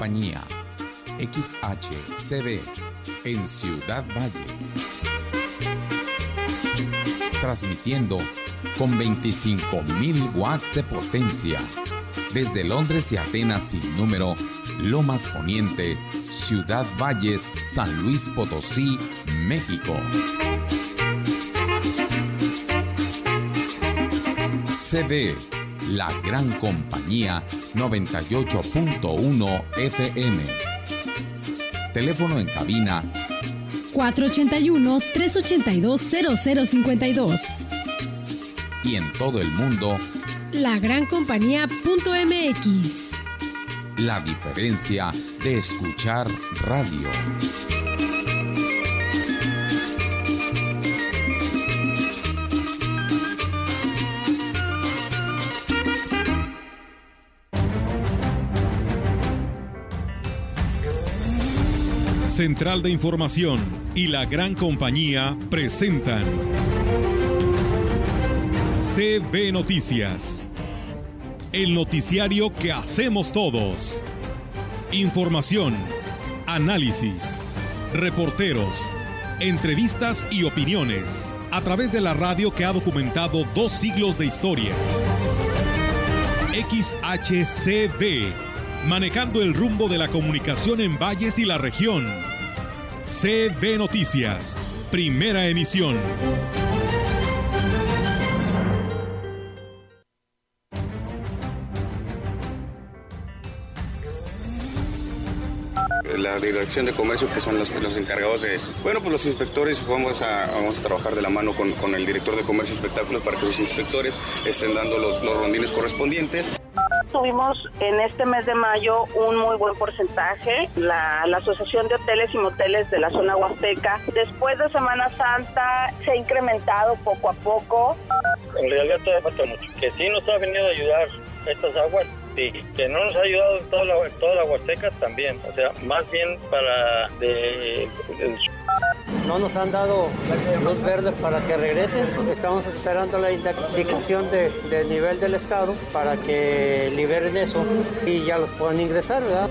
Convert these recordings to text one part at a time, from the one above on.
compañía. XHCB en Ciudad Valles. Transmitiendo con 25.000 watts de potencia. Desde Londres y Atenas sin número, Lomas Poniente, Ciudad Valles, San Luis Potosí, México. CD, la gran compañía 98.1 FM. Teléfono en cabina 481-382-0052. Y en todo el mundo, lagrancompañía.mx. La diferencia de escuchar radio. Central de Información y la Gran Compañía presentan CB Noticias. El noticiario que hacemos todos. Información, análisis, reporteros, entrevistas y opiniones a través de la radio que ha documentado dos siglos de historia. XHCB, manejando el rumbo de la comunicación en valles y la región. CB Noticias, primera emisión. la dirección de comercio que son los, los, encargados de, bueno, pues los inspectores vamos a, vamos a trabajar de la mano con, con el director de comercio y espectáculos para que los inspectores estén dando los, los rondines correspondientes. Tuvimos en este mes de mayo un muy buen porcentaje. La, la, Asociación de Hoteles y Moteles de la zona Huasteca, después de Semana Santa, se ha incrementado poco a poco. En realidad todavía falta mucho. Que sí nos ha venido a ayudar estas aguas, sí. Que no nos ha ayudado en toda la, toda también. O sea, más bien para de, no nos han dado luz verde para que regresen. Estamos esperando la indicación de, del nivel del Estado para que liberen eso y ya los puedan ingresar, ¿verdad?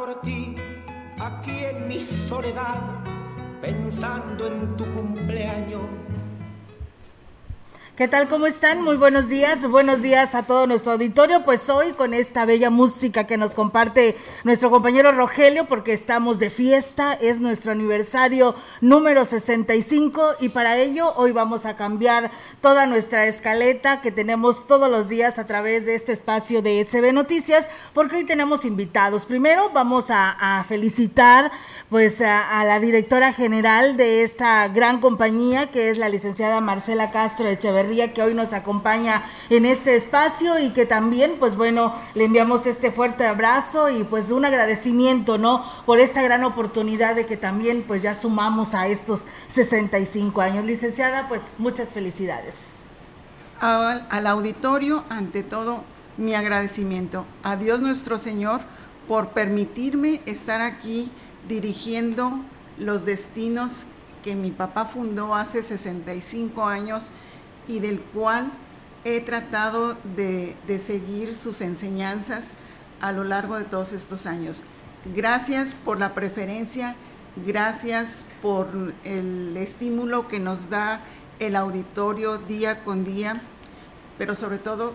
Por ti aquí en mi soledad, pensando en tu cumpleaños. ¿Qué tal? ¿Cómo están? Muy buenos días. Buenos días a todo nuestro auditorio. Pues hoy con esta bella música que nos comparte nuestro compañero Rogelio, porque estamos de fiesta, es nuestro aniversario número 65 y para ello hoy vamos a cambiar toda nuestra escaleta que tenemos todos los días a través de este espacio de SB Noticias, porque hoy tenemos invitados. Primero vamos a, felicitar pues a, la directora general de esta gran compañía que es la licenciada Marcela Castro Echeverría que hoy nos acompaña en este espacio y que también, pues bueno, le enviamos este fuerte abrazo y pues un agradecimiento, ¿no? Por esta gran oportunidad de que también pues ya sumamos a estos 65 años. Licenciada, pues muchas felicidades. Al, al auditorio, ante todo, mi agradecimiento. A Dios nuestro Señor por permitirme estar aquí dirigiendo los destinos que mi papá fundó hace 65 años y del cual he tratado de, seguir sus enseñanzas a lo largo de todos estos años. Gracias por la preferencia, gracias por el estímulo que nos da el auditorio día con día, pero sobre todo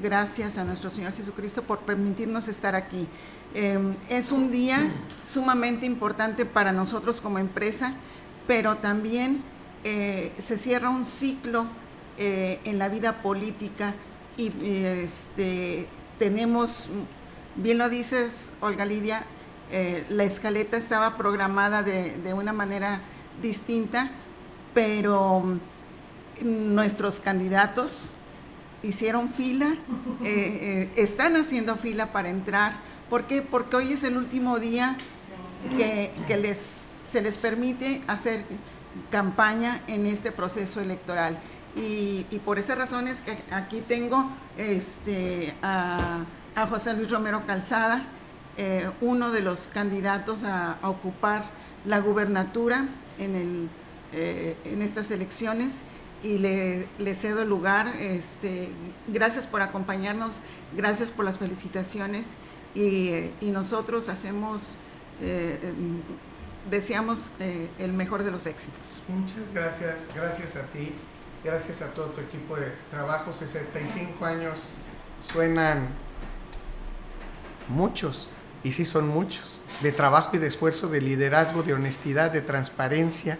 gracias a nuestro Señor Jesucristo por permitirnos estar aquí. Eh, es un día sumamente importante para nosotros como empresa, pero también eh, se cierra un ciclo eh, en la vida política y este, tenemos, bien lo dices, Olga Lidia, eh, la escaleta estaba programada de, de, una manera distinta, pero nuestros candidatos hicieron fila, eh, están haciendo fila para entrar. ¿Por qué? Porque hoy es el último día que, les, se les permite hacer campaña en este proceso electoral. Y, por esas razones que aquí tengo este, a, José Luis Romero Calzada, eh, uno de los candidatos a, ocupar la gubernatura en, el, eh, en estas elecciones y le, cedo el lugar. Este, gracias por acompañarnos, gracias por las felicitaciones y, nosotros hacemos, eh, deseamos el mejor de los éxitos. Muchas gracias, gracias a ti gracias a todo tu equipo de trabajo, 65 años suenan muchos, y sí son muchos, de trabajo y de esfuerzo, de liderazgo, de honestidad, de transparencia,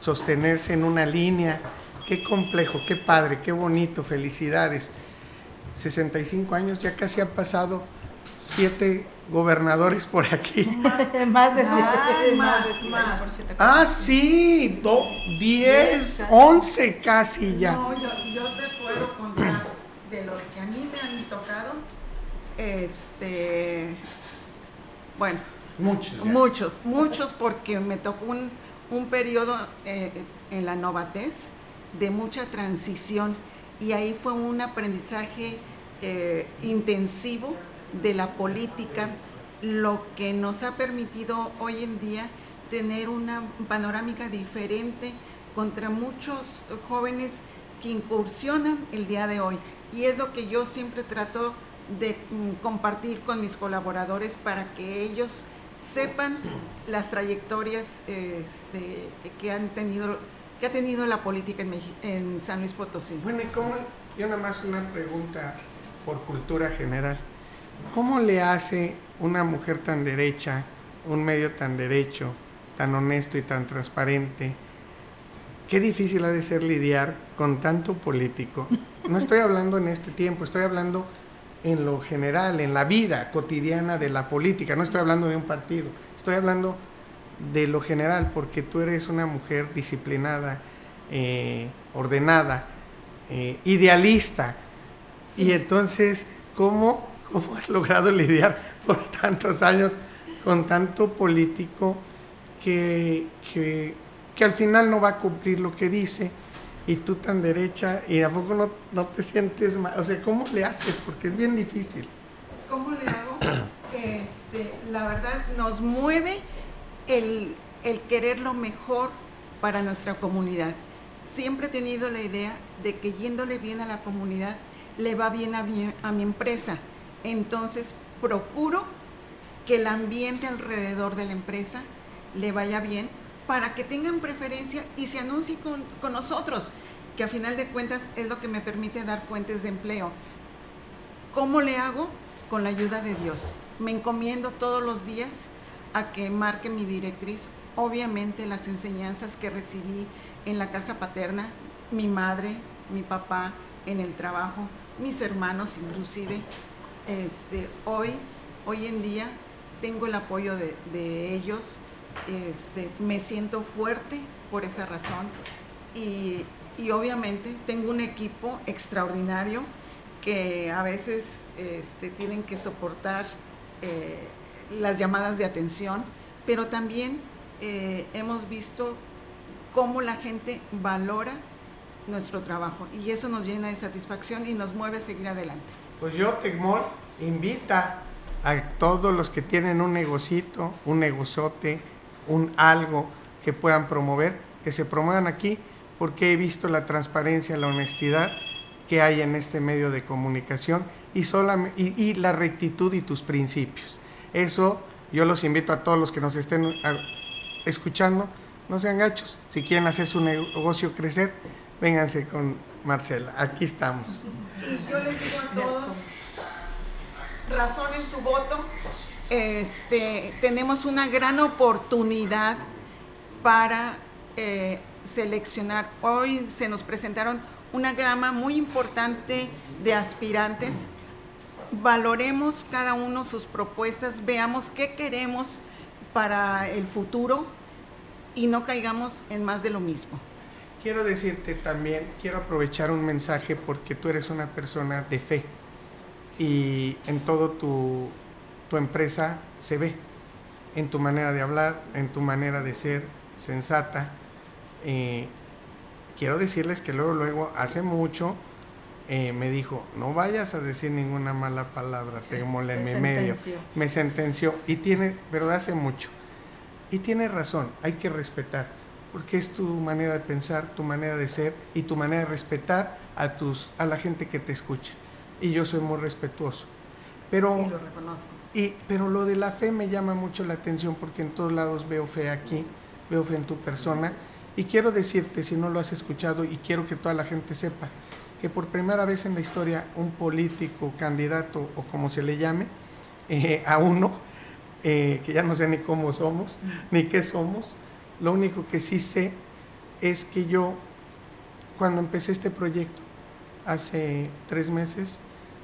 sostenerse en una línea. Qué complejo, qué padre, qué bonito, felicidades. 65 años, ya casi han pasado siete gobernadores por aquí. más de más, Ah, sí, 10, 11 casi. ya. No, yo, te puedo contar de los que a mí me han tocado, este, bueno, muchos, muchos, muchos, porque me tocó un, un periodo eh, en la novatez de mucha transición y ahí fue un aprendizaje eh, intensivo de la política, lo que nos ha permitido hoy en día tener una panorámica diferente contra muchos jóvenes que incursionan el día de hoy. Y es lo que yo siempre trato de mm, compartir con mis colaboradores para que ellos sepan las trayectorias este, que han tenido que ha tenido la política en, en San Luis Potosí. Bueno, y cómo, yo nada más una pregunta por cultura general. ¿Cómo le hace una mujer tan derecha, un medio tan derecho, tan honesto y tan transparente? Qué difícil ha de ser lidiar con tanto político. No estoy hablando en este tiempo, estoy hablando en lo general, en la vida cotidiana de la política. No estoy hablando de un partido, estoy hablando de lo general, porque tú eres una mujer disciplinada, eh, ordenada, eh, idealista. Y entonces, ¿cómo ¿Cómo has logrado lidiar por tantos años con tanto político que, que, al final no va a cumplir lo que dice? Y tú tan derecha, y a poco no, no te sientes mal. O sea, ¿cómo le haces? Porque es bien difícil. ¿Cómo le hago? Este, la verdad, nos mueve el, el querer lo mejor para nuestra comunidad. Siempre he tenido la idea de que yéndole bien a la comunidad, le va bien a mi, a mi empresa entonces procuro que el ambiente alrededor de la empresa le vaya bien para que tengan preferencia y se anuncie con, nosotros, que a final de cuentas es lo que me permite dar fuentes de empleo. ¿Cómo le hago? Con la ayuda de Dios. Me encomiendo todos los días a que marque mi directriz. Obviamente las enseñanzas que recibí en la casa paterna, mi madre, mi papá, en el trabajo, mis hermanos inclusive, este, hoy, hoy en día tengo el apoyo de, ellos, este, me siento fuerte por esa razón y, obviamente tengo un equipo extraordinario que a veces este, tienen que soportar eh, las llamadas de atención, pero también eh, hemos visto cómo la gente valora nuestro trabajo y eso nos llena de satisfacción y nos mueve a seguir adelante. Pues yo, Tecmor, invita a todos los que tienen un negocito, un negozote, un algo que puedan promover, que se promuevan aquí, porque he visto la transparencia, la honestidad que hay en este medio de comunicación y, y, la rectitud y tus principios. Eso yo los invito a todos los que nos estén escuchando, no sean gachos, si quieren hacer su negocio crecer, vénganse con Marcela, aquí estamos. Y yo les digo a todos, razonen su voto. Este, tenemos una gran oportunidad para eh, seleccionar. Hoy se nos presentaron una gama muy importante de aspirantes. Valoremos cada uno sus propuestas, veamos qué queremos para el futuro y no caigamos en más de lo mismo quiero decirte también, quiero aprovechar un mensaje porque tú eres una persona de fe y en todo tu, tu empresa se ve. en tu manera de hablar, en tu manera de ser sensata. Eh, quiero decirles que luego, luego, hace mucho eh, me dijo, no vayas a decir ninguna mala palabra, te en mi medio. Me sentenció. Y tiene, pero hace mucho. Y tiene razón, hay que respetar, porque es tu manera de pensar, tu manera de ser y tu manera de respetar a, tus, a la gente que te escucha. Y yo soy muy respetuoso. Pero, y lo reconozco. Y, pero lo de la fe me llama mucho la atención porque en todos lados veo fe aquí, veo fe en tu persona. Y quiero decirte, si no lo has escuchado, y quiero que toda la gente sepa, que por primera vez en la historia un político, candidato o como se le llame, eh, a uno, eh, que ya no sé ni cómo somos, ni qué somos, lo único que sí sé es que yo, cuando empecé este proyecto, hace tres meses,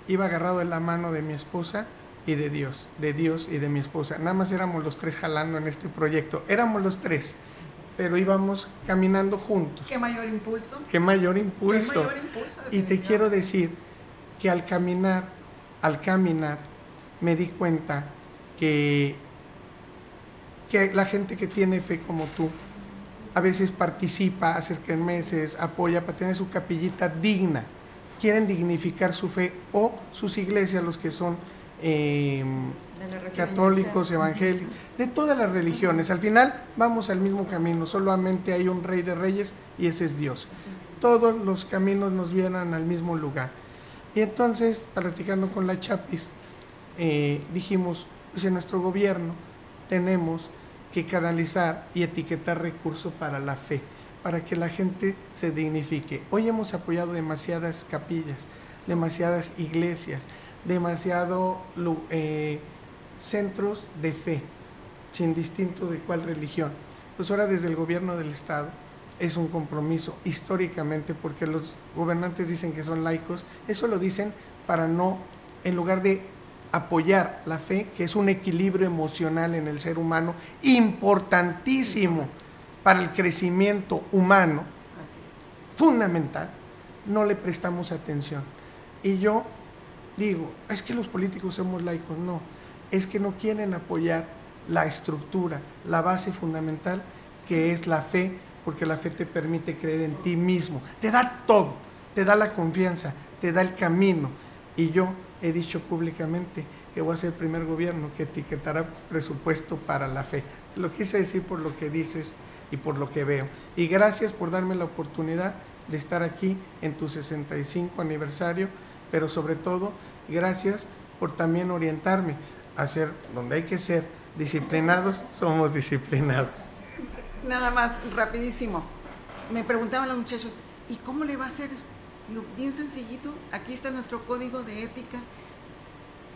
iba agarrado de la mano de mi esposa y de Dios, de Dios y de mi esposa. Nada más éramos los tres jalando en este proyecto, éramos los tres pero íbamos caminando juntos. ¿Qué mayor impulso? ¿Qué mayor impulso? ¿Qué mayor impulso y te quiero decir que al caminar, al caminar, me di cuenta que, que la gente que tiene fe como tú, a veces participa, hace meses, apoya para tener su capillita digna. Quieren dignificar su fe o sus iglesias, los que son eh, católicos, evangélicos, de todas las religiones. Al final vamos al mismo camino, solamente hay un rey de reyes y ese es Dios. Todos los caminos nos vienen al mismo lugar. Y entonces, practicando con la Chapis, eh, dijimos, pues en nuestro gobierno tenemos que canalizar y etiquetar recursos para la fe, para que la gente se dignifique. Hoy hemos apoyado demasiadas capillas, demasiadas iglesias, demasiado eh, centros de fe, sin distinto de cuál religión. Pues ahora desde el gobierno del Estado es un compromiso históricamente porque los gobernantes dicen que son laicos, eso lo dicen para no, en lugar de apoyar la fe, que es un equilibrio emocional en el ser humano importantísimo para el crecimiento humano, fundamental, no le prestamos atención. Y yo digo, es que los políticos somos laicos, no es que no quieren apoyar la estructura, la base fundamental que es la fe, porque la fe te permite creer en ti mismo, te da todo, te da la confianza, te da el camino. Y yo he dicho públicamente que voy a ser el primer gobierno que etiquetará presupuesto para la fe. Te lo quise decir por lo que dices y por lo que veo. Y gracias por darme la oportunidad de estar aquí en tu 65 aniversario, pero sobre todo gracias por también orientarme hacer donde hay que ser disciplinados, somos disciplinados. Nada más, rapidísimo. Me preguntaban los muchachos, ¿y cómo le va a hacer? Digo, bien sencillito, aquí está nuestro código de ética.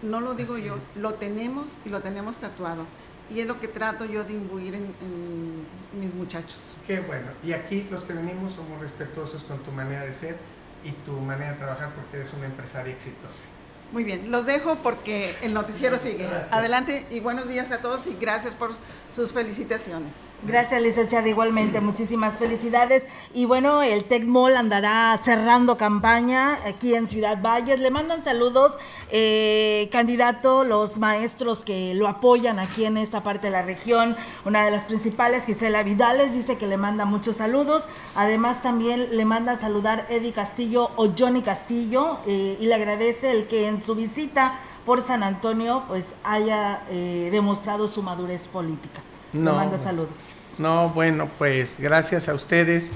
No lo digo yo, lo tenemos y lo tenemos tatuado. Y es lo que trato yo de imbuir en, en mis muchachos. Qué bueno. Y aquí los que venimos somos respetuosos con tu manera de ser y tu manera de trabajar porque eres una empresaria exitosa. Muy bien, los dejo porque el noticiero sigue. Adelante y buenos días a todos y gracias por sus felicitaciones. Gracias, licenciada, igualmente. Muchísimas felicidades. Y bueno, el TECMOL andará cerrando campaña aquí en Ciudad Valles. Le mandan saludos, eh, candidato, los maestros que lo apoyan aquí en esta parte de la región. Una de las principales, Gisela Vidales, dice que le manda muchos saludos. Además, también le manda saludar Eddie Castillo o Johnny Castillo eh, y le agradece el que en su visita por San Antonio pues haya eh, demostrado su madurez política. No, manda saludos. No, bueno, pues gracias a ustedes.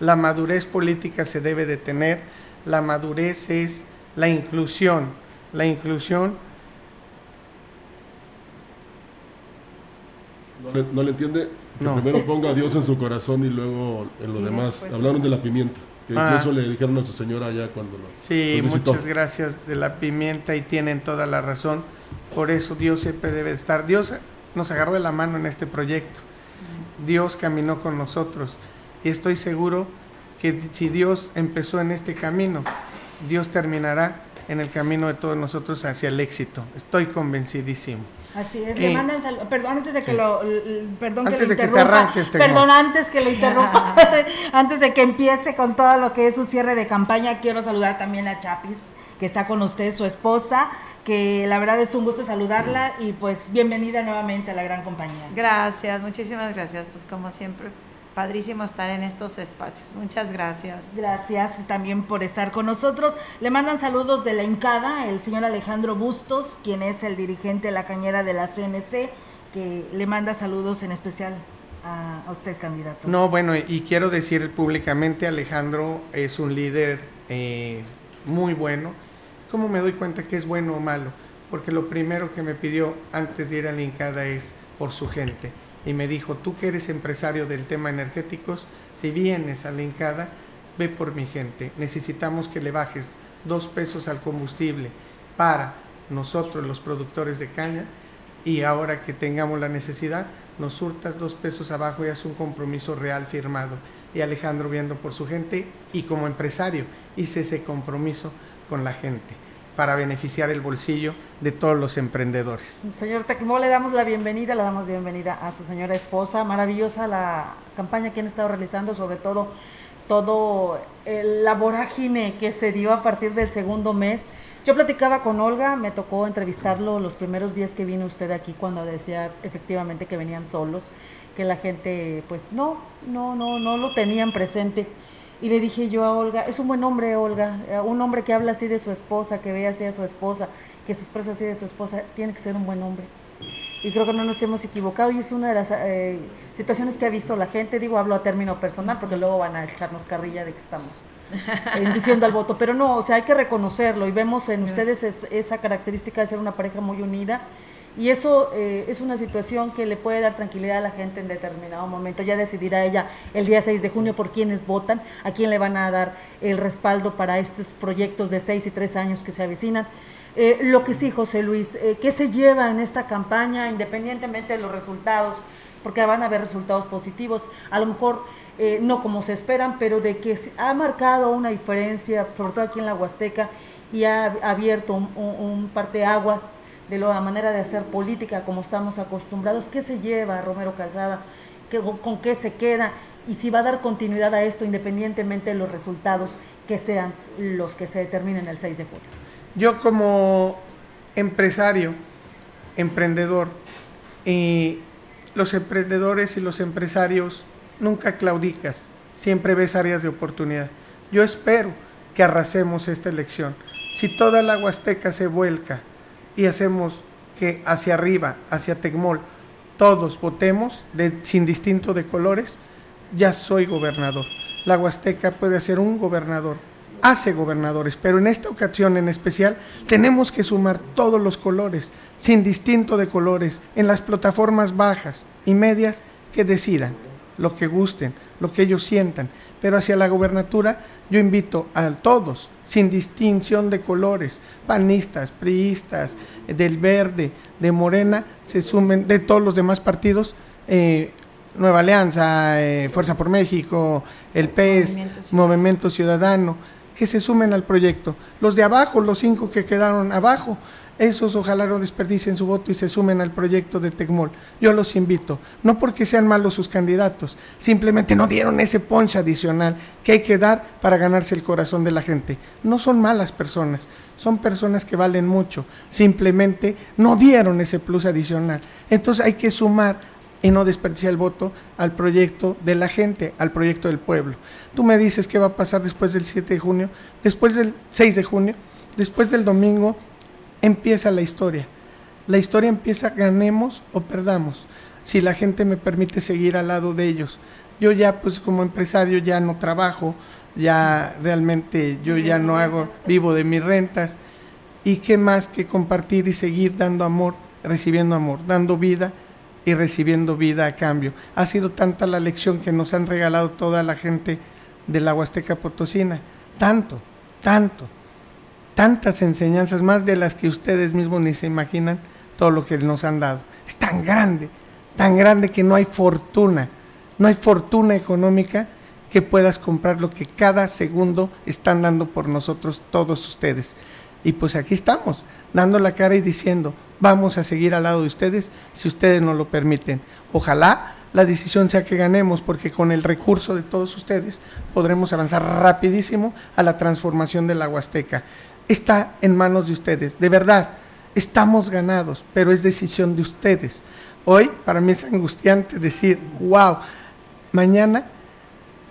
La madurez política se debe de tener. La madurez es la inclusión. La inclusión. No le, entiende que primero ponga a Dios en su corazón y luego en lo demás. Hablaron de la pimienta. Que ah. incluso le dijeron a su señora allá cuando lo. Sí, muchas gracias de la pimienta y tienen toda la razón. Por eso Dios siempre debe estar. Dios nos agarró de la mano en este proyecto. Dios caminó con nosotros. Y estoy seguro que si Dios empezó en este camino, Dios terminará en el camino de todos nosotros hacia el éxito. Estoy convencidísimo. Así es, le eh, mandan saludos. Perdón, antes de que lo. Perdón que le interrumpa. perdón, antes que le interrumpa. antes de que empiece con todo lo que es su cierre de campaña, quiero saludar también a Chapis, que está con usted, su esposa que la verdad es un gusto saludarla y pues bienvenida nuevamente a la gran compañía. Gracias, muchísimas gracias. Pues como siempre, padrísimo estar en estos espacios. Muchas gracias. Gracias también por estar con nosotros. Le mandan saludos de la Incada, el señor Alejandro Bustos, quien es el dirigente de la cañera de la CNC, que le manda saludos en especial a, usted, candidato. No, bueno, y quiero decir públicamente, Alejandro es un líder eh, muy bueno. ¿Cómo me doy cuenta que es bueno o malo? Porque lo primero que me pidió antes de ir a la Incada es por su gente y me dijo, tú que eres empresario del tema energéticos, si vienes a la Incada, ve por mi gente. Necesitamos que le bajes dos pesos al combustible para nosotros los productores de caña y ahora que tengamos la necesidad, nos surtas dos pesos abajo y haz un compromiso real firmado. Y Alejandro viendo por su gente y como empresario hice ese compromiso con la gente para beneficiar el bolsillo de todos los emprendedores. Señor Tequimó, le damos la bienvenida, le damos bienvenida a su señora esposa. Maravillosa la campaña que han estado realizando, sobre todo todo la vorágine que se dio a partir del segundo mes. Yo platicaba con Olga, me tocó entrevistarlo los primeros días que vino usted aquí cuando decía efectivamente que venían solos, que la gente pues no, no, no, no lo tenían presente. Y le dije yo a Olga, es un buen hombre, Olga, eh, un hombre que habla así de su esposa, que ve así a su esposa, que se expresa así de su esposa, tiene que ser un buen hombre. Y creo que no nos hemos equivocado y es una de las eh, situaciones que ha visto la gente, digo, hablo a término personal porque luego van a echarnos carrilla de que estamos eh, diciendo al voto, pero no, o sea, hay que reconocerlo y vemos en ustedes esa característica de ser una pareja muy unida y eso eh, es una situación que le puede dar tranquilidad a la gente en determinado momento. Ya decidirá ella el día 6 de junio por quiénes votan, a quién le van a dar el respaldo para estos proyectos de 6 y 3 años que se avecinan. Eh, lo que sí, José Luis, eh, ¿qué se lleva en esta campaña independientemente de los resultados? Porque van a haber resultados positivos, a lo mejor no como se esperan, pero de que ha marcado una diferencia, sobre todo aquí en la Huasteca, y ha abierto un, un, un parteaguas de la manera de hacer política como estamos acostumbrados. ¿Qué se lleva Romero Calzada? ¿Con qué se queda? Y si va a dar continuidad a esto independientemente de los resultados que sean los que se determinen el 6 de julio. Yo como empresario, emprendedor, y los emprendedores y los empresarios nunca claudicas, siempre ves áreas de oportunidad. Yo espero que arrasemos esta elección. Si toda la Huasteca se vuelca y hacemos que hacia arriba, hacia Tecmol, todos votemos de, sin distinto de colores, ya soy gobernador. La Huasteca puede ser un gobernador, hace gobernadores, pero en esta ocasión en especial tenemos que sumar todos los colores, sin distinto de colores, en las plataformas bajas y medias que decidan lo que gusten, lo que ellos sientan. Pero hacia la gobernatura yo invito a todos, sin distinción de colores, panistas, priistas, del verde, de morena, se sumen, de todos los demás partidos, eh, Nueva Alianza, eh, Fuerza por México, el PES, Movimiento Ciudadano, que se sumen al proyecto. Los de abajo, los cinco que quedaron abajo, esos ojalá no desperdicien su voto y se sumen al proyecto de Tecmol. Yo los invito, no porque sean malos sus candidatos, simplemente no dieron ese ponche adicional que hay que dar para ganarse el corazón de la gente. No son malas personas, son personas que valen mucho, simplemente no dieron ese plus adicional. Entonces hay que sumar y no desperdiciar el voto al proyecto de la gente, al proyecto del pueblo. Tú me dices qué va a pasar después del 7 de junio, después del 6 de junio, después del domingo empieza la historia. La historia empieza ganemos o perdamos, si la gente me permite seguir al lado de ellos. Yo ya pues como empresario ya no trabajo, ya realmente yo ya no hago, vivo de mis rentas. ¿Y qué más que compartir y seguir dando amor, recibiendo amor, dando vida y recibiendo vida a cambio? Ha sido tanta la lección que nos han regalado toda la gente de la Huasteca Potosina. Tanto, tanto tantas enseñanzas, más de las que ustedes mismos ni se imaginan, todo lo que nos han dado. Es tan grande, tan grande que no hay fortuna, no hay fortuna económica que puedas comprar lo que cada segundo están dando por nosotros todos ustedes. Y pues aquí estamos, dando la cara y diciendo, vamos a seguir al lado de ustedes si ustedes nos lo permiten. Ojalá la decisión sea que ganemos, porque con el recurso de todos ustedes podremos avanzar rapidísimo a la transformación de la Huasteca está en manos de ustedes. De verdad, Estamos ganados, pero es decisión de ustedes. Hoy para mí es angustiante decir, wow, mañana,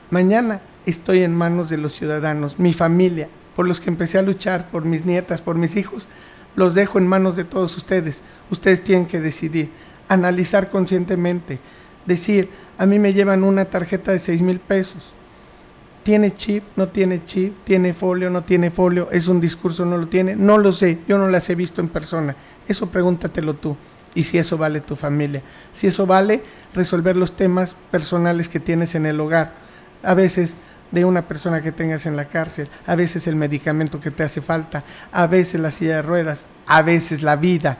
mañana estoy en manos de los ciudadanos, mi familia, por los que empecé a luchar, por mis nietas, por mis hijos, los dejo en manos de todos ustedes. Ustedes tienen que decidir, analizar conscientemente, decir, a mí me llevan una tarjeta de 6 mil pesos. ¿Tiene chip? ¿No tiene chip? ¿Tiene folio? ¿No tiene folio? ¿Es un discurso? ¿No lo tiene? No lo sé, yo no las he visto en persona. Eso pregúntatelo tú. Y si eso vale tu familia. Si eso vale resolver los temas personales que tienes en el hogar. A veces de una persona que tengas en la cárcel, a veces el medicamento que te hace falta, a veces la silla de ruedas, a veces la vida.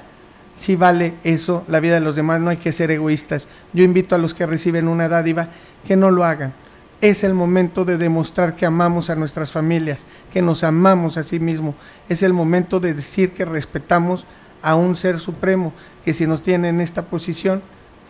Si vale eso, la vida de los demás, no hay que ser egoístas. Yo invito a los que reciben una dádiva que no lo hagan. Es el momento de demostrar que amamos a nuestras familias, que nos amamos a sí mismos. Es el momento de decir que respetamos a un ser supremo, que si nos tiene en esta posición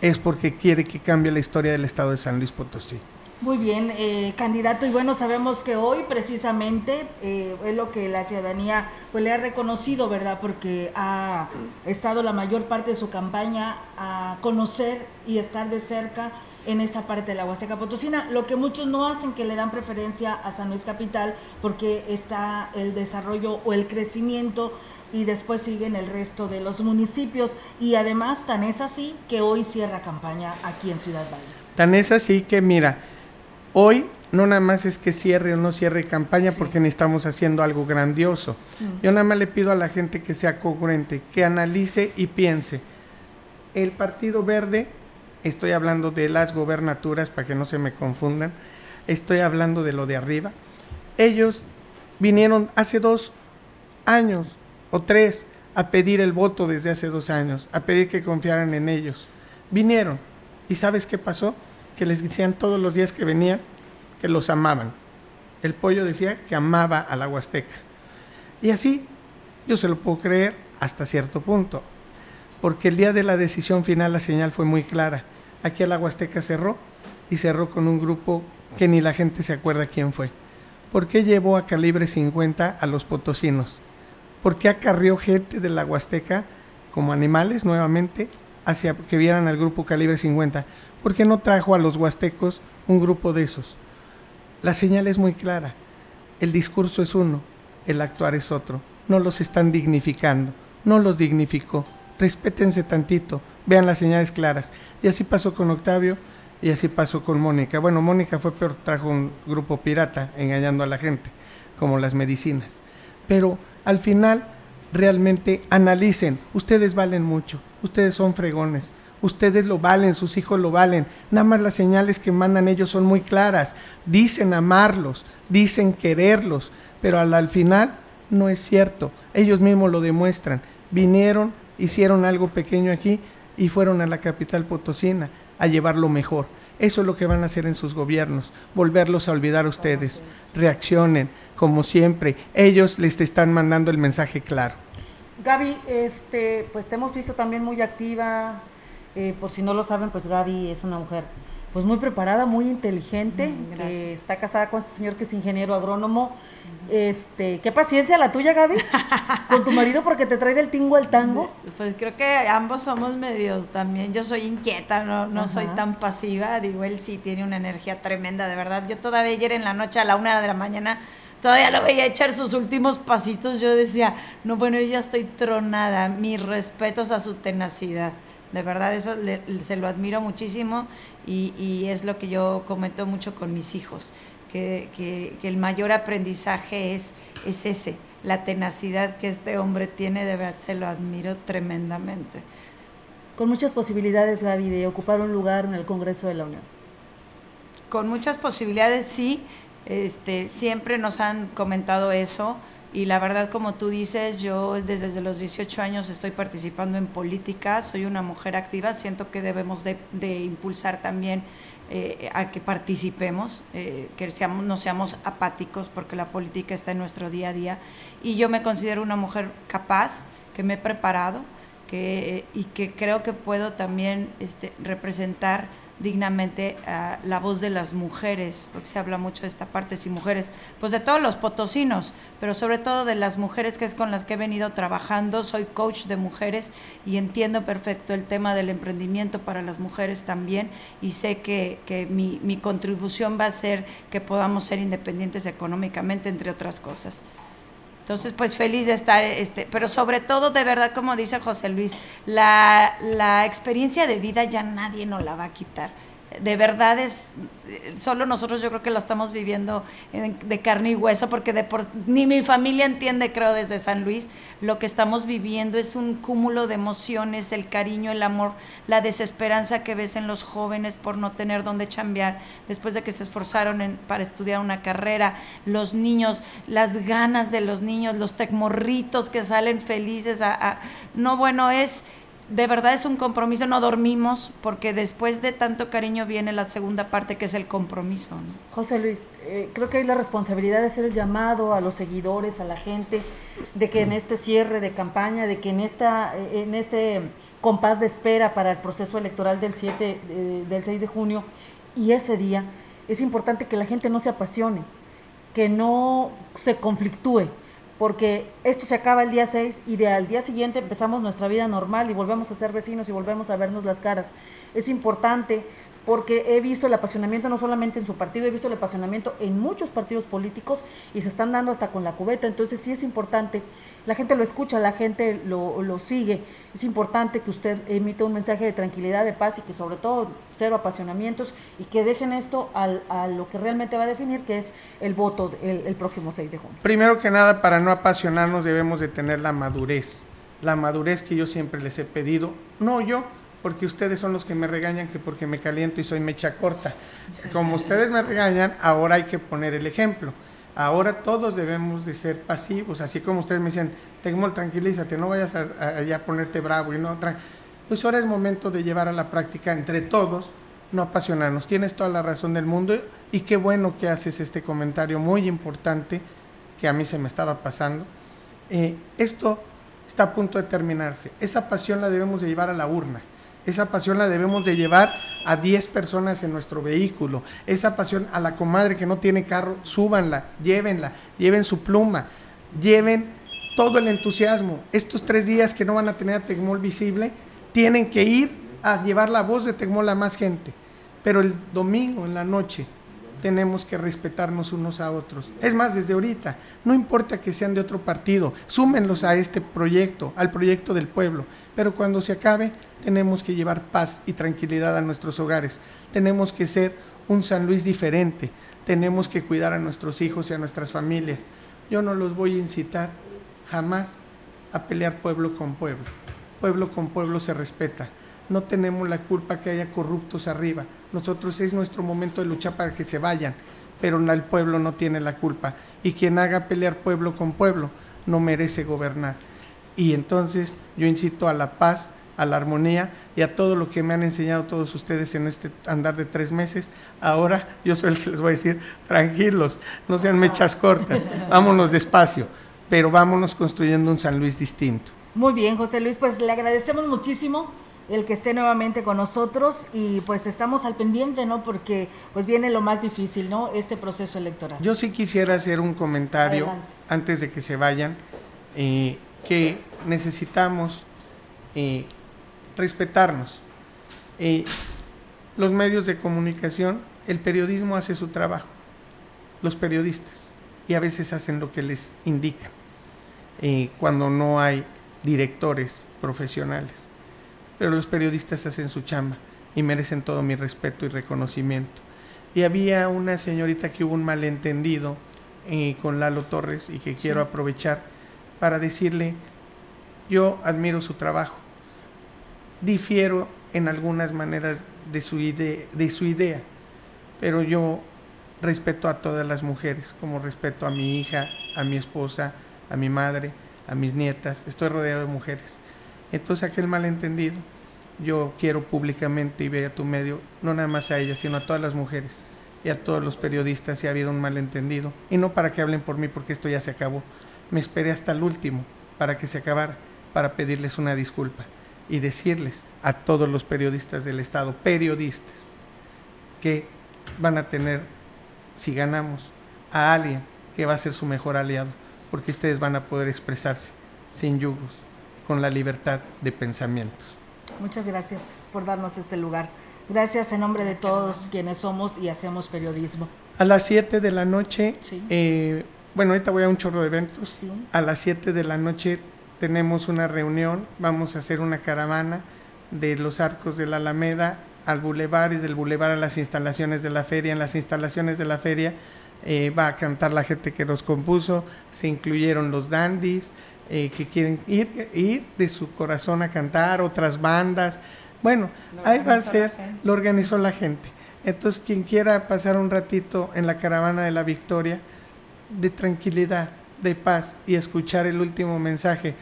es porque quiere que cambie la historia del estado de San Luis Potosí. Muy bien, eh, candidato, y bueno, sabemos que hoy precisamente eh, es lo que la ciudadanía pues, le ha reconocido, ¿verdad? Porque ha estado la mayor parte de su campaña a conocer y estar de cerca en esta parte de la Huasteca Potosina, lo que muchos no hacen, que le dan preferencia a San Luis Capital, porque está el desarrollo o el crecimiento y después siguen el resto de los municipios. Y además, tan es así que hoy cierra campaña aquí en Ciudad Valle. Tan es así que, mira, Hoy no nada más es que cierre o no cierre campaña porque necesitamos haciendo algo grandioso. Mm. Yo nada más le pido a la gente que sea congruente, que analice y piense. El Partido Verde, estoy hablando de las gobernaturas para que no se me confundan, estoy hablando de lo de arriba. Ellos vinieron hace dos años o tres a pedir el voto desde hace dos años, a pedir que confiaran en ellos. Vinieron. ¿Y sabes qué pasó? que les decían todos los días que venían que los amaban. El pollo decía que amaba a la Huasteca. Y así yo se lo puedo creer hasta cierto punto, porque el día de la decisión final la señal fue muy clara. Aquí a la cerró y cerró con un grupo que ni la gente se acuerda quién fue. ¿Por qué llevó a calibre 50 a los potosinos? ¿Por qué acarrió gente de la Huasteca como animales nuevamente hacia que vieran al grupo calibre 50? ¿Por qué no trajo a los huastecos un grupo de esos? La señal es muy clara. El discurso es uno, el actuar es otro. No los están dignificando, no los dignificó. Respétense tantito, vean las señales claras. Y así pasó con Octavio y así pasó con Mónica. Bueno, Mónica fue peor, trajo un grupo pirata engañando a la gente, como las medicinas. Pero al final, realmente analicen, ustedes valen mucho, ustedes son fregones, ustedes lo valen, sus hijos lo valen. Nada más las señales que mandan ellos son muy claras. Dicen amarlos, dicen quererlos, pero al, final no es cierto. Ellos mismos lo demuestran. Vinieron, hicieron algo pequeño aquí y fueron a la capital potosina a llevar lo mejor. Eso es lo que van a hacer en sus gobiernos, volverlos a olvidar a ustedes. Reaccionen, como siempre. Ellos les están mandando el mensaje claro. Gaby, este, pues te hemos visto también muy activa, eh, por si no lo saben, pues Gaby es una mujer pues muy preparada, muy inteligente, mm, que está casada con este señor que es ingeniero agrónomo. Este, qué paciencia la tuya, Gaby, con tu marido porque te trae del tingo al tango. Pues creo que ambos somos medios también. Yo soy inquieta, no, no soy tan pasiva. Digo, él sí tiene una energía tremenda, de verdad. Yo todavía ayer en la noche a la una de la mañana todavía lo veía echar sus últimos pasitos. Yo decía, no, bueno, yo ya estoy tronada. Mis respetos a su tenacidad. De verdad, eso se lo admiro muchísimo y, es lo que yo comento mucho con mis hijos, que, el mayor aprendizaje es, es ese, la tenacidad que este hombre tiene, de verdad se lo admiro tremendamente. Con muchas posibilidades, Gaby, de ocupar un lugar en el Congreso de la Unión. Con muchas posibilidades, sí. Este, siempre nos han comentado eso y la verdad, como tú dices, yo desde, los 18 años estoy participando en política, soy una mujer activa, siento que debemos de, impulsar también eh, a que participemos, eh, que seamos, no seamos apáticos, porque la política está en nuestro día a día. Y yo me considero una mujer capaz, que me he preparado que, y que creo que puedo también este, representar dignamente a la voz de las mujeres, porque se habla mucho de esta parte, si mujeres, pues de todos los potosinos, pero sobre todo de las mujeres que es con las que he venido trabajando. Soy coach de mujeres y entiendo perfecto el tema del emprendimiento para las mujeres también y sé que, que mi, mi contribución va a ser que podamos ser independientes económicamente, entre otras cosas. Entonces, pues feliz de estar, este, pero sobre todo, de verdad, como dice José Luis, la, la experiencia de vida ya nadie nos la va a quitar de verdad es, solo nosotros yo creo que lo estamos viviendo de carne y hueso, porque de por, ni mi familia entiende, creo, desde San Luis, lo que estamos viviendo es un cúmulo de emociones, el cariño, el amor, la desesperanza que ves en los jóvenes por no tener dónde chambear después de que se esforzaron para estudiar una carrera, los niños, las ganas de los niños, los tecmorritos que salen felices a no, bueno, es de verdad es un compromiso, no dormimos, porque después de tanto cariño viene la segunda parte que es el compromiso. José Luis, eh, creo que hay la responsabilidad de hacer el llamado a los seguidores, a la gente, de que en este cierre de campaña, de que en, esta, eh, en este compás de espera para el proceso electoral del, 7, del 6 de junio y ese día, es importante que la gente no se apasione, que no se conflictúe, porque esto se acaba el día 6 y de al día siguiente empezamos nuestra vida normal y volvemos a ser vecinos y volvemos a vernos las caras. Es importante porque he visto el apasionamiento no solamente en su partido, he visto el apasionamiento en muchos partidos políticos y se están dando hasta con la cubeta, entonces sí es importante, la gente lo escucha, la gente lo, lo sigue, es importante que usted emita un mensaje de tranquilidad, de paz y que sobre todo cero apasionamientos y que dejen esto al, a lo que realmente va a definir, que es el voto el, el próximo 6 de junio. Primero que nada, para no apasionarnos debemos de tener la madurez, la madurez que yo siempre les he pedido, no yo, porque ustedes son los que me regañan que porque me caliento y soy mecha corta. Como ustedes me regañan, ahora hay que poner el ejemplo. Ahora todos debemos de ser pasivos, así como ustedes me dicen, Tecmol, tranquilízate, no vayas a, a, ponerte bravo y no... Pues ahora es momento de llevar a la práctica entre todos, no apasionarnos. Tienes toda la razón del mundo y qué bueno que haces este comentario muy importante que a mí se me estaba pasando. Eh, esto está a punto de terminarse. Esa pasión la debemos de llevar a la urna esa pasión la debemos de llevar a 10 personas en nuestro vehículo. Esa pasión a la comadre que no tiene carro, súbanla, llévenla, lleven su pluma, lleven todo el entusiasmo. Estos tres días que no van a tener a Tecmol visible, tienen que ir a llevar la voz de Tecmol a más gente. Pero el domingo en la noche tenemos que respetarnos unos a otros. Es más, desde ahorita, no importa que sean de otro partido, súmenlos a este proyecto, al proyecto del pueblo pero cuando se acabe tenemos que llevar paz y tranquilidad a nuestros hogares. Tenemos que ser un San Luis diferente. Tenemos que cuidar a nuestros hijos y a nuestras familias. Yo no los voy a incitar jamás a pelear pueblo con pueblo. Pueblo con pueblo se respeta. No tenemos la culpa que haya corruptos arriba. Nosotros es nuestro momento de luchar para que se vayan, pero el pueblo no tiene la culpa. Y quien haga pelear pueblo con pueblo no merece gobernar. Y entonces yo incito a la paz, a la armonía y a todo lo que me han enseñado todos ustedes en este andar de tres meses. Ahora yo soy el que les voy a decir, tranquilos, no sean mechas cortas, vámonos despacio, pero vámonos construyendo un San Luis distinto. Muy bien, José Luis, pues le agradecemos muchísimo el que esté nuevamente con nosotros y pues estamos al pendiente, ¿no? Porque pues viene lo más difícil, ¿no? Este proceso electoral. Yo sí quisiera hacer un comentario antes de que se vayan. Eh, que necesitamos eh, respetarnos. Eh, los medios de comunicación, el periodismo hace su trabajo, los periodistas, y a veces hacen lo que les indica, eh, cuando no hay directores profesionales. Pero los periodistas hacen su chamba y merecen todo mi respeto y reconocimiento. Y había una señorita que hubo un malentendido con Lalo Torres y que quiero aprovechar para decirle, yo admiro su trabajo, difiero en algunas maneras de su, idea, de su idea, pero yo respeto a todas las mujeres, como respeto a mi hija, a mi esposa, a mi madre, a mis nietas, estoy rodeado de mujeres. Entonces aquel malentendido, yo quiero públicamente y vea tu medio, no nada más a ellas, sino a todas las mujeres y a todos los periodistas si ha habido un malentendido. Y no para que hablen por mí, porque esto ya se acabó me esperé hasta el último para que se acabara, para pedirles una disculpa y decirles a todos los periodistas del Estado, periodistas, porque van a tener, si ganamos, a alguien que va a ser su mejor aliado, porque ustedes van a poder expresarse sin yugos, con la libertad de pensamientos. Muchas gracias por darnos este lugar. Gracias en nombre de todos quienes somos y hacemos periodismo. A las 7 de la noche, eh, bueno, ahorita voy a un chorro de eventos. A las 7 de la noche tenemos una reunión, vamos a hacer una caravana de los arcos de la Alameda al bulevar y del bulevar a las instalaciones de la feria. En las instalaciones de la feria eh, va a cantar la gente que los compuso, se incluyeron los dandies eh, que quieren ir, ir de su corazón a cantar, otras bandas. Bueno, ahí va a ser, lo organizó la gente. Entonces, quien quiera pasar un ratito en la caravana de la victoria, de tranquilidad, de paz y escuchar el último mensaje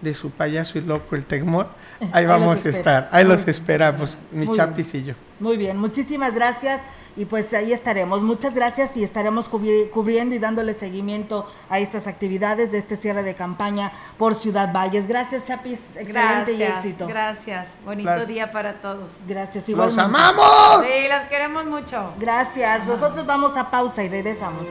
de su payaso y loco, el Tegmor, ahí, vamos a estar, ahí los esperamos, mi chapis y yo. Muy bien, muchísimas gracias y pues ahí estaremos. Muchas gracias y estaremos cubriendo y dándole seguimiento a estas actividades de este cierre de campaña por Ciudad Valles. Gracias, Chapis. Excelente y éxito. Gracias. Bonito día para todos. Gracias. ¡Los amamos! Sí, los queremos mucho. Gracias. Nosotros vamos a pausa y regresamos.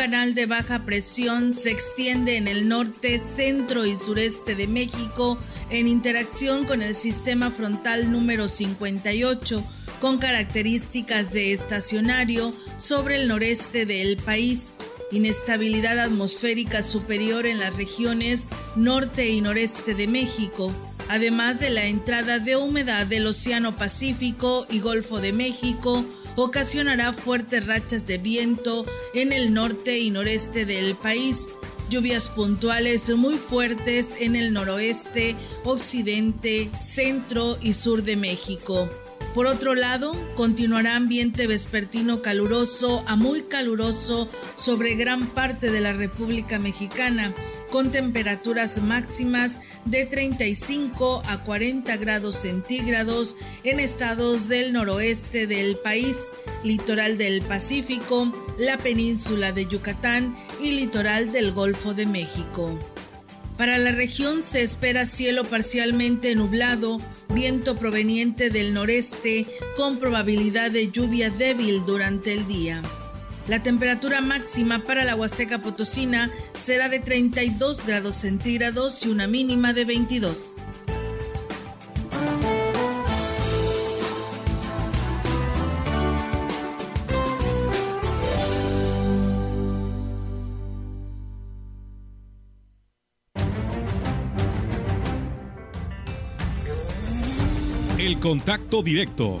Canal de baja presión se extiende en el norte, centro y sureste de México en interacción con el sistema frontal número 58 con características de estacionario sobre el noreste del país, inestabilidad atmosférica superior en las regiones norte y noreste de México, además de la entrada de humedad del Océano Pacífico y Golfo de México, ocasionará fuertes rachas de viento en el norte y noreste del país. Lluvias puntuales muy fuertes en el noroeste, occidente, centro y sur de México. Por otro lado, continuará ambiente vespertino caluroso a muy caluroso sobre gran parte de la República Mexicana con temperaturas máximas de 35 a 40 grados centígrados en estados del noroeste del país, litoral del Pacífico, la península de Yucatán y litoral del Golfo de México. Para la región se espera cielo parcialmente nublado, viento proveniente del noreste con probabilidad de lluvia débil durante el día. La temperatura máxima para la Huasteca Potosina será de 32 grados centígrados y una mínima de 22. El contacto directo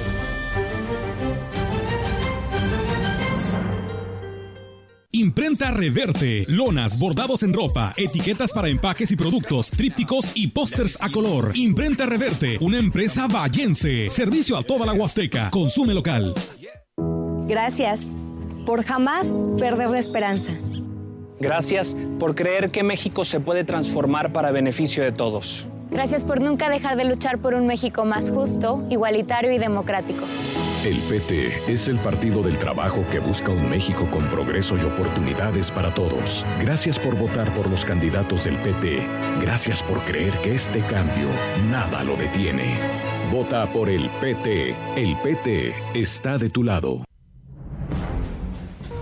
Imprenta Reverte, lonas, bordados en ropa, etiquetas para empaques y productos, trípticos y pósters a color. Imprenta Reverte, una empresa vallense. Servicio a toda la Huasteca. Consume local. Gracias por jamás perder la esperanza. Gracias por creer que México se puede transformar para beneficio de todos. Gracias por nunca dejar de luchar por un México más justo, igualitario y democrático. El PT es el partido del trabajo que busca un México con progreso y oportunidades para todos. Gracias por votar por los candidatos del PT. Gracias por creer que este cambio nada lo detiene. Vota por el PT. El PT está de tu lado.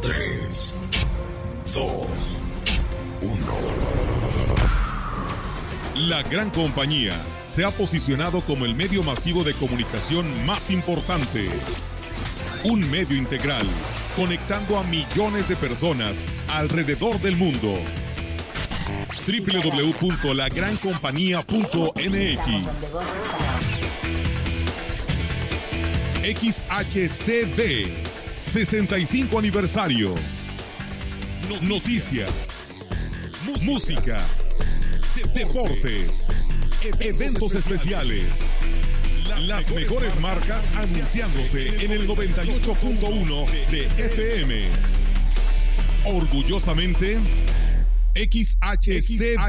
3, 2, 1. La gran compañía se ha posicionado como el medio masivo de comunicación más importante. Un medio integral, conectando a millones de personas alrededor del mundo. www.lagrancompañía.mx XHCB 65 aniversario. Noticias, música, deportes, eventos especiales. Las mejores marcas anunciándose en el 98.1 de FM. Orgullosamente, XHCB.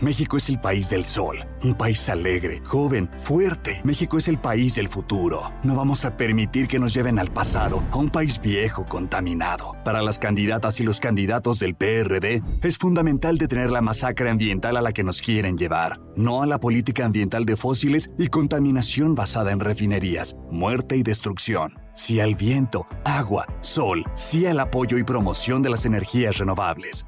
México es el país del sol, un país alegre, joven, fuerte. México es el país del futuro. No vamos a permitir que nos lleven al pasado, a un país viejo, contaminado. Para las candidatas y los candidatos del PRD, es fundamental detener la masacre ambiental a la que nos quieren llevar, no a la política ambiental de fósiles y contaminación basada en refinerías, muerte y destrucción. Sí al viento, agua, sol, sí al apoyo y promoción de las energías renovables.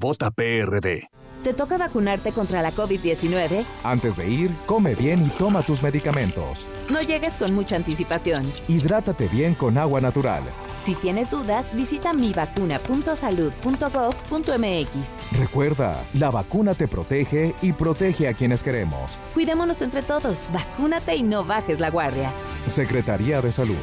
Vota PRD. ¿Te toca vacunarte contra la COVID-19? Antes de ir, come bien y toma tus medicamentos. No llegues con mucha anticipación. Hidrátate bien con agua natural. Si tienes dudas, visita mivacuna.salud.gov.mx. Recuerda, la vacuna te protege y protege a quienes queremos. Cuidémonos entre todos, vacúnate y no bajes la guardia. Secretaría de Salud.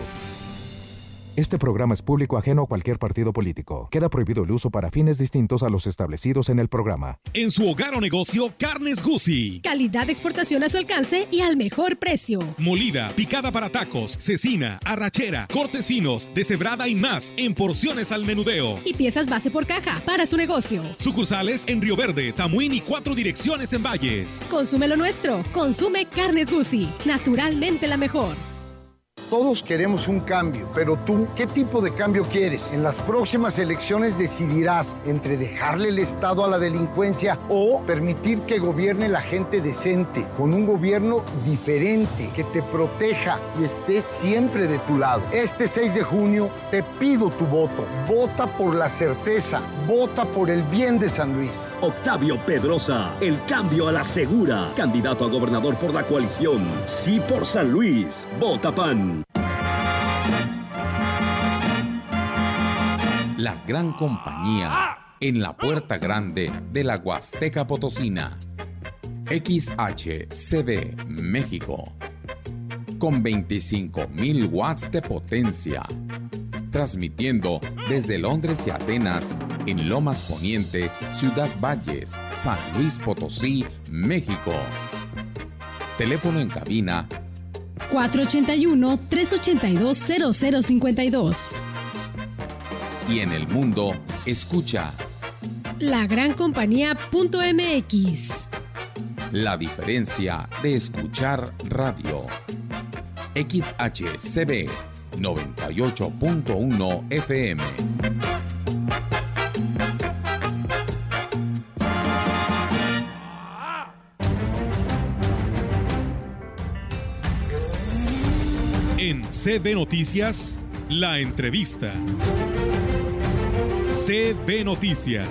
Este programa es público ajeno a cualquier partido político. Queda prohibido el uso para fines distintos a los establecidos en el programa. En su hogar o negocio, Carnes Gusi. Calidad de exportación a su alcance y al mejor precio. Molida, picada para tacos, cecina, arrachera, cortes finos, deshebrada y más en porciones al menudeo. Y piezas base por caja para su negocio. Sucursales en Río Verde, Tamuín y cuatro direcciones en Valles. Consume lo nuestro. Consume Carnes Gusi. Naturalmente la mejor. Todos queremos un cambio, pero tú, ¿qué tipo de cambio quieres? En las próximas elecciones decidirás entre dejarle el Estado a la delincuencia o permitir que gobierne la gente decente, con un gobierno diferente, que te proteja y esté siempre de tu lado. Este 6 de junio te pido tu voto. Vota por la certeza, vota por el bien de San Luis. Octavio Pedrosa, el cambio a la segura, candidato a gobernador por la coalición. Sí por San Luis. Vota PAN. La gran compañía en la puerta grande de la Huasteca Potosina. XHCD México. Con 25.000 watts de potencia. Transmitiendo desde Londres y Atenas en Lomas Poniente, Ciudad Valles, San Luis Potosí, México. Teléfono en cabina 481-382-0052. Y en el mundo, escucha La Gran Compañía.mx. La diferencia de escuchar radio. XHCB 98.1 FM. CB Noticias, la entrevista. CB Noticias.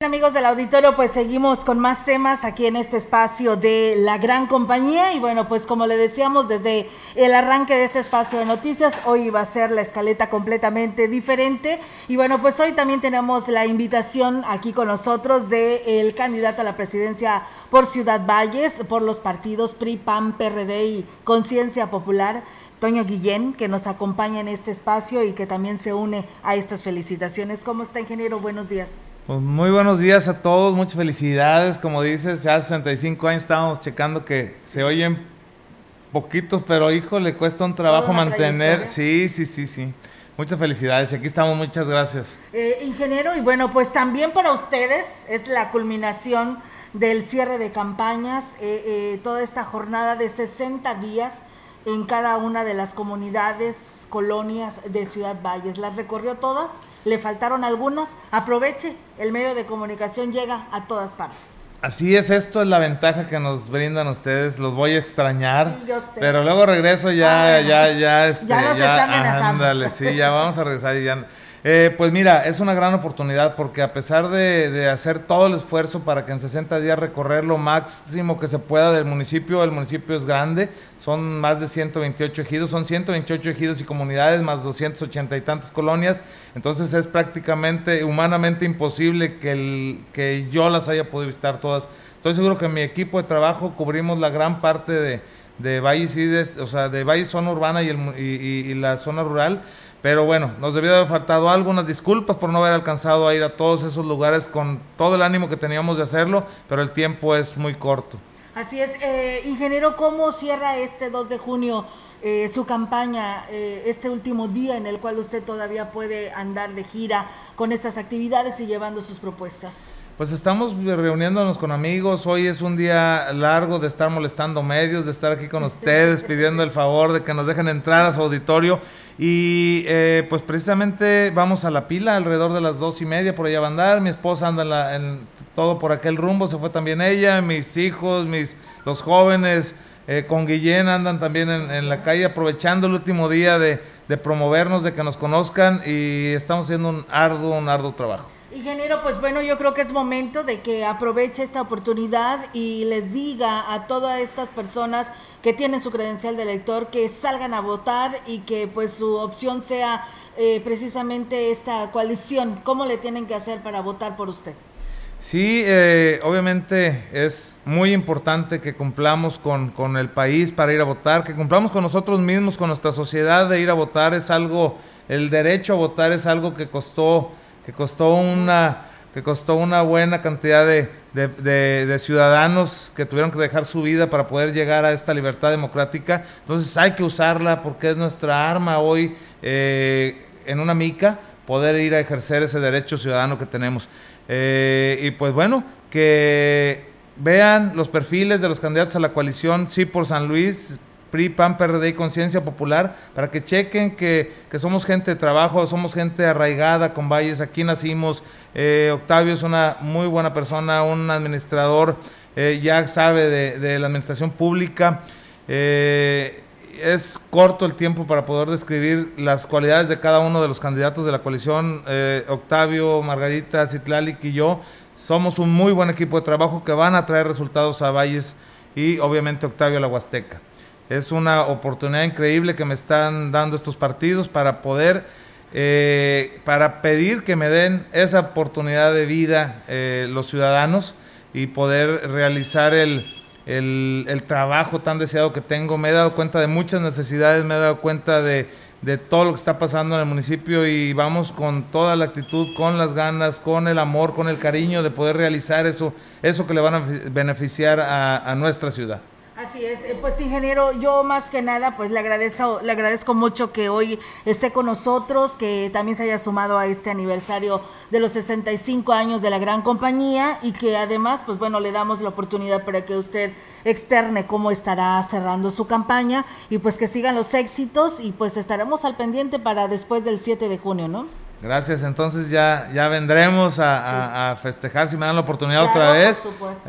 Amigos del auditorio, pues seguimos con más temas aquí en este espacio de la gran compañía y bueno, pues como le decíamos desde el arranque de este espacio de noticias, hoy va a ser la escaleta completamente diferente y bueno, pues hoy también tenemos la invitación aquí con nosotros del el candidato a la presidencia por Ciudad Valles, por los partidos PRI, PAN, PRD y Conciencia Popular. Toño Guillén, que nos acompaña en este espacio y que también se une a estas felicitaciones. ¿Cómo está, ingeniero? Buenos días. Pues muy buenos días a todos, muchas felicidades. Como dices, ya 65 años estábamos checando que se oyen poquitos, pero hijo, le cuesta un trabajo mantener. Sí, sí, sí, sí. Muchas felicidades. Aquí estamos, muchas gracias. Eh, ingeniero, y bueno, pues también para ustedes es la culminación del cierre de campañas, eh, eh, toda esta jornada de 60 días en cada una de las comunidades, colonias de Ciudad Valles. ¿Las recorrió todas? Le faltaron algunas, aproveche, el medio de comunicación llega a todas partes. Así es, esto es la ventaja que nos brindan ustedes. Los voy a extrañar, pero luego regreso ya, ah, ya, ya, este, ya, ya ándale, sí, ya vamos a regresar y ya. Eh, pues mira, es una gran oportunidad porque a pesar de, hacer todo el esfuerzo para que en 60 días recorrer lo máximo que se pueda del municipio, el municipio es grande, son más de 128 ejidos, son 128 ejidos y comunidades más 280 y tantas colonias, entonces es prácticamente humanamente imposible que, que yo las haya podido visitar todas. Estoy seguro que mi equipo de trabajo cubrimos la gran parte de, de de, o sea, de Valles zona urbana y, el, y la zona rural pero bueno, nos debió haber faltado algunas disculpas por no haber alcanzado a ir a todos esos lugares con todo el ánimo que teníamos de hacerlo, pero el tiempo es muy corto. Así es, eh, ingeniero, ¿cómo cierra este 2 de junio eh, su campaña, eh, este último día en el cual usted todavía puede andar de gira con estas actividades y llevando sus propuestas? Pues estamos reuniéndonos con amigos. Hoy es un día largo de estar molestando medios, de estar aquí con ustedes, pidiendo el favor de que nos dejen entrar a su auditorio. Y eh, pues precisamente vamos a la pila alrededor de las dos y media, por allá va a andar. Mi esposa anda en, todo por aquel rumbo, se fue también ella, mis hijos, mis los jóvenes. Eh, con Guillén andan también en, la calle aprovechando el último día de, de promovernos, de que nos conozcan y estamos haciendo un arduo, un arduo trabajo. Ingeniero, pues bueno, yo creo que es momento de que aproveche esta oportunidad y les diga a todas estas personas que tienen su credencial de elector que salgan a votar y que pues su opción sea eh, precisamente esta coalición. ¿Cómo le tienen que hacer para votar por usted? Sí, eh, obviamente es muy importante que cumplamos con, con el país para ir a votar, que cumplamos con nosotros mismos, con nuestra sociedad de ir a votar. Es algo, el derecho a votar es algo que costó que costó una, que costó una buena cantidad de, de, ciudadanos que tuvieron que dejar su vida para poder llegar a esta libertad democrática. Entonces hay que usarla porque es nuestra arma hoy eh, en una mica poder ir a ejercer ese derecho ciudadano que tenemos. Eh, y pues bueno, que vean los perfiles de los candidatos a la coalición Sí por San Luis, PRI, PAN, PRD y Conciencia Popular, para que chequen que, somos gente de trabajo, somos gente arraigada con Valles, aquí nacimos. Eh, Octavio es una muy buena persona, un administrador, eh, ya sabe de, la administración pública. Eh, es corto el tiempo para poder describir las cualidades de cada uno de los candidatos de la coalición. Octavio, Margarita, Citlalic y yo somos un muy buen equipo de trabajo que van a traer resultados a Valles y obviamente Octavio la Huasteca. Es una oportunidad increíble que me están dando estos partidos para poder, eh, para pedir que me den esa oportunidad de vida eh, los ciudadanos y poder realizar el, el, trabajo tan deseado que tengo. Me he dado cuenta de muchas necesidades, me he dado cuenta de, de todo lo que está pasando en el municipio y vamos con toda la actitud, con las ganas, con el amor, con el cariño de poder realizar eso, eso que le van a beneficiar a nuestra ciudad. Así es, eh, pues ingeniero, yo más que nada pues le agradezco, le agradezco mucho que hoy esté con nosotros, que también se haya sumado a este aniversario de los 65 años de la gran compañía y que además pues bueno le damos la oportunidad para que usted externe cómo estará cerrando su campaña y pues que sigan los éxitos y pues estaremos al pendiente para después del 7 de junio, ¿no? Gracias, entonces ya, ya vendremos a, festejar si me dan la oportunidad otra vez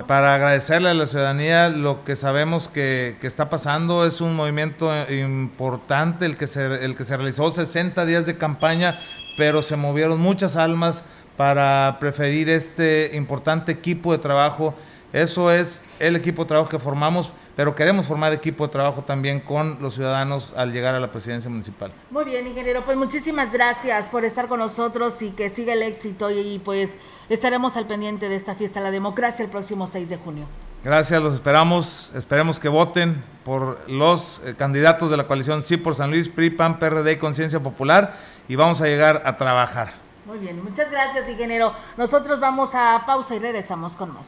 para agradecerle a la ciudadanía lo que sabemos que, que, está pasando. Es un movimiento importante el que, se, el que se realizó 60 días de campaña, pero se movieron muchas almas para preferir este importante equipo de trabajo. Eso es el equipo de trabajo que formamos pero queremos formar equipo de trabajo también con los ciudadanos al llegar a la presidencia municipal. Muy bien, ingeniero, pues muchísimas gracias por estar con nosotros y que siga el éxito y, pues estaremos al pendiente de esta fiesta la democracia el próximo 6 de junio. Gracias, los esperamos, esperemos que voten por los eh, candidatos de la coalición Sí por San Luis, PRI, PAN, PRD y Conciencia Popular y vamos a llegar a trabajar. Muy bien, muchas gracias, ingeniero. Nosotros vamos a pausa y regresamos con más.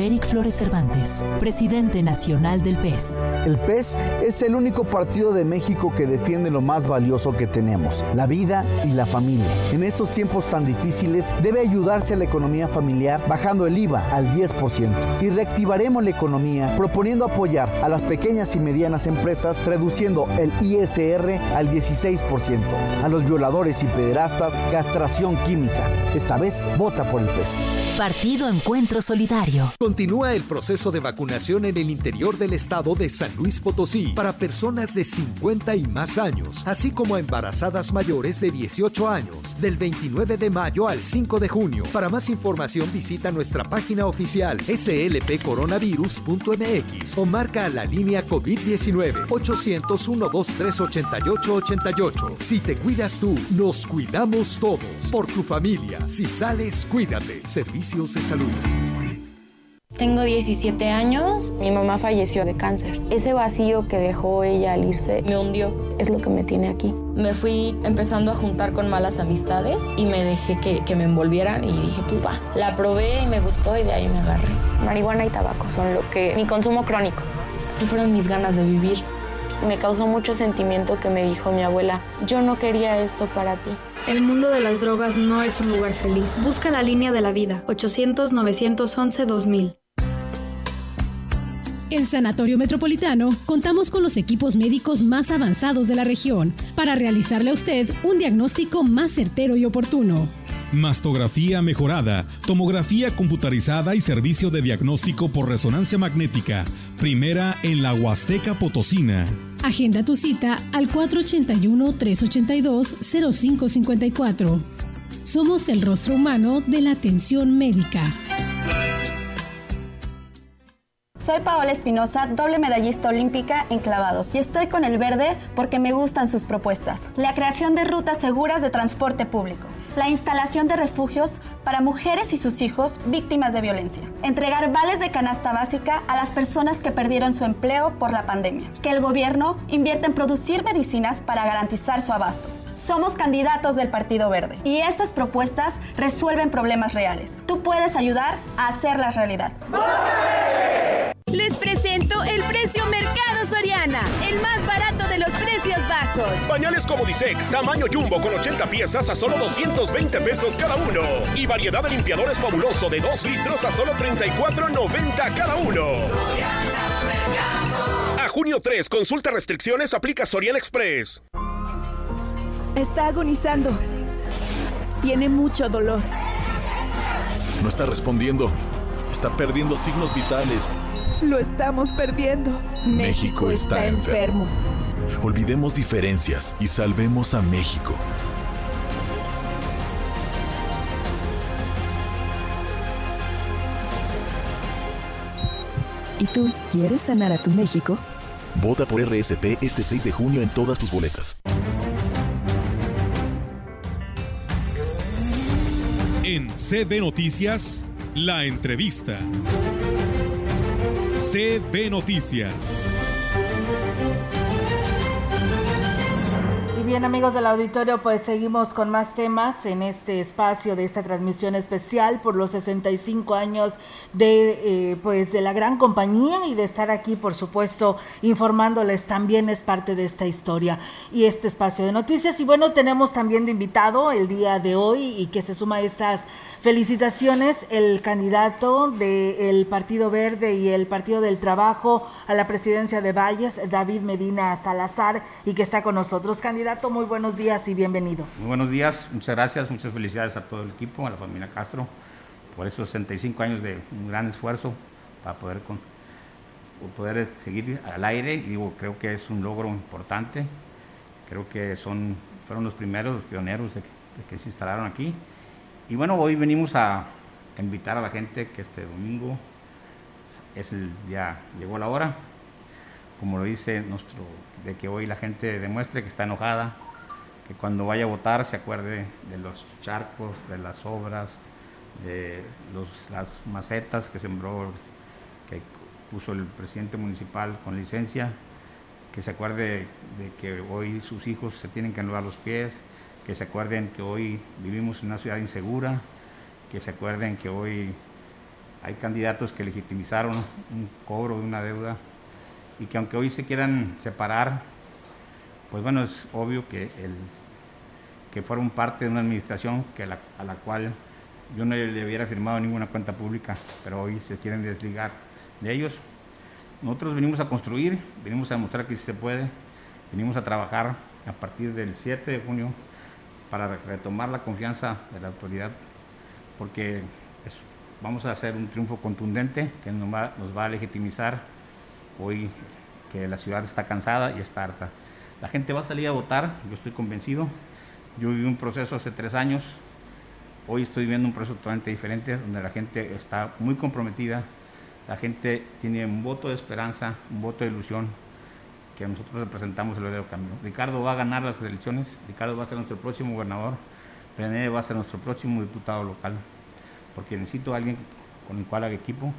Eric Flores Cervantes, presidente nacional del PES. El PES es el único partido de México que defiende lo más valioso que tenemos, la vida y la familia. En estos tiempos tan difíciles debe ayudarse a la economía familiar bajando el IVA al 10% y reactivaremos la economía proponiendo apoyar a las pequeñas y medianas empresas reduciendo el ISR al 16%, a los violadores y pederastas castración química. Esta vez vota por el PES. Partido Encuentro Solidario. Continúa el proceso de vacunación en el interior del estado de San Luis Potosí para personas de 50 y más años, así como embarazadas mayores de 18 años, del 29 de mayo al 5 de junio. Para más información visita nuestra página oficial slpcoronavirus.mx o marca la línea COVID-19 801 2388 88 Si te cuidas tú, nos cuidamos todos. Por tu familia. Si sales, cuídate. Servicios de salud. Tengo 17 años, mi mamá falleció de cáncer. Ese vacío que dejó ella al irse me hundió, es lo que me tiene aquí. Me fui empezando a juntar con malas amistades y me dejé que, que me envolvieran y dije, pues va. La probé y me gustó y de ahí me agarré. Marihuana y tabaco son lo que... mi consumo crónico. Se fueron mis ganas de vivir. Me causó mucho sentimiento que me dijo mi abuela, yo no quería esto para ti. El mundo de las drogas no es un lugar feliz. Busca la línea de la vida, 800-911-2000. En Sanatorio Metropolitano contamos con los equipos médicos más avanzados de la región para realizarle a usted un diagnóstico más certero y oportuno. Mastografía mejorada, tomografía computarizada y servicio de diagnóstico por resonancia magnética. Primera en la Huasteca Potosina. Agenda tu cita al 481-382-0554. Somos el rostro humano de la atención médica. Soy Paola Espinosa, doble medallista olímpica en clavados y estoy con el verde porque me gustan sus propuestas. La creación de rutas seguras de transporte público, la instalación de refugios para mujeres y sus hijos víctimas de violencia, entregar vales de canasta básica a las personas que perdieron su empleo por la pandemia, que el gobierno invierta en producir medicinas para garantizar su abasto. Somos candidatos del Partido Verde y estas propuestas resuelven problemas reales. Tú puedes ayudar a hacerlas realidad. Les presento el precio Mercado Soriana, el más barato de los precios bajos. Pañales como Disec, tamaño jumbo con 80 piezas a solo 220 pesos cada uno. Y variedad de limpiadores fabuloso de 2 litros a solo 34.90 cada uno. A junio 3, consulta restricciones, aplica Soriana Express. Está agonizando. Tiene mucho dolor. No está respondiendo. Está perdiendo signos vitales. Lo estamos perdiendo. México, está, enfermo. Olvidemos diferencias y salvemos a México. ¿Y tú quieres sanar a tu México? Vota por RSP este 6 de junio en todas tus boletas. En CB Noticias, la entrevista. CB Noticias. Bien amigos del auditorio, pues seguimos con más temas en este espacio de esta transmisión especial por los 65 años de eh, pues de la gran compañía y de estar aquí por supuesto informándoles también es parte de esta historia y este espacio de noticias. Y bueno tenemos también de invitado el día de hoy y que se suma a estas Felicitaciones el candidato del Partido Verde y el Partido del Trabajo a la presidencia de Valles, David Medina Salazar, y que está con nosotros. Candidato, muy buenos días y bienvenido. Muy buenos días, muchas gracias, muchas felicidades a todo el equipo, a la familia Castro, por esos 65 años de un gran esfuerzo para poder, con, poder seguir al aire. Y digo, creo que es un logro importante, creo que son, fueron los primeros, los pioneros que se instalaron aquí y bueno, hoy venimos a invitar a la gente que este domingo es el día, llegó la hora, como lo dice nuestro, de que hoy la gente demuestre que está enojada, que cuando vaya a votar se acuerde de los charcos, de las obras, de las macetas que sembró, que puso el presidente municipal con licencia, que se acuerde de que hoy sus hijos se tienen que lavar los pies, que se acuerden que hoy vivimos en una ciudad insegura, que se acuerden que hoy hay candidatos que legitimizaron un cobro de una deuda y que aunque hoy se quieran separar, pues bueno, es obvio que, el, que fueron parte de una administración que a la cual yo no le hubiera firmado ninguna cuenta pública, pero hoy se quieren desligar de ellos. Nosotros venimos a construir, venimos a demostrar que sí se puede, venimos a trabajar a partir del 7 de junio para retomar la confianza de la autoridad, porque vamos a hacer un triunfo contundente que nos va, nos va a legitimizar hoy que la ciudad está cansada y está harta. La gente va a salir a votar, yo estoy convencido. Yo viví un proceso hace tres años, hoy estoy viviendo un proceso totalmente diferente, donde la gente está muy comprometida, la gente tiene un voto de esperanza, un voto de ilusión, que nosotros representamos el verdadero cambio. Ricardo va a ganar las elecciones, Ricardo va a ser nuestro próximo gobernador, René va a ser nuestro próximo diputado local, porque necesito a alguien con el cual haga equipo,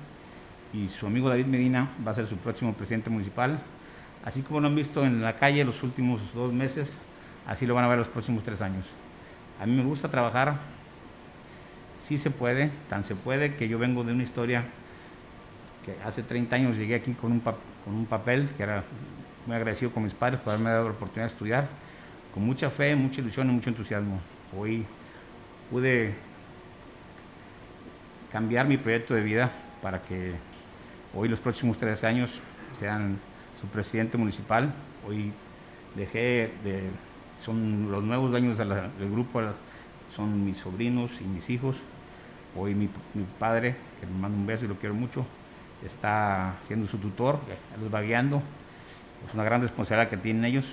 y su amigo David Medina va a ser su próximo presidente municipal. Así como lo han visto en la calle los últimos dos meses, así lo van a ver los próximos tres años. A mí me gusta trabajar, sí se puede, tan se puede que yo vengo de una historia que hace 30 años llegué aquí con un, con un papel, que era muy agradecido con mis padres por haberme dado la oportunidad de estudiar, con mucha fe, mucha ilusión y mucho entusiasmo. Hoy pude cambiar mi proyecto de vida para que hoy los próximos tres años sean su presidente municipal. Hoy dejé de, son los nuevos dueños del grupo, son mis sobrinos y mis hijos. Hoy mi, padre, que le mando un beso y lo quiero mucho, está siendo su tutor, los va guiando. Es una gran responsabilidad que tienen ellos,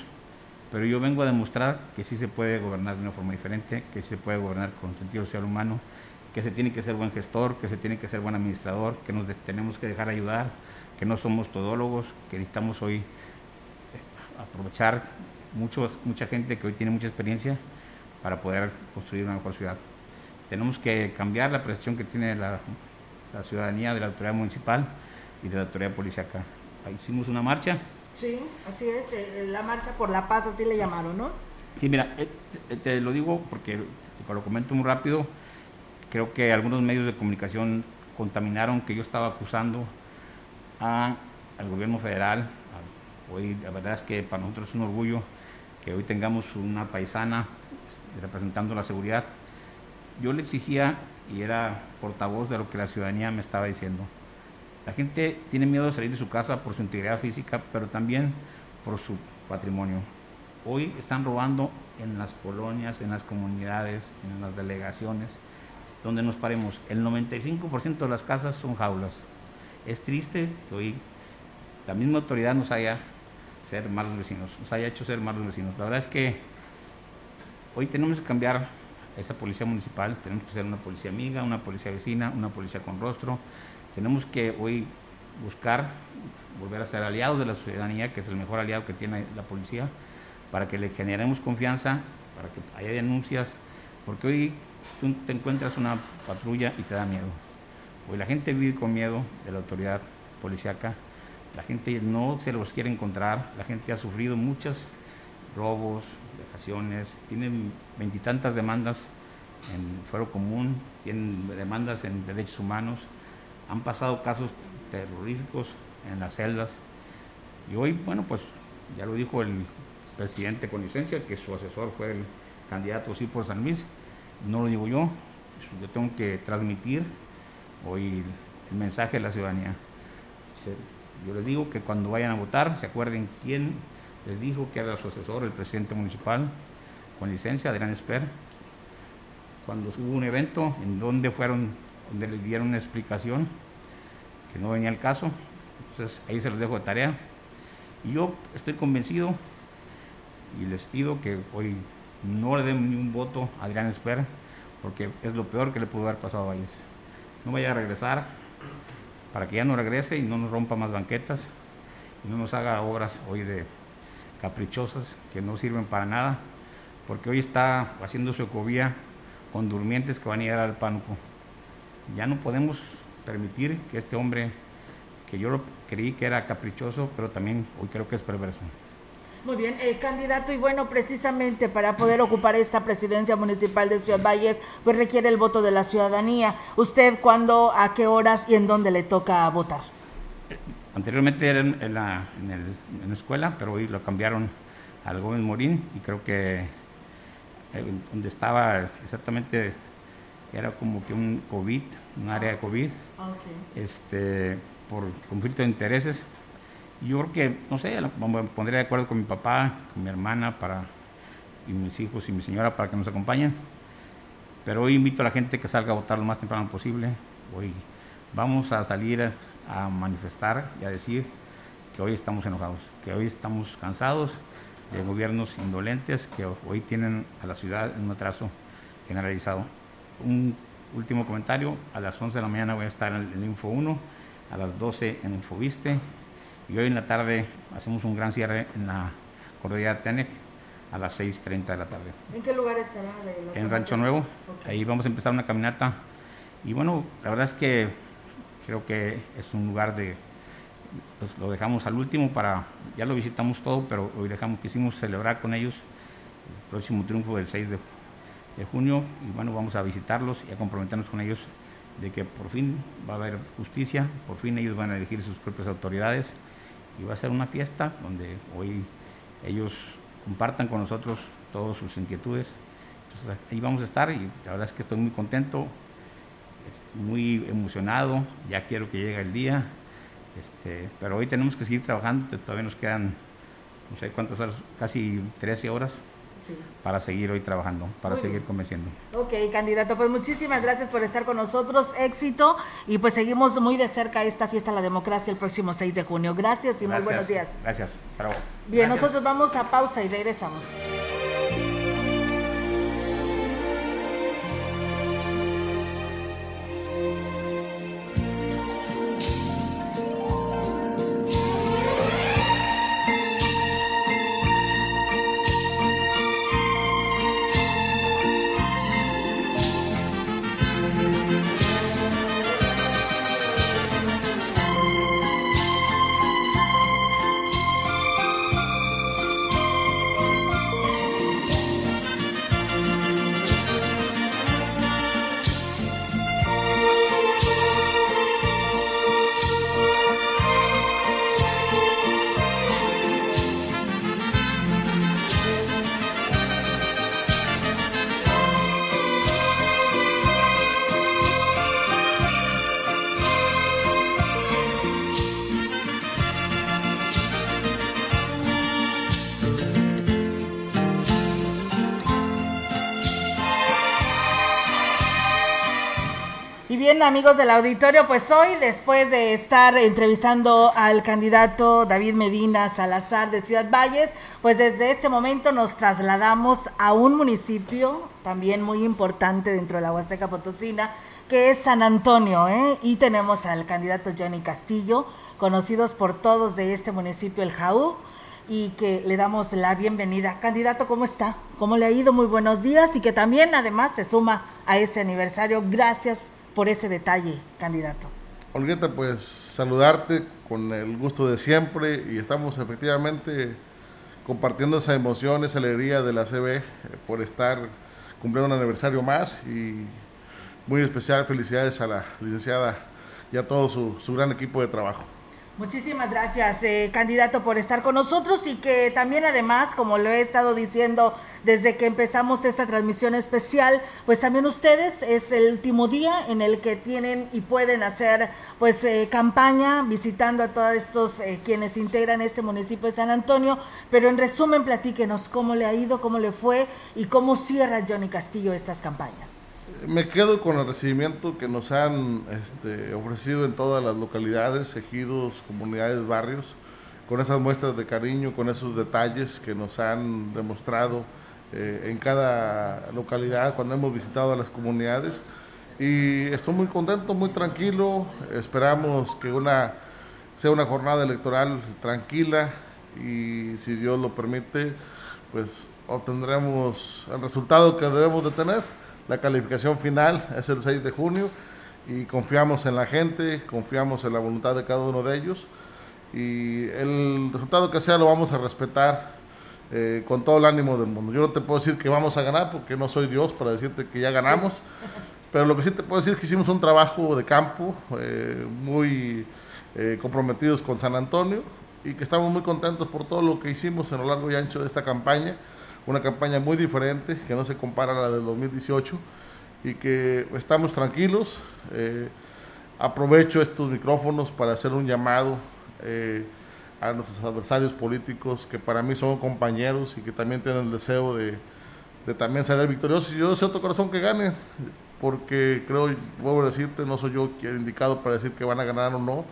pero yo vengo a demostrar que sí se puede gobernar de una forma diferente, que sí se puede gobernar con sentido social humano, que se tiene que ser buen gestor, que se tiene que ser buen administrador, que nos tenemos que dejar ayudar, que no somos todólogos, que necesitamos hoy eh, aprovechar mucho, mucha gente que hoy tiene mucha experiencia para poder construir una mejor ciudad. Tenemos que cambiar la percepción que tiene la, la ciudadanía de la autoridad municipal y de la autoridad policíaca. Hicimos una marcha. Sí, así es, eh, la marcha por la paz, así le llamaron, ¿no? Sí, mira, eh, te, lo digo porque lo comento muy rápido. Creo que algunos medios de comunicación contaminaron que yo estaba acusando a, al gobierno federal. Hoy la verdad es que para nosotros es un orgullo que hoy tengamos una paisana este, representando la seguridad. Yo le exigía y era portavoz de lo que la ciudadanía me estaba diciendo. La gente tiene miedo de salir de su casa por su integridad física, pero también por su patrimonio. Hoy están robando en las colonias, en las comunidades, en las delegaciones, donde nos paremos. El 95% de las casas son jaulas. Es triste que hoy la misma autoridad nos haya ser malos vecinos, nos haya hecho ser malos vecinos. La verdad es que hoy tenemos que cambiar esa policía municipal, tenemos que ser una policía amiga, una policía vecina, una policía con rostro. Tenemos que hoy buscar volver a ser aliados de la ciudadanía, que es el mejor aliado que tiene la policía, para que le generemos confianza, para que haya denuncias, porque hoy tú te encuentras una patrulla y te da miedo. Hoy la gente vive con miedo de la autoridad policíaca, la gente no se los quiere encontrar, la gente ha sufrido muchos robos, vejaciones, tienen veintitantas demandas en fuero común, tienen demandas en derechos humanos, han pasado casos terroríficos en las celdas. Y hoy, bueno, pues ya lo dijo el presidente con licencia, que su asesor fue el candidato sí por San Luis, no lo digo yo, yo tengo que transmitir hoy el mensaje de la ciudadanía. Yo les digo que cuando vayan a votar se acuerden quién les dijo que era su asesor, el presidente municipal, con licencia, Adrián Esper, cuando hubo un evento en donde fueron, donde le dieron una explicación que no venía el caso, entonces ahí se los dejo de tarea. Y yo estoy convencido y les pido que hoy no le den ni un voto a Adrián Esper, porque es lo peor que le pudo haber pasado a Valles. No vaya a regresar para que ya no regrese y no nos rompa más banquetas y no nos haga obras hoy de caprichosas que no sirven para nada, porque hoy está haciendo su ecovía con durmientes que van a ir al pánico. Ya no podemos permitir que este hombre, que yo creí que era caprichoso, pero también hoy creo que es perverso. Muy bien, eh, candidato, y bueno, precisamente para poder ocupar esta presidencia municipal de Ciudad Valles, pues requiere el voto de la ciudadanía. ¿Usted cuándo, a qué horas y en dónde le toca votar? Anteriormente era en, la, en, la escuela, pero hoy lo cambiaron al Gómez Morín y creo que eh, donde estaba exactamente era como que un COVID, un área de COVID, este, por conflicto de intereses. Yo creo que, no sé, me pondré de acuerdo con mi papá, con mi hermana para, y mis hijos y mi señora para que nos acompañen. Pero hoy invito a la gente que salga a votar lo más temprano posible. Hoy vamos a salir a manifestar y a decir que hoy estamos enojados, que hoy estamos cansados de gobiernos indolentes que hoy tienen a la ciudad en un atraso generalizado. Un último comentario, a las 11 de la mañana voy a estar en el Info 1, a las 12 en Infoviste y hoy en la tarde hacemos un gran cierre en la cordillera Tenec a las 6.30 de la tarde. ¿En qué lugar estará? en Rancho Nuevo, ahí vamos a empezar una caminata y bueno, la verdad es que creo que es un lugar de, pues, lo dejamos al último para, ya lo visitamos todo, pero hoy dejamos, quisimos celebrar con ellos el próximo triunfo del 6 de, de junio y bueno, vamos a visitarlos y a comprometernos con ellos de que por fin va a haber justicia, por fin ellos van a elegir sus propias autoridades y va a ser una fiesta donde hoy ellos compartan con nosotros todas sus inquietudes. Entonces ahí vamos a estar y la verdad es que estoy muy contento, muy emocionado, ya quiero que llegue el día, este, pero hoy tenemos que seguir trabajando, todavía nos quedan no sé cuántas horas, casi 13 horas para seguir hoy trabajando, para seguir convenciendo. Ok, candidato, pues muchísimas gracias por estar con nosotros, éxito y pues seguimos muy de cerca esta fiesta de la democracia el próximo 6 de junio. Gracias y muy buenos días. Gracias, bravo. Bien, nosotros vamos a pausa y regresamos. Amigos del auditorio, pues hoy, después de estar entrevistando al candidato David Medina Salazar de Ciudad Valles, pues desde este momento nos trasladamos a un municipio también muy importante dentro de la Huasteca Potosina, que es San Antonio, ¿eh? y tenemos al candidato Johnny Castillo, conocidos por todos de este municipio, el Jaú, y que le damos la bienvenida. Candidato, ¿cómo está? ¿Cómo le ha ido? Muy buenos días y que también además se suma a ese aniversario. Gracias por ese detalle, candidato. Olgueta, pues saludarte con el gusto de siempre y estamos efectivamente compartiendo esa emoción, esa alegría de la CB eh, por estar cumpliendo un aniversario más y muy especial felicidades a la licenciada y a todo su, su gran equipo de trabajo. Muchísimas gracias, eh, candidato, por estar con nosotros y que también además, como lo he estado diciendo desde que empezamos esta transmisión especial, pues también ustedes es el último día en el que tienen y pueden hacer pues eh, campaña visitando a todos estos eh, quienes integran este municipio de San Antonio, pero en resumen platíquenos cómo le ha ido, cómo le fue y cómo cierra Johnny Castillo estas campañas me quedo con el recibimiento que nos han este, ofrecido en todas las localidades, ejidos, comunidades, barrios, con esas muestras de cariño, con esos detalles que nos han demostrado eh, en cada localidad cuando hemos visitado a las comunidades. Y estoy muy contento, muy tranquilo. Esperamos que una, sea una jornada electoral tranquila y si Dios lo permite, pues obtendremos el resultado que debemos de tener la calificación final es el 6 de junio y confiamos en la gente, confiamos en la voluntad de cada uno de ellos y el resultado que sea lo vamos a respetar eh, con todo el ánimo del mundo. Yo no te puedo decir que vamos a ganar porque no soy Dios para decirte que ya ganamos, pero lo que sí te puedo decir es que hicimos un trabajo de campo eh, muy eh, comprometidos con San Antonio y que estamos muy contentos por todo lo que hicimos en lo largo y ancho de esta campaña, una campaña muy diferente que no se compara a la del 2018 y que estamos tranquilos. aprovecho estos micrófonos para hacer un llamado a nuestros adversarios políticos, que para mí son compañeros y que también tienen el deseo de, de también salir victoriosos. Yo deseo otro corazón que gane, porque creo, vuelvo a decirte, no soy yo quien indicado para decir que van a ganar o no,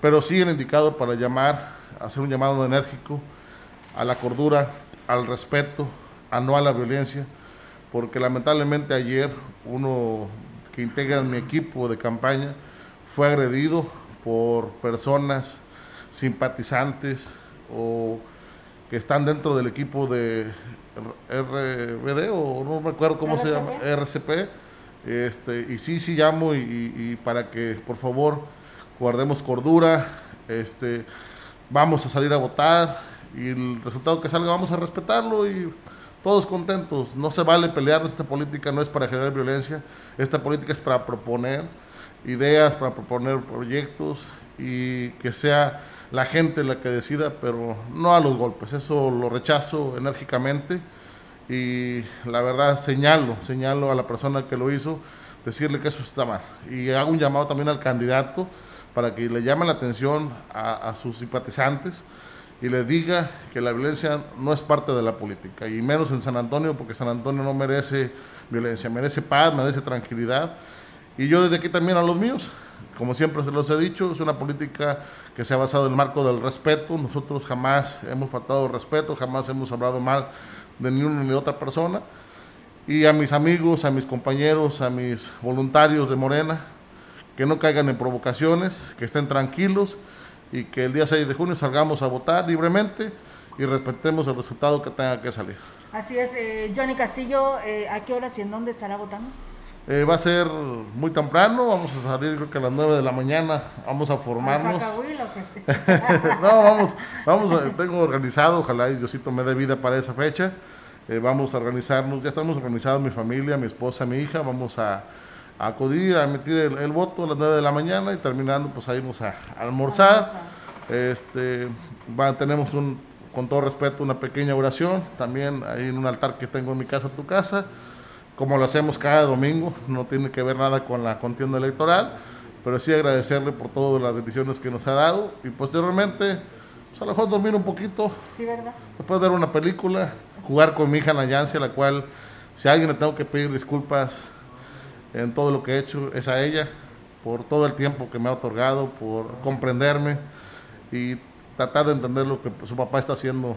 pero sí el indicado para llamar, hacer un llamado enérgico a la cordura, al respeto, a no a la violencia, porque lamentablemente ayer uno que integra mi equipo de campaña fue agredido por personas simpatizantes o que están dentro del equipo de RBD o no me acuerdo cómo se llama, RCP. Este, y sí, sí llamo y, para que por favor guardemos cordura, este, vamos a salir a votar y el resultado que salga vamos a respetarlo y todos contentos. No se vale pelear, esta política no es para generar violencia, esta política es para proponer ideas, para proponer proyectos y que sea la gente la que decida, pero no a los golpes. Eso lo rechazo enérgicamente y la verdad señalo, señalo a la persona que lo hizo, decirle que eso está mal. Y hago un llamado también al candidato para que le llame la atención a, sus simpatizantes y le diga que la violencia no es parte de la política, y menos en San Antonio, porque San Antonio no merece violencia, merece paz, merece tranquilidad. Y yo desde aquí también a los míos, como siempre se los he dicho, es una política que se ha basado en el marco del respeto. Nosotros jamás hemos faltado respeto, jamás hemos hablado mal de ni una ni de otra persona. Y a mis amigos, a mis compañeros, a mis voluntarios de Morena, que no caigan en provocaciones, que estén tranquilos y que el día 6 de junio salgamos a votar libremente y respetemos el resultado que tenga que salir. Así es, eh, Johnny Castillo, eh, ¿a qué horas y en dónde estará votando? Eh, va a ser muy temprano, vamos a salir creo que a las 9 de la mañana, vamos a formarnos. no, vamos, vamos a, tengo organizado, ojalá y Diosito me dé vida para esa fecha. Eh, vamos a organizarnos, ya estamos organizados mi familia, mi esposa, mi hija, vamos a, acudir a emitir el, voto a las 9 de la mañana y terminando pues a irnos a, almorzar. Este, va, tenemos un, con todo respeto una pequeña oración, también ahí en un altar que tengo en mi casa, tu casa como lo hacemos cada domingo, no tiene que ver nada con la contienda electoral, pero sí agradecerle por todas las bendiciones que nos ha dado y posteriormente, pues a lo mejor dormir un poquito, sí, ¿verdad? después ver una película, jugar con mi hija Nayancia, la cual si a alguien le tengo que pedir disculpas en todo lo que he hecho, es a ella, por todo el tiempo que me ha otorgado, por comprenderme y tratar de entender lo que su papá está haciendo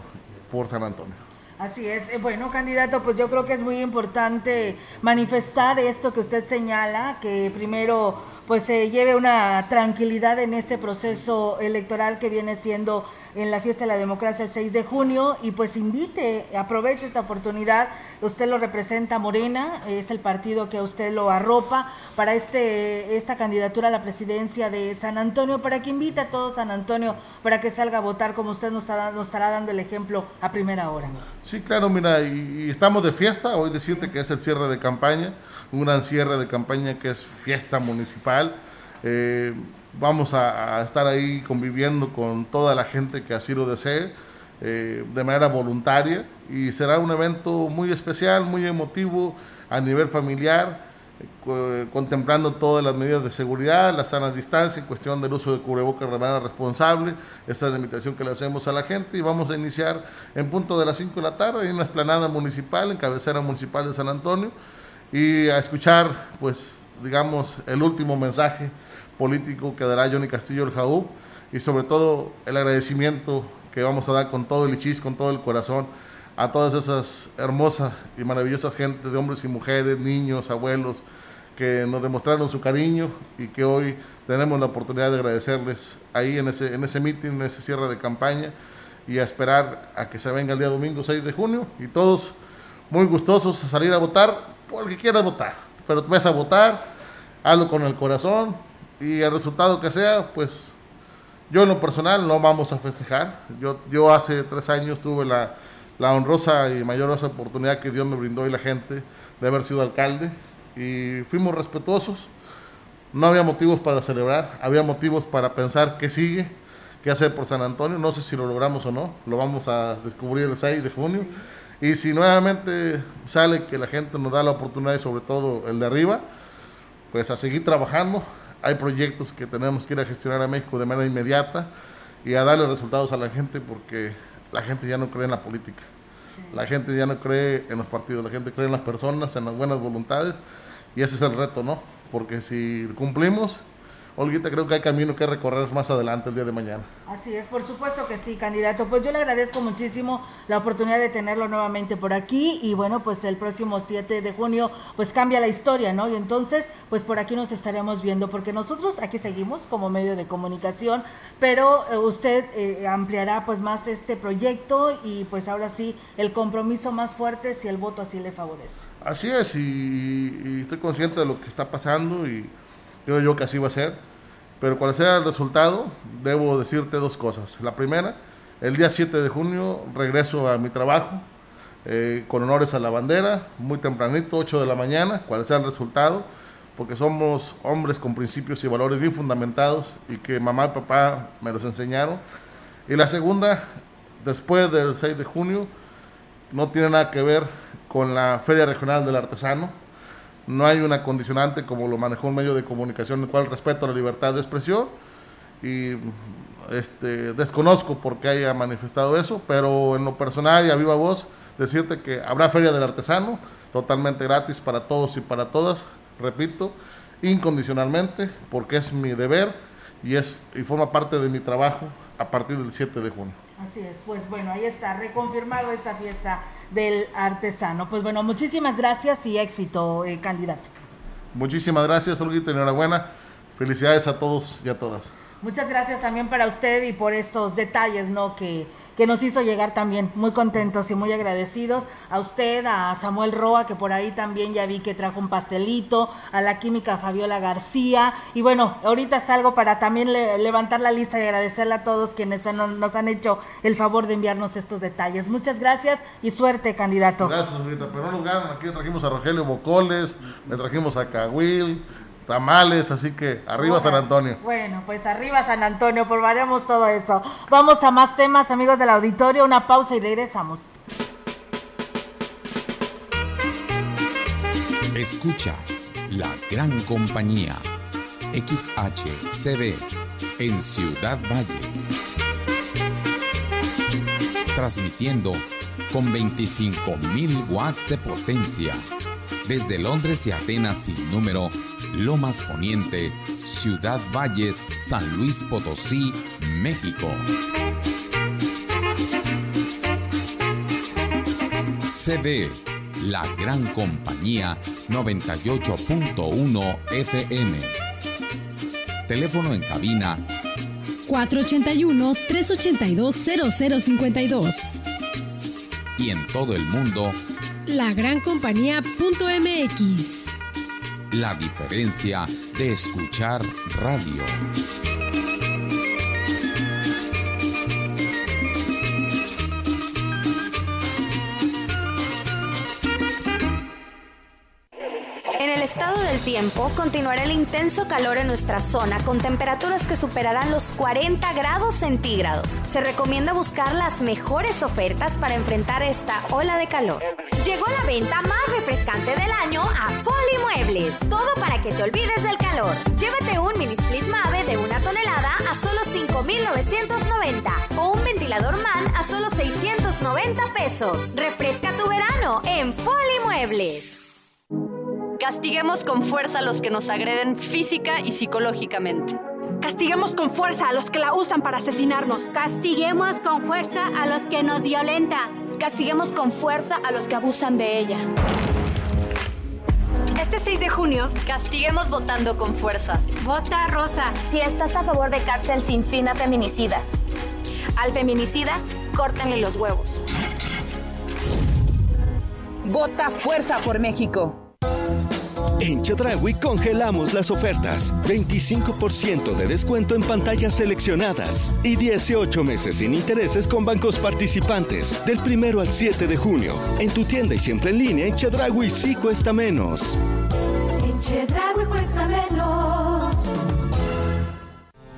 por San Antonio. Así es. Eh, bueno, candidato, pues yo creo que es muy importante manifestar esto que usted señala, que primero pues se lleve una tranquilidad en este proceso electoral que viene siendo en la fiesta de la democracia el 6 de junio. Y pues invite, aproveche esta oportunidad, usted lo representa Morena, es el partido que usted lo arropa para este esta candidatura a la presidencia de San Antonio, para que invite a todo San Antonio para que salga a votar como usted nos, está, nos estará dando el ejemplo a primera hora. Sí, claro, mira, y, estamos de fiesta, hoy decirte que es el cierre de campaña, un gran cierre de campaña que es fiesta municipal. Eh, vamos a, estar ahí conviviendo con toda la gente que así lo desee, eh, de manera voluntaria, y será un evento muy especial, muy emotivo a nivel familiar contemplando todas las medidas de seguridad, la sana distancia, en cuestión del uso de cubrebocas de manera responsable. Esta es la invitación que le hacemos a la gente y vamos a iniciar en punto de las 5 de la tarde en una esplanada municipal, en cabecera municipal de San Antonio, y a escuchar, pues, digamos, el último mensaje político que dará Johnny Castillo el Jaú y sobre todo el agradecimiento que vamos a dar con todo el ichis, con todo el corazón a todas esas hermosas y maravillosas gente de hombres y mujeres, niños, abuelos, que nos demostraron su cariño y que hoy tenemos la oportunidad de agradecerles ahí en ese, en ese meeting, en ese cierre de campaña y a esperar a que se venga el día domingo 6 de junio y todos muy gustosos a salir a votar por el que quieras votar, pero vas a votar, hazlo con el corazón y el resultado que sea, pues yo en lo personal no vamos a festejar. Yo, yo hace tres años tuve la la honrosa y mayor oportunidad que Dios me brindó y la gente de haber sido alcalde y fuimos respetuosos. No había motivos para celebrar, había motivos para pensar qué sigue, qué hacer por San Antonio. No sé si lo logramos o no, lo vamos a descubrir el 6 de junio. Y si nuevamente sale que la gente nos da la oportunidad y sobre todo el de arriba, pues a seguir trabajando. Hay proyectos que tenemos que ir a gestionar a México de manera inmediata y a darle resultados a la gente porque la gente ya no cree en la política. La gente ya no cree en los partidos, la gente cree en las personas, en las buenas voluntades y ese es el reto, ¿no? Porque si cumplimos, Olguita, creo que hay camino que recorrer más adelante el día de mañana. Así es, por supuesto que sí, candidato. Pues yo le agradezco muchísimo la oportunidad de tenerlo nuevamente por aquí y bueno, pues el próximo 7 de junio pues cambia la historia, ¿no? Y entonces pues por aquí nos estaremos viendo porque nosotros aquí seguimos como medio de comunicación, pero eh, usted eh, ampliará pues más este proyecto y pues ahora sí el compromiso más fuerte si el voto así le favorece. Así es y, y estoy consciente de lo que está pasando y creo yo que así va a ser. Pero cual sea el resultado, debo decirte dos cosas. La primera, el día 7 de junio regreso a mi trabajo eh, con honores a la bandera, muy tempranito, 8 de la mañana, cual sea el resultado, porque somos hombres con principios y valores bien fundamentados y que mamá y papá me los enseñaron. Y la segunda, después del 6 de junio, no tiene nada que ver con la Feria Regional del Artesano, no hay una condicionante como lo manejó un medio de comunicación, en el cual respeto la libertad de expresión y este, desconozco por qué haya manifestado eso, pero en lo personal y a viva voz, decirte que habrá Feria del Artesano, totalmente gratis para todos y para todas, repito, incondicionalmente, porque es mi deber y, es, y forma parte de mi trabajo a partir del 7 de junio. Así es, pues bueno, ahí está, reconfirmado esta fiesta del artesano. Pues bueno, muchísimas gracias y éxito, eh, candidato. Muchísimas gracias, Olguita, enhorabuena. Felicidades a todos y a todas. Muchas gracias también para usted y por estos detalles, ¿no? Que, que nos hizo llegar también. Muy contentos y muy agradecidos. A usted, a Samuel Roa, que por ahí también ya vi que trajo un pastelito, a la química Fabiola García. Y bueno, ahorita salgo para también levantar la lista y agradecerle a todos quienes nos han hecho el favor de enviarnos estos detalles. Muchas gracias y suerte, candidato. Gracias, ahorita. Pero no nos ganan. Aquí trajimos a Rogelio Bocoles, le trajimos a Cahuil tamales, así que arriba San Antonio. Bueno, pues arriba San Antonio, probaremos todo eso. Vamos a más temas, amigos del auditorio, una pausa y regresamos. Escuchas la gran compañía XHCD en Ciudad Valles. Transmitiendo con 25.000 watts de potencia desde Londres y Atenas sin número Lomas Poniente, Ciudad Valles, San Luis Potosí, México. CD, la gran compañía 98.1 FM. Teléfono en cabina 481-382-0052. Y en todo el mundo, lagrancompañía.mx la diferencia de escuchar radio. Estado del tiempo continuará el intenso calor en nuestra zona con temperaturas que superarán los 40 grados centígrados. Se recomienda buscar las mejores ofertas para enfrentar esta ola de calor. Llegó la venta más refrescante del año a Foli Muebles. Todo para que te olvides del calor. Llévate un mini split Mave de una tonelada a solo 5,990 o un ventilador MAN a solo 690 pesos. Refresca tu verano en Foli Muebles. Castiguemos con fuerza a los que nos agreden física y psicológicamente. Castiguemos con fuerza a los que la usan para asesinarnos. Castiguemos con fuerza a los que nos violentan. Castiguemos con fuerza a los que abusan de ella. Este 6 de junio, castiguemos votando con fuerza. Vota rosa. Si estás a favor de cárcel sin fin a feminicidas. Al feminicida, córtenle los huevos. Vota fuerza por México. En Chedraui congelamos las ofertas. 25% de descuento en pantallas seleccionadas y 18 meses sin intereses con bancos participantes del primero al 7 de junio. En tu tienda y siempre en línea, en Chedraui sí cuesta menos. En Chedraui cuesta menos.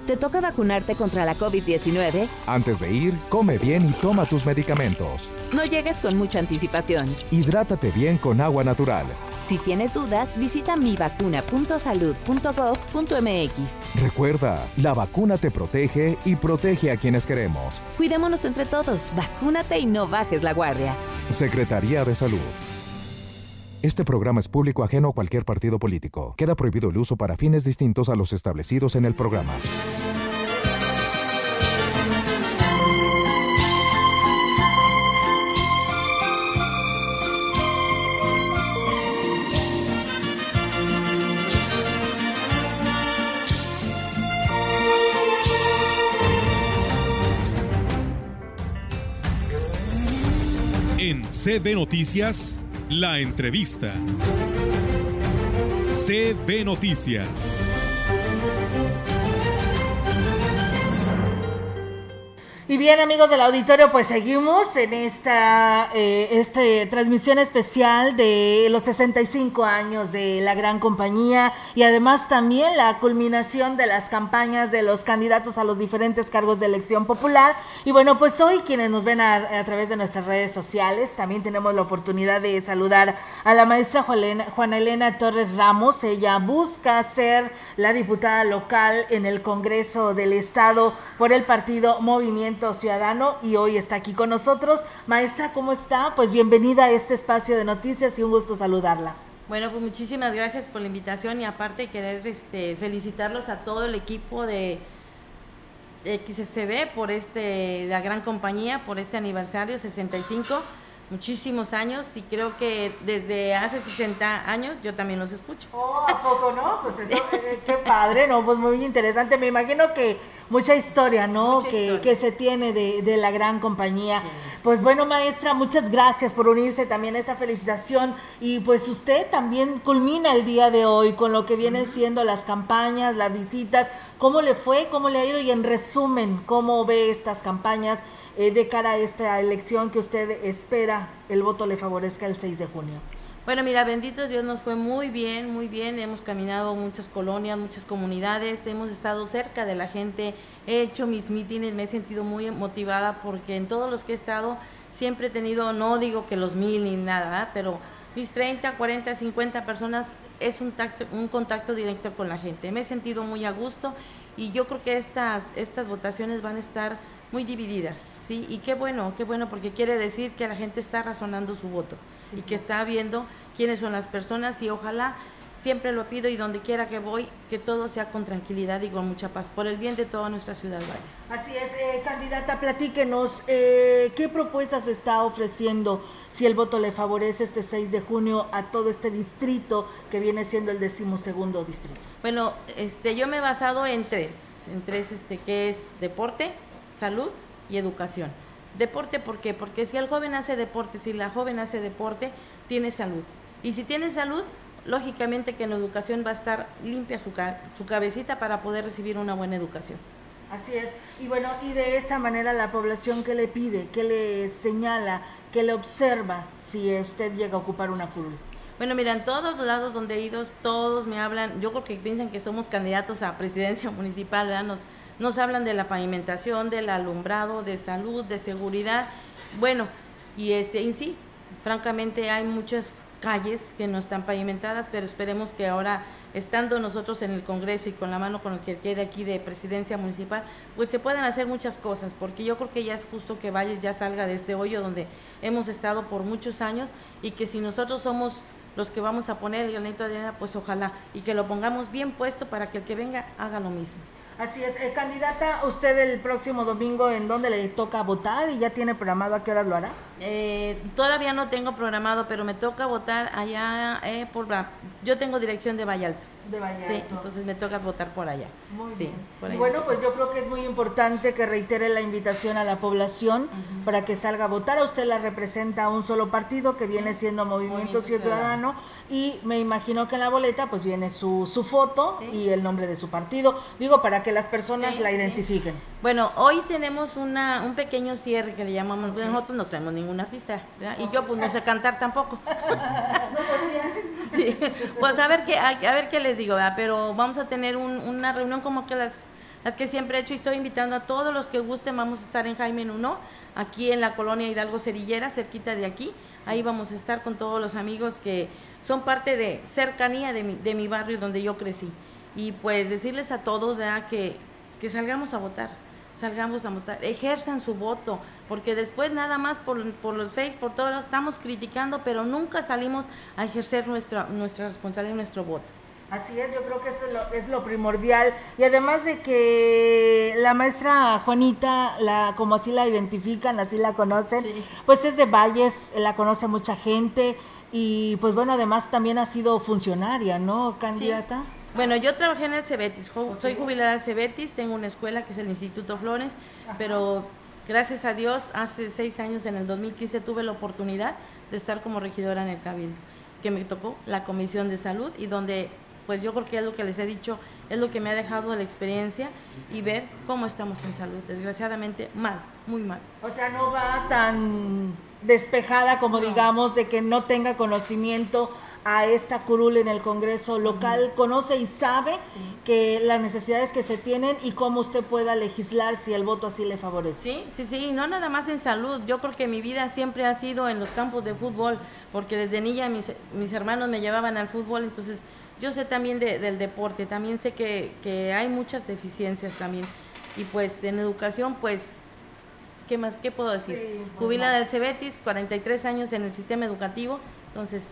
¿Te toca vacunarte contra la COVID-19? Antes de ir, come bien y toma tus medicamentos. No llegues con mucha anticipación. Hidrátate bien con agua natural. Si tienes dudas, visita mivacuna.salud.gov.mx. Recuerda, la vacuna te protege y protege a quienes queremos. Cuidémonos entre todos, vacúnate y no bajes la guardia. Secretaría de Salud. Este programa es público ajeno a cualquier partido político. Queda prohibido el uso para fines distintos a los establecidos en el programa. CB Noticias, la entrevista. CB Noticias. Y bien, amigos del auditorio, pues seguimos en esta eh, este, transmisión especial de los 65 años de la gran compañía y además también la culminación de las campañas de los candidatos a los diferentes cargos de elección popular. Y bueno, pues hoy quienes nos ven a, a través de nuestras redes sociales, también tenemos la oportunidad de saludar a la maestra Juana, Elena Torres Ramos. Ella busca ser la diputada local en el Congreso del Estado por el partido Movimiento Ciudadano y hoy está aquí con nosotros. Maestra, ¿cómo está? Pues bienvenida a este espacio de noticias y un gusto saludarla. Bueno, pues muchísimas gracias por la invitación y aparte querer este, felicitarlos a todo el equipo de XSB por este, la gran compañía, por este aniversario 65 muchísimos años y creo que desde hace 60 años yo también los escucho. Oh, ¿a poco no? Pues eso, eh, qué padre, ¿no? Pues muy interesante. Me imagino que mucha historia, ¿no? Mucha que, historia. que se tiene de, de la gran compañía. Pues bueno, maestra, muchas gracias por unirse también a esta felicitación. Y pues usted también culmina el día de hoy con lo que vienen siendo las campañas, las visitas. ¿Cómo le fue? ¿Cómo le ha ido? Y en resumen, ¿cómo ve estas campañas? eh, de cara a esta elección que usted espera el voto le favorezca el 6 de junio? Bueno, mira, bendito Dios nos fue muy bien, muy bien. Hemos caminado muchas colonias, muchas comunidades, hemos estado cerca de la gente, he hecho mis mítines, me he sentido muy motivada porque en todos los que he estado siempre he tenido, no digo que los mil ni nada, pero mis 30, 40, 50 personas es un, tacto, un contacto directo con la gente. Me he sentido muy a gusto y yo creo que estas, estas votaciones van a estar muy divididas, ¿sí? Y qué bueno, qué bueno, porque quiere decir que la gente está razonando su voto y que está viendo quiénes son las personas y ojalá, siempre lo pido y donde quiera que voy, que todo sea con tranquilidad y con mucha paz, por el bien de toda nuestra ciudad Valles. Así es, eh, candidata, platíquenos, eh, ¿qué propuestas está ofreciendo si el voto le favorece este 6 de junio a todo este distrito que viene siendo el decimosegundo distrito? Bueno, este, yo me he basado en tres, en tres, este, que es deporte, salud y educación. Deporte, ¿por qué? Porque si el joven hace deporte, si la joven hace deporte, tiene salud. Y si tiene salud, lógicamente que en educación va a estar limpia su, ca su cabecita para poder recibir una buena educación. Así es. Y bueno, y de esa manera la población que le pide, que le señala, que le observa si usted llega a ocupar una curul. Bueno, mira, en todos los lados donde he ido, todos me hablan, yo creo que piensan que somos candidatos a presidencia municipal, ¿verdad? Nos, nos hablan de la pavimentación, del alumbrado, de salud, de seguridad. Bueno, y este, en sí, francamente hay muchas calles que no están pavimentadas, pero esperemos que ahora, estando nosotros en el Congreso y con la mano con el que quede aquí de presidencia municipal, pues se puedan hacer muchas cosas, porque yo creo que ya es justo que Valles ya salga de este hoyo donde hemos estado por muchos años y que si nosotros somos los que vamos a poner el granito de arena, pues ojalá, y que lo pongamos bien puesto para que el que venga haga lo mismo. Así es, eh, candidata, usted el próximo domingo en dónde le toca votar y ya tiene programado a qué horas lo hará? Eh, todavía no tengo programado, pero me toca votar allá eh, por la, yo tengo dirección de Vallalto. De Vallarta. Sí, entonces me toca votar por allá. Muy sí, bien. bueno, pues yo creo que es muy importante que reitere la invitación a la población para que salga a votar. A usted la representa un solo partido que viene siendo Movimiento, Ciudadano y me imagino que en la boleta pues viene su, su foto y el nombre de su partido. Digo, para que las personas la identifiquen. Bueno, hoy tenemos una, un pequeño cierre que le llamamos, nosotros no tenemos ningún artista, y yo pues no sé cantar tampoco. pues a ver qué, a, ver qué les digo, pero vamos a tener una reunión como que las, las que siempre he hecho y estoy invitando a todos los que gusten, vamos a estar en Jaime 1, aquí en la colonia Hidalgo Cerillera, cerquita de aquí, ahí vamos a estar con todos los amigos que son parte de cercanía de mi, de mi barrio donde yo crecí. Y pues decirles a todos que, que salgamos a votar salgamos a votar, ejerzan su voto, porque después nada más por, por los Face, por todos estamos criticando, pero nunca salimos a ejercer nuestra, nuestra responsabilidad y nuestro voto. Así es, yo creo que eso es lo, es lo, primordial. Y además de que la maestra Juanita, la, como así la identifican, así la conocen, pues es de Valles, la conoce mucha gente y pues bueno, además también ha sido funcionaria, ¿no, candidata? Bueno, yo trabajé en el Cebetis, soy jubilada del Cebetis, tengo una escuela que es el Instituto Flores, pero gracias a Dios, hace seis años, en el 2015, tuve la oportunidad de estar como regidora en el Cabildo, que me tocó la Comisión de Salud y donde, pues yo creo que es lo que les he dicho, es lo que me ha dejado la experiencia y ver cómo estamos en salud. Desgraciadamente, mal, muy mal. O sea, no va tan despejada como digamos de que no tenga conocimiento a esta curul en el Congreso local, conoce y sabe que las necesidades que se tienen y cómo usted pueda legislar si el voto así le favorece. Sí, sí, sí, no nada más en salud. Yo creo que mi vida siempre ha sido en los campos de fútbol, porque desde niña mis, mis hermanos me llevaban al fútbol, entonces yo sé también del deporte, también sé que, que hay muchas deficiencias también. Y pues en educación, pues ¿qué más? ¿Qué puedo decir? Jubilada del Cebetis, 43 años en el sistema educativo, entonces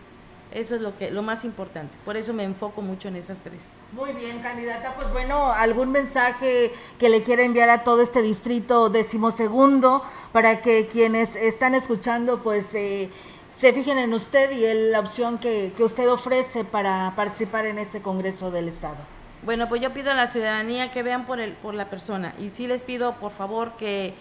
eso es lo que lo más importante. Por eso me enfoco mucho en esas tres. Muy bien, candidata. Pues bueno, algún mensaje que le quiera enviar a todo este distrito decimosegundo para que quienes están escuchando, pues eh, se fijen en usted y en la opción que, que usted ofrece para participar en este Congreso del Estado. Bueno, pues yo pido a la ciudadanía que vean por el por la persona y sí les pido, por favor, que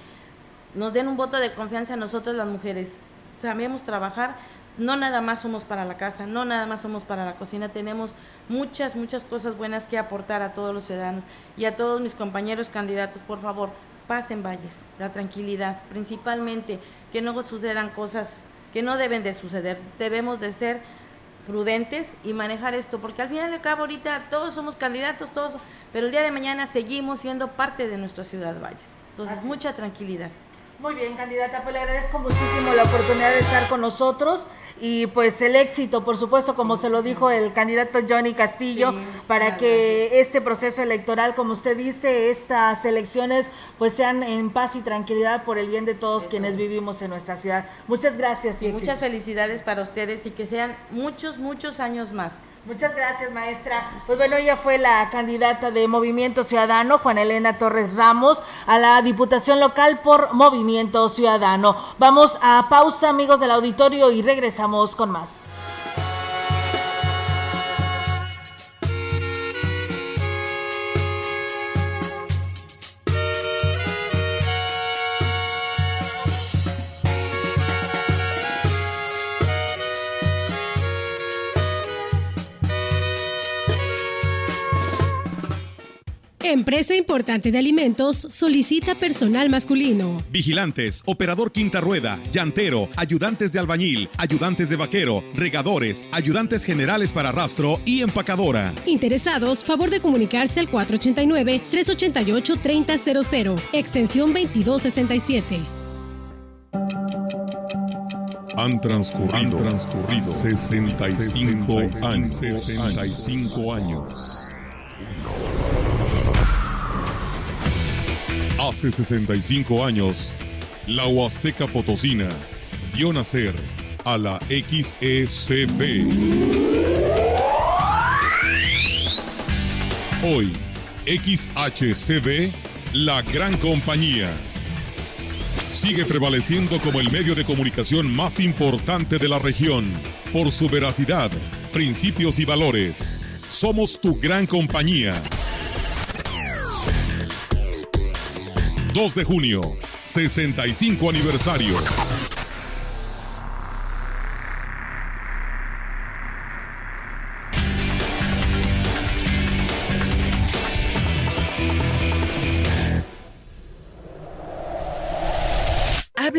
nos den un voto de confianza a nosotros las mujeres. Sabemos trabajar, no nada más somos para la casa, no nada más somos para la cocina, tenemos muchas, muchas cosas buenas que aportar a todos los ciudadanos y a todos mis compañeros candidatos, por favor, pasen valles, la tranquilidad, principalmente que no sucedan cosas que no deben de suceder, debemos de ser prudentes y manejar esto, porque al final de cabo ahorita todos somos candidatos, todos, pero el día de mañana seguimos siendo parte de nuestra ciudad Valles. Entonces, mucha tranquilidad. Muy bien, candidata, pues le agradezco muchísimo la oportunidad de estar con nosotros y pues el éxito, por supuesto, como se lo dijo el candidato Johnny Castillo, para que este proceso electoral, como usted dice, estas elecciones pues sean en paz y tranquilidad por el bien de todos quienes vivimos en nuestra ciudad. Muchas gracias. Y muchas felicidades para ustedes y que sean muchos, muchos años más. Muchas gracias, maestra. Pues bueno, ella fue la candidata de Movimiento Ciudadano, Juana Elena Torres Ramos, a la Diputación Local por Movimiento Ciudadano. Vamos a pausa, amigos del auditorio, y regresamos con más. Empresa importante de alimentos solicita personal masculino. Vigilantes, operador quinta rueda, llantero, ayudantes de albañil, ayudantes de vaquero, regadores, ayudantes generales para rastro y empacadora. Interesados, favor de comunicarse al 489-388-3000, extensión 2267. Han transcurrido, Han transcurrido 65, años. 65 años. Hace 65 años, la Huasteca Potosina vio nacer a la XECB. Hoy, XHCB, la gran compañía, sigue prevaleciendo como el medio de comunicación más importante de la región por su veracidad, principios y valores Somos tu gran compañía. 2 de junio, 65 aniversario.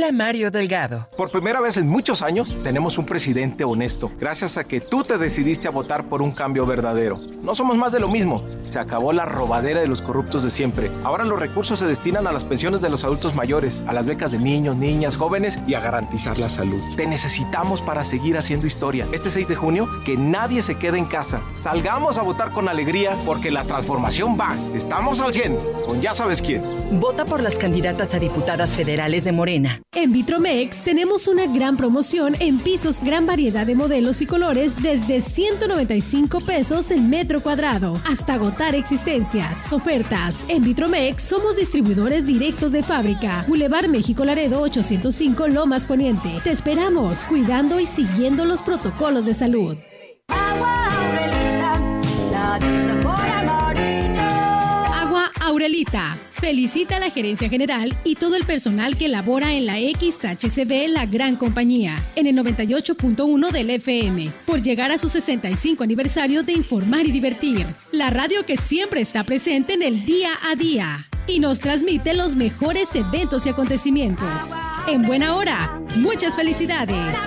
Habla Mario Delgado. Por primera vez en muchos años tenemos un presidente honesto, gracias a que tú te decidiste a votar por un cambio verdadero. No somos más de lo mismo. Se acabó la robadera de los corruptos de siempre. Ahora los recursos se destinan a las pensiones de los adultos mayores, a las becas de niños, niñas, jóvenes y a garantizar la salud. Te necesitamos para seguir haciendo historia. Este 6 de junio, que nadie se quede en casa. Salgamos a votar con alegría porque la transformación va. Estamos al 100, con ya sabes quién. Vota por las candidatas a diputadas federales de Morena. En Vitromex tenemos una gran promoción en pisos, gran variedad de modelos y colores desde 195 pesos el metro cuadrado hasta agotar existencias. Ofertas. En Vitromex somos distribuidores directos de fábrica. Boulevard México Laredo 805 Lomas Poniente. Te esperamos, cuidando y siguiendo los protocolos de salud. Agua Felicita a la gerencia general y todo el personal que labora en la XHCB La Gran Compañía, en el 98.1 del FM, por llegar a su 65 aniversario de Informar y Divertir, la radio que siempre está presente en el día a día y nos transmite los mejores eventos y acontecimientos. En buena hora, muchas felicidades.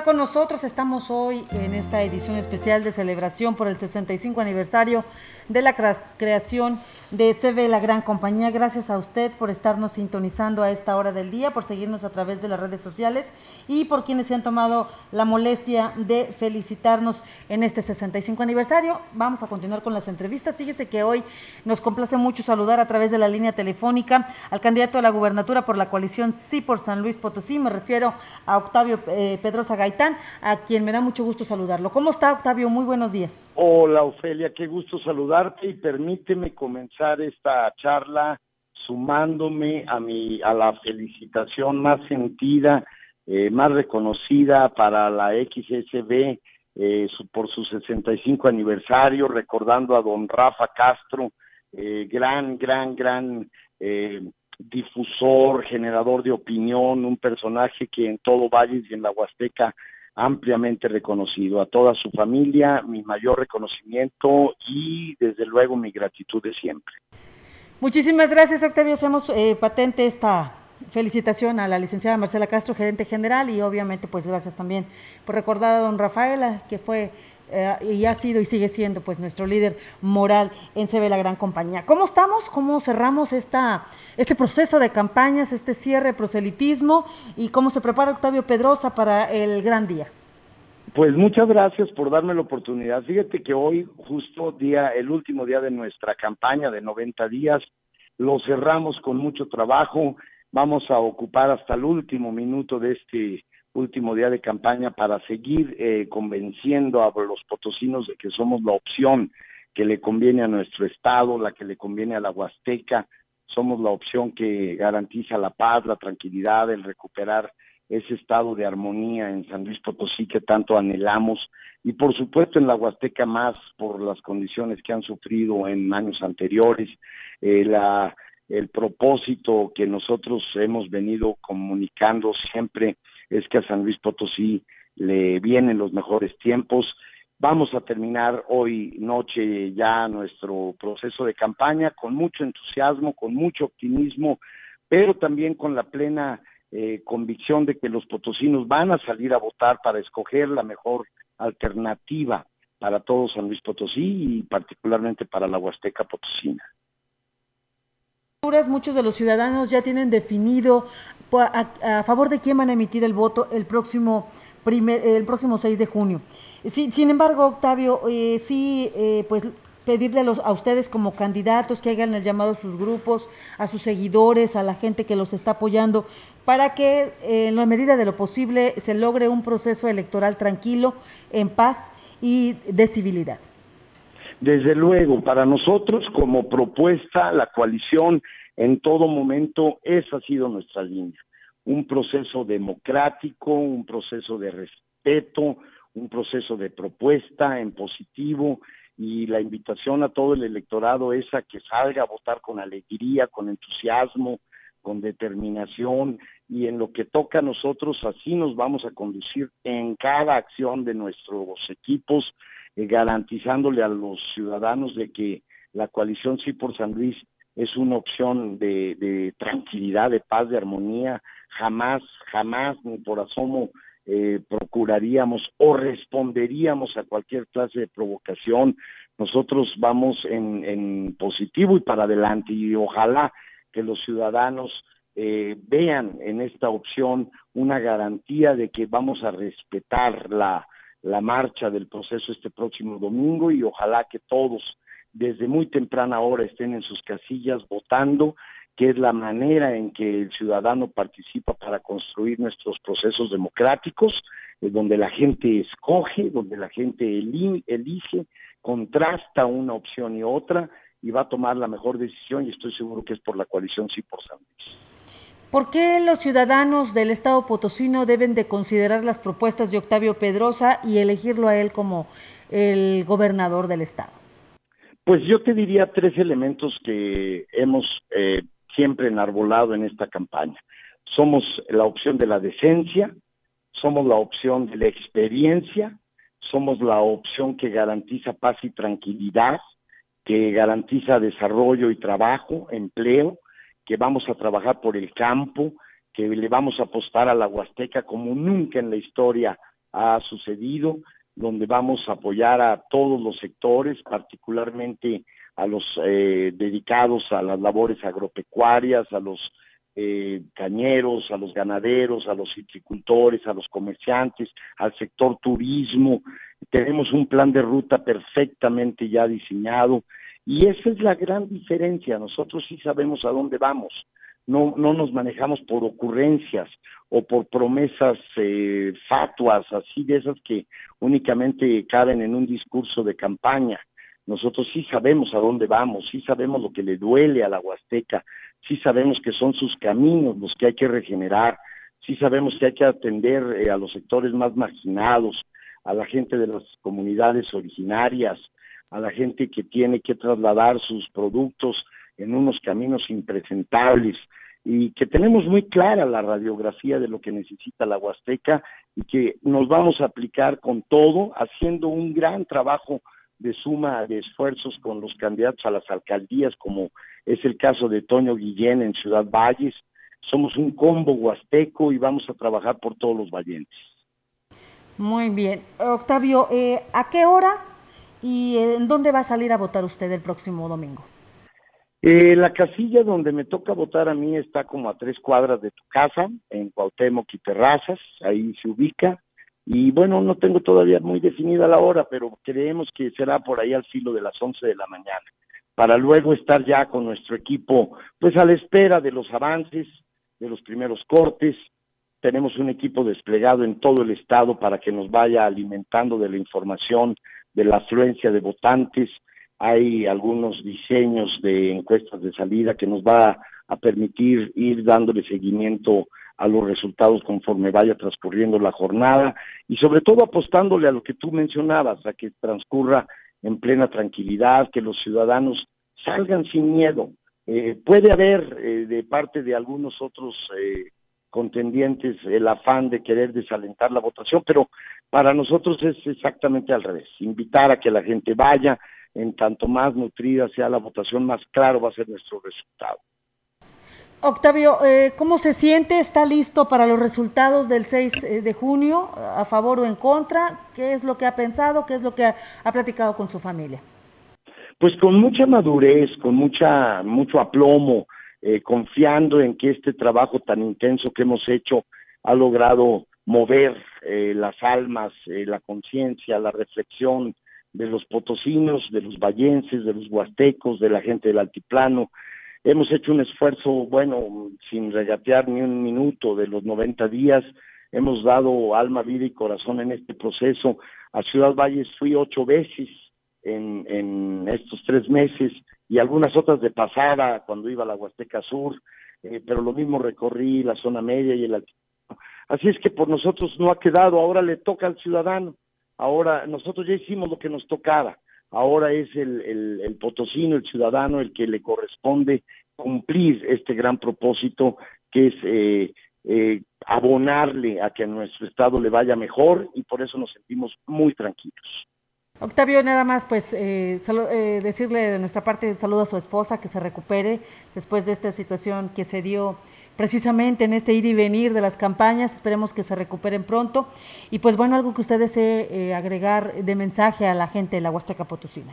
Con nosotros. Estamos hoy en esta edición especial de celebración por el 65 aniversario de la creación de CB La Gran Compañía. Gracias a usted por estarnos sintonizando a esta hora del día, por seguirnos a través de las redes sociales y por quienes se han tomado la molestia de felicitarnos en este 65 aniversario. Vamos a continuar con las entrevistas. Fíjese que hoy nos complace mucho saludar a través de la línea telefónica al candidato a la gubernatura por la coalición Sí por San Luis Potosí. Me refiero a Octavio eh, Pedrosa Gaitán, a quien me da mucho gusto saludarlo. ¿Cómo está Octavio? Muy buenos días. Hola Ofelia, qué gusto saludarte y permíteme comenzar esta charla sumándome a mi a la felicitación más sentida, eh, más reconocida para la XSB eh, por su 65 aniversario, recordando a don Rafa Castro, eh, gran, gran, gran difusor, generador de opinión, un personaje que en todo Valles y en la Huasteca ampliamente reconocido. A toda su familia, mi mayor reconocimiento y desde luego mi gratitud de siempre. Muchísimas gracias, Octavio. Hacemos eh, patente esta felicitación a la licenciada Marcela Castro, gerente general, y obviamente pues gracias también por recordar a don Rafaela, que fue eh, y ha sido y sigue siendo pues nuestro líder moral en CB La Gran Compañía. ¿Cómo estamos? ¿Cómo cerramos esta, este proceso de campañas, este cierre, proselitismo y cómo se prepara Octavio Pedrosa para el gran día? Pues muchas gracias por darme la oportunidad. Fíjate que hoy, justo día, el último día de nuestra campaña de 90 días, lo cerramos con mucho trabajo. Vamos a ocupar hasta el último minuto de este último día de campaña para seguir eh, convenciendo a los potosinos de que somos la opción que le conviene a nuestro estado, la que le conviene a la Huasteca, somos la opción que garantiza la paz, la tranquilidad, el recuperar ese estado de armonía en San Luis Potosí que tanto anhelamos. Y por supuesto en la Huasteca más por las condiciones que han sufrido en años anteriores, eh, el propósito que nosotros hemos venido comunicando siempre es que a San Luis Potosí le vienen los mejores tiempos. Vamos a terminar hoy noche ya nuestro proceso de campaña con mucho entusiasmo, con mucho optimismo, pero también con la plena eh, convicción de que los potosinos van a salir a votar para escoger la mejor alternativa para todo San Luis Potosí y particularmente para la Huasteca Potosina. Muchos de los ciudadanos ya tienen definido a, favor de quién van a emitir el voto el próximo primer, el próximo 6 de junio. sin embargo, Octavio, eh, sí, eh, pues pedirle a, los, a ustedes como candidatos que hagan el llamado a sus grupos, a sus seguidores, a la gente que los está apoyando, para que eh, en la medida de lo posible se logre un proceso electoral tranquilo, en paz y de civilidad. Desde luego, para nosotros como propuesta, la coalición en todo momento, esa ha sido nuestra línea. Un proceso democrático, un proceso de respeto, un proceso de propuesta en positivo y la invitación a todo el electorado es a que salga a votar con alegría, con entusiasmo, con determinación y en lo que toca a nosotros así nos vamos a conducir en cada acción de nuestros equipos eh, garantizándole a los ciudadanos de que la coalición Sí por San Luis es una opción de, tranquilidad, de paz, de armonía. Jamás, jamás, ni por asomo, eh, procuraríamos o responderíamos a cualquier clase de provocación. Nosotros vamos en, en positivo y para adelante y ojalá que los ciudadanos eh, vean en esta opción una garantía de que vamos a respetar la, la marcha del proceso este próximo domingo y ojalá que todos desde muy temprana hora estén en sus casillas votando, que es la manera en que el ciudadano participa para construir nuestros procesos democráticos, donde la gente escoge, donde la gente elige, contrasta una opción y otra y va a tomar la mejor decisión y estoy seguro que es por la coalición Sí por San Luis. ¿Por qué los ciudadanos del Estado potosino deben de considerar las propuestas de Octavio Pedrosa y elegirlo a él como el gobernador del Estado? Pues yo te diría tres elementos que hemos eh, siempre enarbolado en esta campaña. Somos la opción de la decencia, somos la opción de la experiencia, somos la opción que garantiza paz y tranquilidad, que garantiza desarrollo y trabajo, empleo, que vamos a trabajar por el campo, que le vamos a apostar a la Huasteca como nunca en la historia ha sucedido, donde vamos a apoyar a todos los sectores, particularmente a los eh, dedicados a las labores agropecuarias, a los eh, cañeros, a los ganaderos, a los citricultores, a los comerciantes, al sector turismo. Tenemos un plan de ruta perfectamente ya diseñado y esa es la gran diferencia. Nosotros sí sabemos a dónde vamos. No, no nos manejamos por ocurrencias o por promesas eh, fatuas, así de esas que únicamente caben en un discurso de campaña. Nosotros sí sabemos a dónde vamos, sí sabemos lo que le duele a la Huasteca, sí sabemos que son sus caminos los que hay que regenerar, sí sabemos que hay que atender eh, a los sectores más marginados, a la gente de las comunidades originarias, a la gente que tiene que trasladar sus productos en unos caminos impresentables y que tenemos muy clara la radiografía de lo que necesita la Huasteca y que nos vamos a aplicar con todo, haciendo un gran trabajo de suma de esfuerzos con los candidatos a las alcaldías, como es el caso de Toño Guillén en Ciudad Valles. Somos un combo huasteco y vamos a trabajar por todos los valientes. Muy bien. Octavio, eh, ¿a qué hora y en dónde va a salir a votar usted el próximo domingo? Eh, la casilla donde me toca votar a mí está como a tres cuadras de tu casa, en Cuauhtémoc y Terrazas, ahí se ubica. Y bueno, no tengo todavía muy definida la hora, pero creemos que será por ahí al filo de las 11 de la mañana, para luego estar ya con nuestro equipo, pues a la espera de los avances, de los primeros cortes. Tenemos un equipo desplegado en todo el estado para que nos vaya alimentando de la información de la afluencia de votantes. Hay algunos diseños de encuestas de salida que nos va a permitir ir dándole seguimiento a los resultados conforme vaya transcurriendo la jornada y sobre todo apostándole a lo que tú mencionabas, a que transcurra en plena tranquilidad, que los ciudadanos salgan sin miedo. Eh, puede haber eh, de parte de algunos otros eh, contendientes el afán de querer desalentar la votación, pero para nosotros es exactamente al revés, invitar a que la gente vaya, en tanto más nutrida sea la votación, más claro va a ser nuestro resultado. Octavio, eh, ¿cómo se siente? ¿Está listo para los resultados del 6 eh, de junio? ¿A favor o en contra? ¿Qué es lo que ha pensado? ¿Qué es lo que ha, platicado con su familia? Pues con mucha madurez, con mucha, mucho aplomo, eh, confiando en que este trabajo tan intenso que hemos hecho ha logrado mover las almas, la conciencia, la reflexión de los potosinos, de los vallenses, de los huastecos, de la gente del altiplano, Hemos hecho un esfuerzo, bueno, sin regatear ni un minuto de los 90 días. Hemos dado alma, vida y corazón en este proceso. A Ciudad Valles fui ocho veces en, estos tres meses y algunas otras de pasada cuando iba a la Huasteca Sur, eh, pero lo mismo recorrí la zona media y el Así es que por nosotros no ha quedado, ahora le toca al ciudadano, ahora nosotros ya hicimos lo que nos tocaba, ahora es el, el, potosino, el ciudadano, el que le corresponde cumplir este gran propósito que es eh, eh, abonarle a que a nuestro estado le vaya mejor y por eso nos sentimos muy tranquilos. Octavio, nada más, pues eh, decirle de nuestra parte un saludo a su esposa, que se recupere después de esta situación que se dio precisamente en este ir y venir de las campañas. Esperemos que se recuperen pronto. Y pues bueno, algo que usted desee eh, agregar de mensaje a la gente de la Huasteca Potosina.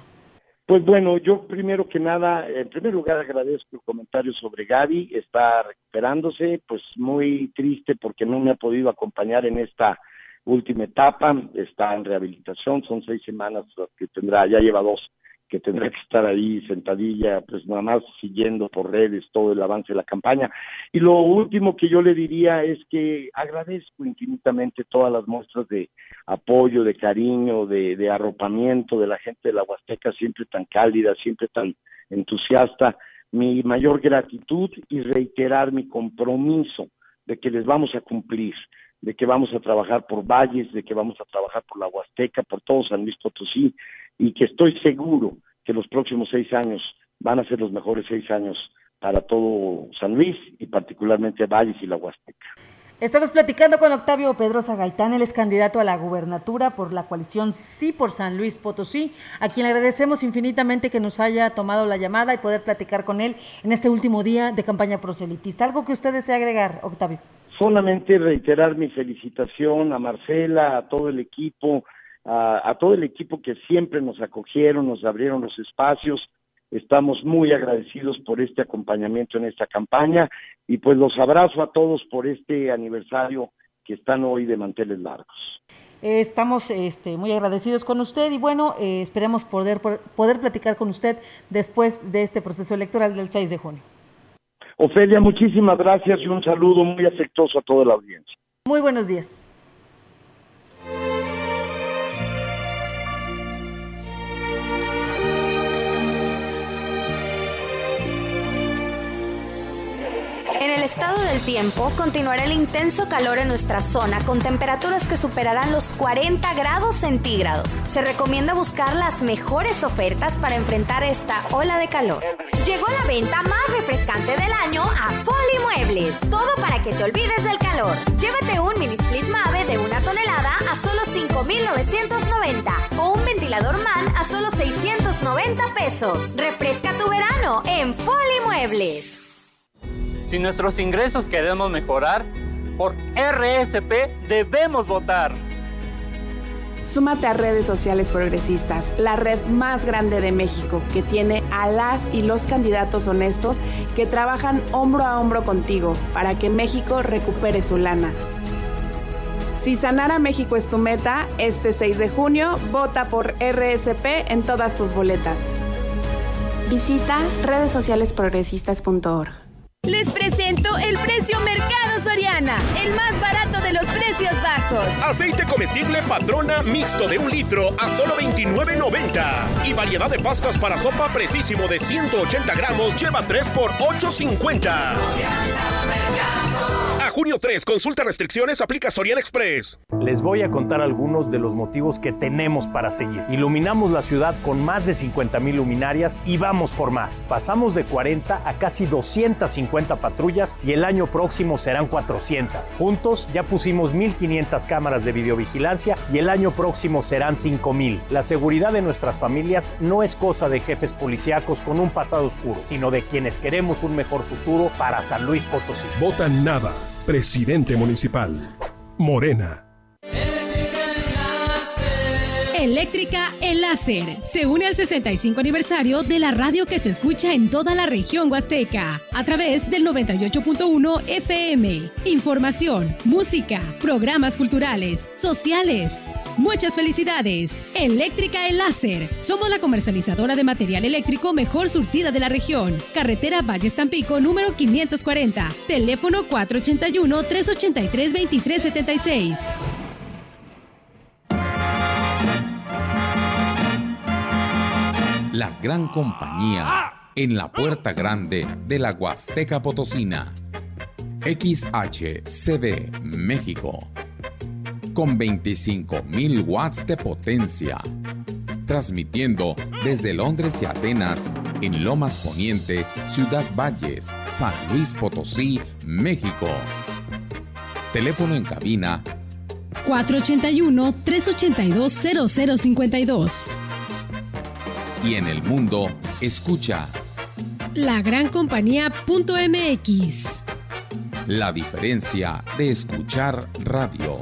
Pues bueno, yo primero que nada, en primer lugar agradezco el comentario sobre Gaby, está recuperándose, pues muy triste porque no me ha podido acompañar en esta última etapa, está en rehabilitación, son seis semanas que tendrá, ya lleva dos que tendrá que estar ahí sentadilla, pues nada más siguiendo por redes todo el avance de la campaña. Y lo último que yo le diría es que agradezco infinitamente todas las muestras de apoyo, de cariño, de, arropamiento de la gente de la Huasteca, siempre tan cálida, siempre tan entusiasta. Mi mayor gratitud y reiterar mi compromiso de que les vamos a cumplir de que vamos a trabajar por Valles, de que vamos a trabajar por la Huasteca, por todo San Luis Potosí, y que estoy seguro que los próximos seis años van a ser los mejores seis años para todo San Luis y particularmente Valles y la Huasteca. Estamos platicando con Octavio Pedrosa Gaitán, él es candidato a la gubernatura por la coalición Sí por San Luis Potosí, a quien le agradecemos infinitamente que nos haya tomado la llamada y poder platicar con él en este último día de campaña proselitista. ¿Algo que usted desea agregar, Octavio? Solamente reiterar mi felicitación a Marcela, a todo el equipo, a, todo el equipo que siempre nos acogieron, nos abrieron los espacios. Estamos muy agradecidos por este acompañamiento en esta campaña y pues los abrazo a todos por este aniversario que están hoy de manteles largos. estamos este, muy agradecidos con usted y bueno, eh, esperemos poder, poder platicar con usted después de este proceso electoral del 6 de junio. Ofelia, muchísimas gracias y un saludo muy afectuoso a toda la audiencia. Muy buenos días. El estado del tiempo continuará el intenso calor en nuestra zona con temperaturas que superarán los 40 grados centígrados. Se recomienda buscar las mejores ofertas para enfrentar esta ola de calor. Llegó la venta más refrescante del año a Foli Muebles. Todo para que te olvides del calor. Llévate un mini split Mave de una tonelada a solo 5,990 o un ventilador MAN a solo 690 pesos. Refresca tu verano en Foli Muebles. Si nuestros ingresos queremos mejorar, por RSP debemos votar. Súmate a redes sociales progresistas, la red más grande de México, que tiene a las y los candidatos honestos que trabajan hombro a hombro contigo para que México recupere su lana. Si sanar a México es tu meta, este 6 de junio, vota por RSP en todas tus boletas. Visita redessocialesprogresistas.org. Les presento el precio Mercado Soriana, el más barato de los precios bajos. Aceite comestible Patrona mixto de un litro a solo 29.90. Y variedad de pastas para sopa precisísimo de 180 gramos lleva 3 por 8.50 junio 3, consulta restricciones, aplica Sorian Express. Les voy a contar algunos de los motivos que tenemos para seguir. Iluminamos la ciudad con más de 50 mil luminarias y vamos por más. Pasamos de 40 a casi 250 patrullas y el año próximo serán 400. Juntos ya pusimos 1.500 cámaras de videovigilancia y el año próximo serán 5.000. La seguridad de nuestras familias no es cosa de jefes policíacos con un pasado oscuro, sino de quienes queremos un mejor futuro para San Luis Potosí. Votan nada Presidente Municipal. Morena. Eléctrica El Láser se une al 65 aniversario de la radio que se escucha en toda la región huasteca a través del 98.1 FM. Información, música, programas culturales, sociales. Muchas felicidades. Eléctrica El Láser. Somos la comercializadora de material eléctrico mejor surtida de la región. Carretera Valle Tampico número 540. Teléfono 481 383 2376. La gran compañía en la puerta grande de la Huasteca Potosina. XHCD México. Con 25.000 watts de potencia. Transmitiendo desde Londres y Atenas, en Lomas Poniente, Ciudad Valles, San Luis Potosí, México. Teléfono en cabina 481-382-0052 y en el mundo, escucha la gran compañía.mx. La diferencia de escuchar radio.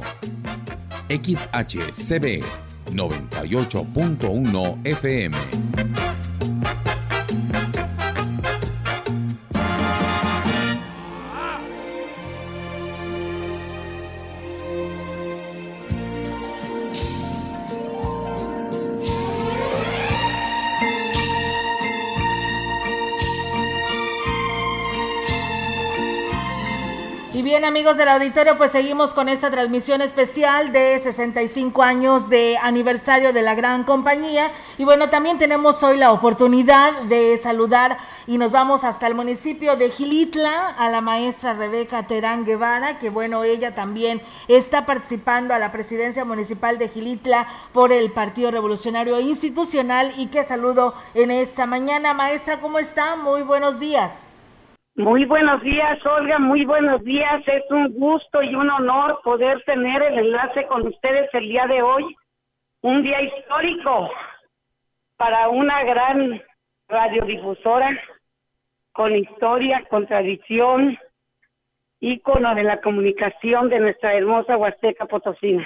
XHCB 98.1 FM. Amigos del auditorio, pues seguimos con esta transmisión especial de 65 años de aniversario de la gran compañía. Y bueno, también tenemos hoy la oportunidad de saludar y nos vamos hasta el municipio de Gilitla a la maestra Rebeca Terán Guevara, que bueno, ella también está participando a la presidencia municipal de Gilitla por el Partido Revolucionario Institucional. Y que saludo en esta mañana. Maestra, ¿cómo está? Muy buenos días. Muy buenos días, Olga, muy buenos días. Es un gusto y un honor poder tener el enlace con ustedes el día de hoy. Un día histórico para una gran radiodifusora con historia, con tradición, ícono de la comunicación de nuestra hermosa Huasteca Potosina.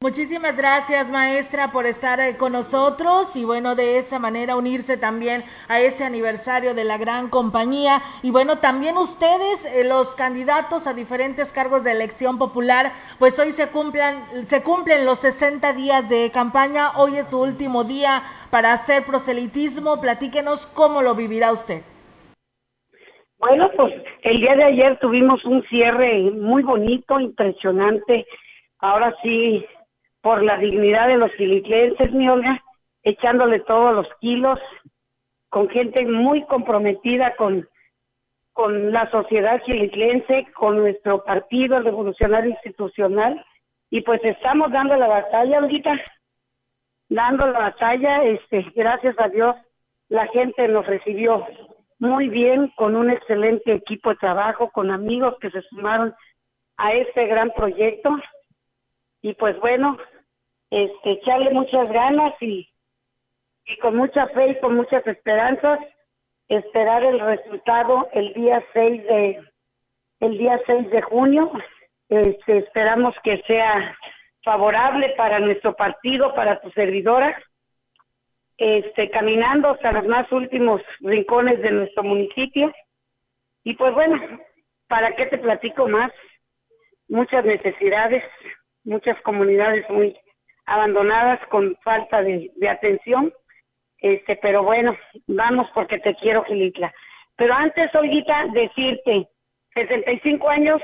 Muchísimas gracias, maestra, por estar eh, con nosotros y bueno, de esa manera unirse también a ese aniversario de la gran compañía. Y bueno, también ustedes, eh, los candidatos a diferentes cargos de elección popular, pues hoy se cumplan, se cumplen los 60 días de campaña. Hoy es su último día para hacer proselitismo. Platíquenos cómo lo vivirá usted. Bueno, pues el día de ayer tuvimos un cierre muy bonito, impresionante. Ahora sí, por la dignidad de los filitlenses, mi Olga, echándole todos los kilos, con gente muy comprometida con, con la sociedad filitlense, con nuestro partido revolucionario institucional, y pues estamos dando la batalla ahorita, dando la batalla, este, gracias a Dios, la gente nos recibió muy bien, con un excelente equipo de trabajo, con amigos que se sumaron a este gran proyecto, y pues bueno, este, echarle muchas ganas y, con mucha fe y con muchas esperanzas esperar el resultado el día 6 de el día 6 de junio. Este, esperamos que sea favorable para nuestro partido, para tu servidora. Este, caminando hasta los más últimos rincones de nuestro municipio. Y pues bueno, ¿para qué te platico más? Muchas necesidades, muchas comunidades muy abandonadas con falta de, atención. Este, pero bueno, vamos porque te quiero, Gilitla. Pero antes, Olguita, decirte, 65 años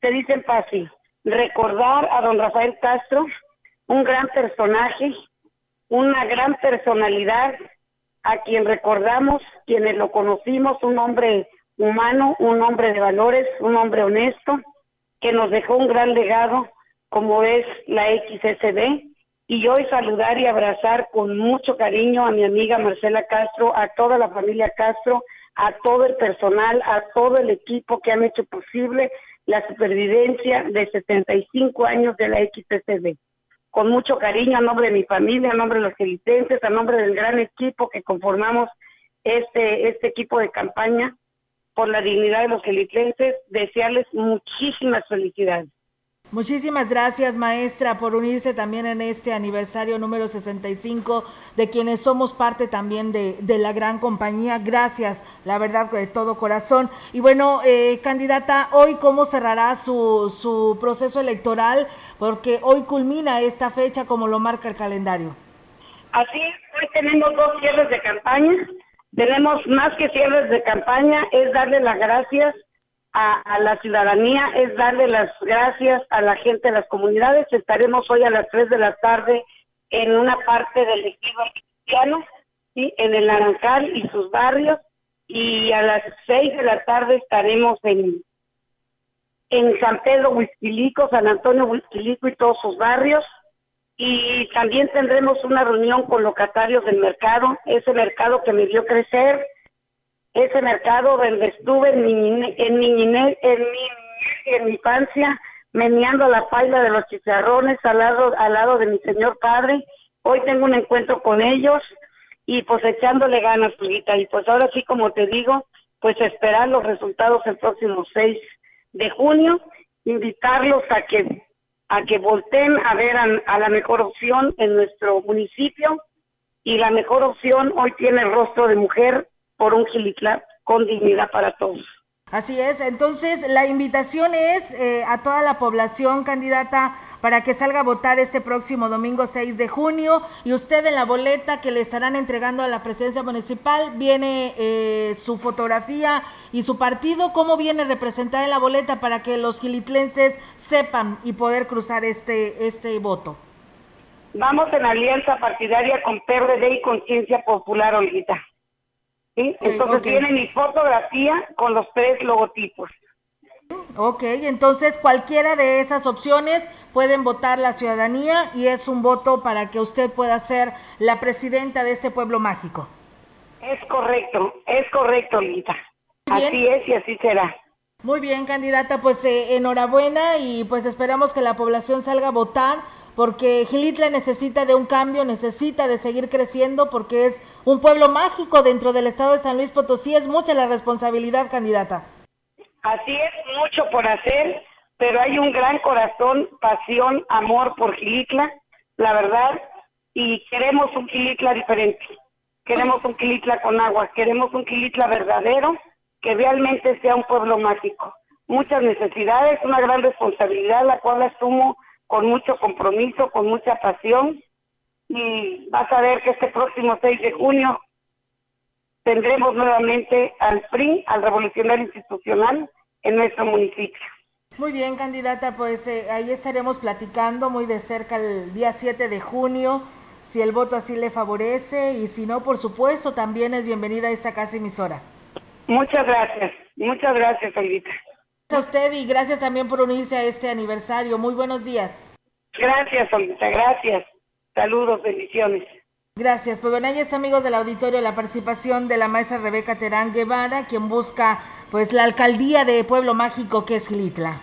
te dicen fácil, recordar a don Rafael Castro, un gran personaje, una gran personalidad, a quien recordamos, quienes lo conocimos, un hombre humano, un hombre de valores, un hombre honesto, que nos dejó un gran legado como es la XSB, y hoy saludar y abrazar con mucho cariño a mi amiga Marcela Castro, a toda la familia Castro, a todo el personal, a todo el equipo que han hecho posible la supervivencia de 75 años de la XTCB. Con mucho cariño a nombre de mi familia, a nombre de los gelitenses, a nombre del gran equipo que conformamos este, este equipo de campaña por la dignidad de los gelitenses, desearles muchísimas felicidades. Muchísimas gracias, maestra, por unirse también en este aniversario número 65 de quienes somos parte también de, la gran compañía. Gracias, la verdad, de todo corazón. Y bueno, eh, candidata, hoy cómo cerrará su, su proceso electoral, porque hoy culmina esta fecha como lo marca el calendario. Así hoy tenemos dos cierres de campaña. Tenemos más que cierres de campaña, es darle las gracias a, la ciudadanía es darle las gracias a la gente de las comunidades. Estaremos hoy a las 3 de la tarde en una parte del ejido cristiano, ¿sí? en el Naranjal y sus barrios, y a las 6 de la tarde estaremos en, en San Pedro Huizquilico, San Antonio Huizquilico y todos sus barrios. Y también tendremos una reunión con locatarios del mercado, ese mercado que me dio crecer, ese mercado donde estuve en mi, en mi, en mi, en mi infancia, meneando la paila de los chicharrones al lado, al lado de mi señor padre. Hoy tengo un encuentro con ellos y pues echándole ganas. Y pues ahora sí, como te digo, pues esperar los resultados el próximo 6 de junio, invitarlos a que a que volteen a ver a la mejor opción en nuestro municipio y la mejor opción hoy tiene el rostro de mujer por un Gilitla con dignidad para todos. Así es, entonces la invitación es eh, a toda la población candidata para que salga a votar este próximo domingo 6 de junio y usted en la boleta que le estarán entregando a la presidencia municipal viene eh, su fotografía y su partido, cómo viene representada en la boleta para que los gilitlenses sepan y poder cruzar este, este voto. Vamos en alianza partidaria con PRD y Conciencia Popular, Olguita. Entonces tiene mi fotografía con los tres logotipos. Ok, entonces cualquiera de esas opciones pueden votar la ciudadanía y es un voto para que usted pueda ser la presidenta de este pueblo mágico. Es correcto, es correcto, Lita. Así es y así será. Muy bien, candidata, pues eh, enhorabuena y pues esperamos que la población salga a votar porque Gilitla necesita de un cambio, necesita de seguir creciendo porque es un pueblo mágico dentro del estado de San Luis Potosí. Es mucha la responsabilidad, candidata. Así es, mucho por hacer, pero hay un gran corazón, pasión, amor por Gilitla, la verdad, y queremos un Gilitla diferente. Queremos un Quilitla con agua, queremos un Quilitla verdadero, que realmente sea un pueblo mágico. Muchas necesidades, una gran responsabilidad, la cual asumo con mucho compromiso, con mucha pasión, y vas a ver que este próximo 6 de junio tendremos nuevamente al PRI, al Revolucionario Institucional, en nuestro municipio. Muy bien, candidata, pues eh, ahí estaremos platicando muy de cerca el día 7 de junio si el voto así le favorece y si no, por supuesto, también es bienvenida a esta casa emisora. Muchas gracias, muchas gracias, Olvita. A usted y gracias también por unirse a este aniversario. Muy buenos días. Gracias, Olvita, gracias. Saludos, bendiciones. Gracias. Pues bueno, ahí está, amigos del auditorio, la participación de la maestra Rebeca Terán Guevara, quien busca pues la alcaldía de Pueblo Mágico que es Gilitla.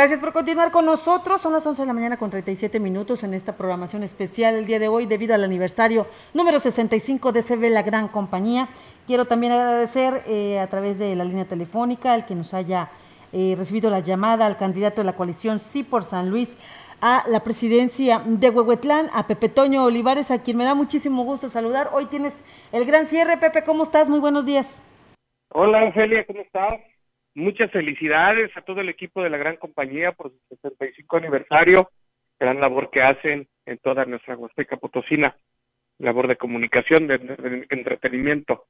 Gracias por continuar con nosotros. Son las 11 de la mañana con 37 minutos en esta programación especial el día de hoy debido al aniversario número 65 de CB La Gran Compañía. Quiero también agradecer eh, a través de la línea telefónica al que nos haya eh, recibido la llamada al candidato de la coalición Sí por San Luis a la presidencia de Huehuetlán, a Pepe Toño Olivares, a quien me da muchísimo gusto saludar. Hoy tienes el gran cierre. Pepe, ¿cómo estás? Muy buenos días. Hola, Angelia, ¿cómo estás? Muchas felicidades a todo el equipo de la gran compañía por su 65 aniversario, gran labor que hacen en toda nuestra Huasteca Potosina, labor de comunicación, de, entretenimiento.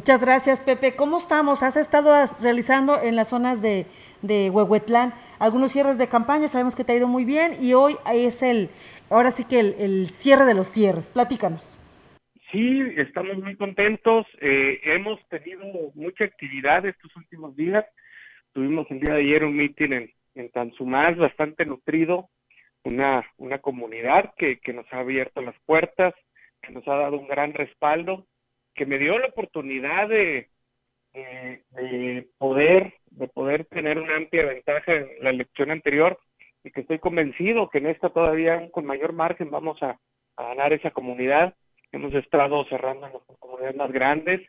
Muchas gracias, Pepe. ¿Cómo estamos? Has estado realizando en las zonas de, de Huehuetlán algunos cierres de campaña, sabemos que te ha ido muy bien y hoy es el, ahora sí que el cierre de los cierres. Platícanos. Sí, estamos muy contentos. Eh, hemos tenido mucha actividad estos últimos días. Tuvimos el día de ayer un meeting en, en Tanzumás bastante nutrido, una, comunidad que, nos ha abierto las puertas, que nos ha dado un gran respaldo, que me dio la oportunidad de, de, poder de poder tener una amplia ventaja en la elección anterior y que estoy convencido que en esta todavía con mayor margen vamos a ganar esa comunidad hemos estado cerrando en las comunidades más grandes.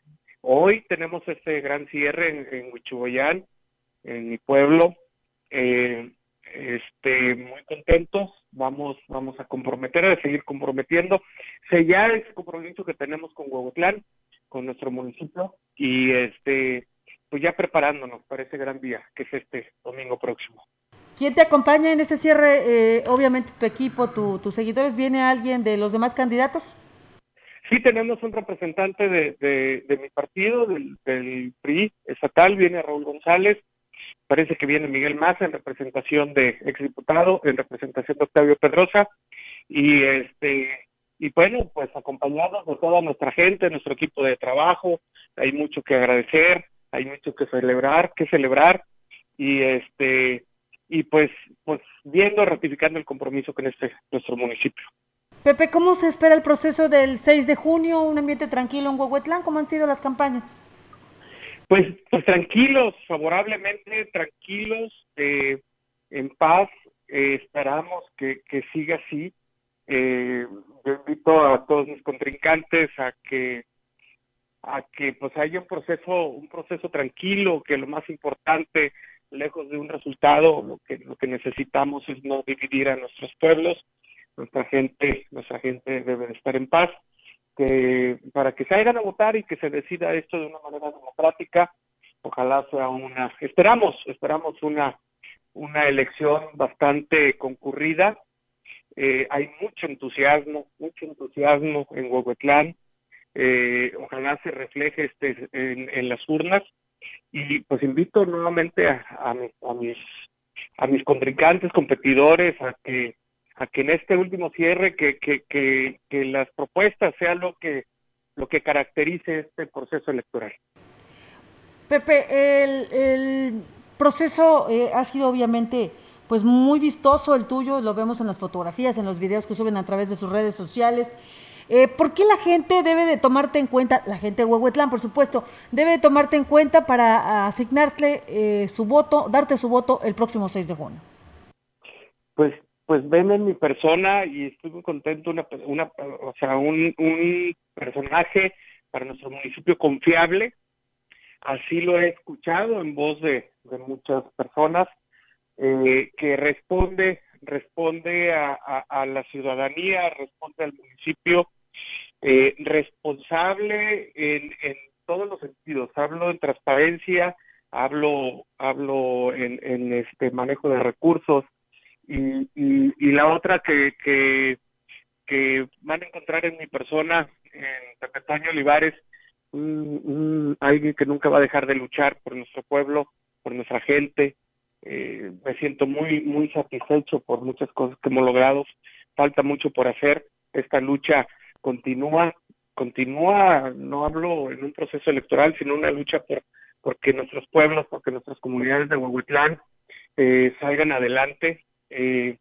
Hoy tenemos este gran cierre en, en en mi pueblo. Eh, este, muy contentos. Vamos, vamos a comprometer, a seguir comprometiendo, sellar ese compromiso que tenemos con Huehuetlán, con nuestro municipio, y este, pues ya preparándonos para ese gran día que es este domingo próximo. ¿Quién te acompaña en este cierre? Eh, obviamente tu equipo, tu, tus seguidores, ¿viene alguien de los demás candidatos? Sí tenemos un representante de, mi partido, del, del, PRI estatal, viene Raúl González, parece que viene Miguel Maza en representación de exdiputado, en representación de Octavio Pedrosa, y este y bueno, pues acompañados de toda nuestra gente, nuestro equipo de trabajo, hay mucho que agradecer, hay mucho que celebrar, que celebrar, y este y pues pues viendo ratificando el compromiso con este nuestro municipio. Pepe, ¿cómo se espera el proceso del 6 de junio? ¿Un ambiente tranquilo en Huehuetlán? ¿Cómo han sido las campañas? Pues, pues tranquilos, favorablemente tranquilos, eh, en paz. Eh, esperamos que, siga así. Eh, yo invito a todos mis contrincantes a que a que pues haya un proceso un proceso tranquilo que lo más importante lejos de un resultado lo que lo que necesitamos es no dividir a nuestros pueblos nuestra gente, nuestra gente debe de estar en paz, que para que se hagan a votar y que se decida esto de una manera democrática ojalá sea una, esperamos, esperamos una, una elección bastante concurrida. Eh, hay mucho entusiasmo, mucho entusiasmo en Huehuetlán. Eh, ojalá se refleje este en, en, las urnas y pues invito nuevamente a, a, mis a mis contrincantes, competidores, a que a que en este último cierre que, que, que, que las propuestas sean lo que lo que caracterice este proceso electoral. Pepe, el, el proceso eh, ha sido obviamente pues muy vistoso el tuyo, lo vemos en las fotografías, en los videos que suben a través de sus redes sociales. Eh, ¿Por qué la gente debe de tomarte en cuenta, la gente de Huehuetlán, por supuesto, debe de tomarte en cuenta para asignarte eh, su voto, darte su voto el próximo 6 de junio? Pues pues ven en mi persona y estoy muy contento, una, una o sea, un, un personaje para nuestro municipio confiable, así lo he escuchado en voz de, de muchas personas, eh, que responde, responde a, a, la ciudadanía, responde al municipio, eh, responsable en, en todos los sentidos, hablo en transparencia, hablo, hablo en, en este manejo de recursos, y, y, la otra que, que, van a encontrar en mi persona, en Pepe Olivares, un, alguien que nunca va a dejar de luchar por nuestro pueblo, por nuestra gente. Eh, me siento muy, muy satisfecho por muchas cosas que hemos logrado. Falta mucho por hacer. Esta lucha continúa, continúa, no hablo en un proceso electoral, sino una lucha por porque nuestros pueblos, porque nuestras comunidades de Huehuetlán eh, salgan adelante, eh,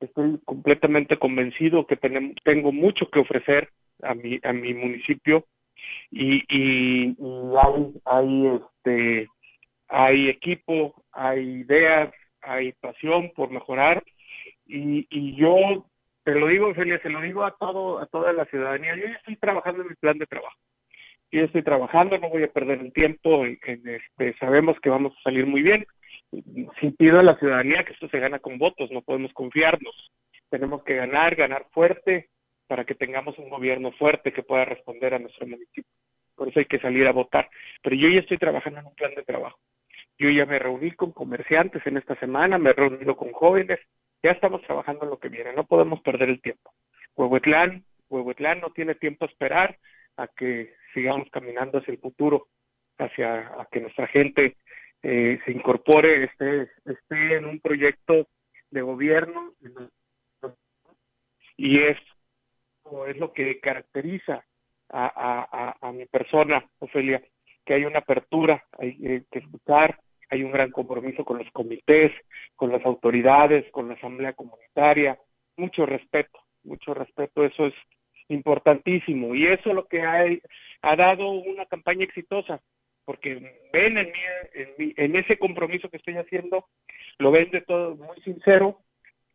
estoy completamente convencido que tenemos, tengo mucho que ofrecer a mi, a mi municipio y, y, hay, hay, este, hay equipo, hay ideas, hay pasión por mejorar y, y yo te lo digo, Ophelia, se lo digo a todo, a toda la ciudadanía, yo ya estoy trabajando en mi plan de trabajo. Yo estoy trabajando, no voy a perder el tiempo, en, en este, sabemos que vamos a salir muy bien si pido a la ciudadanía que esto se gana con votos, no podemos confiarnos. Tenemos que ganar, ganar fuerte para que tengamos un gobierno fuerte que pueda responder a nuestro municipio. Por eso hay que salir a votar. Pero yo ya estoy trabajando en un plan de trabajo. Yo ya me reuní con comerciantes en esta semana, me he reunido con jóvenes, ya estamos trabajando en lo que viene, no podemos perder el tiempo. Huehuetlán, Huehuetlán no tiene tiempo a esperar a que sigamos caminando hacia el futuro, hacia a que nuestra gente eh, se incorpore, esté, esté en un proyecto de gobierno y es, es lo que caracteriza a, a, a, mi persona, Ofelia, que hay una apertura, hay eh, que escuchar, hay un gran compromiso con los comités, con las autoridades, con la asamblea comunitaria, mucho respeto, mucho respeto, eso es importantísimo. Y eso es lo que ha, ha dado una campaña exitosa, porque ven en, mí, en, ese compromiso que estoy haciendo, lo ven de todo muy sincero,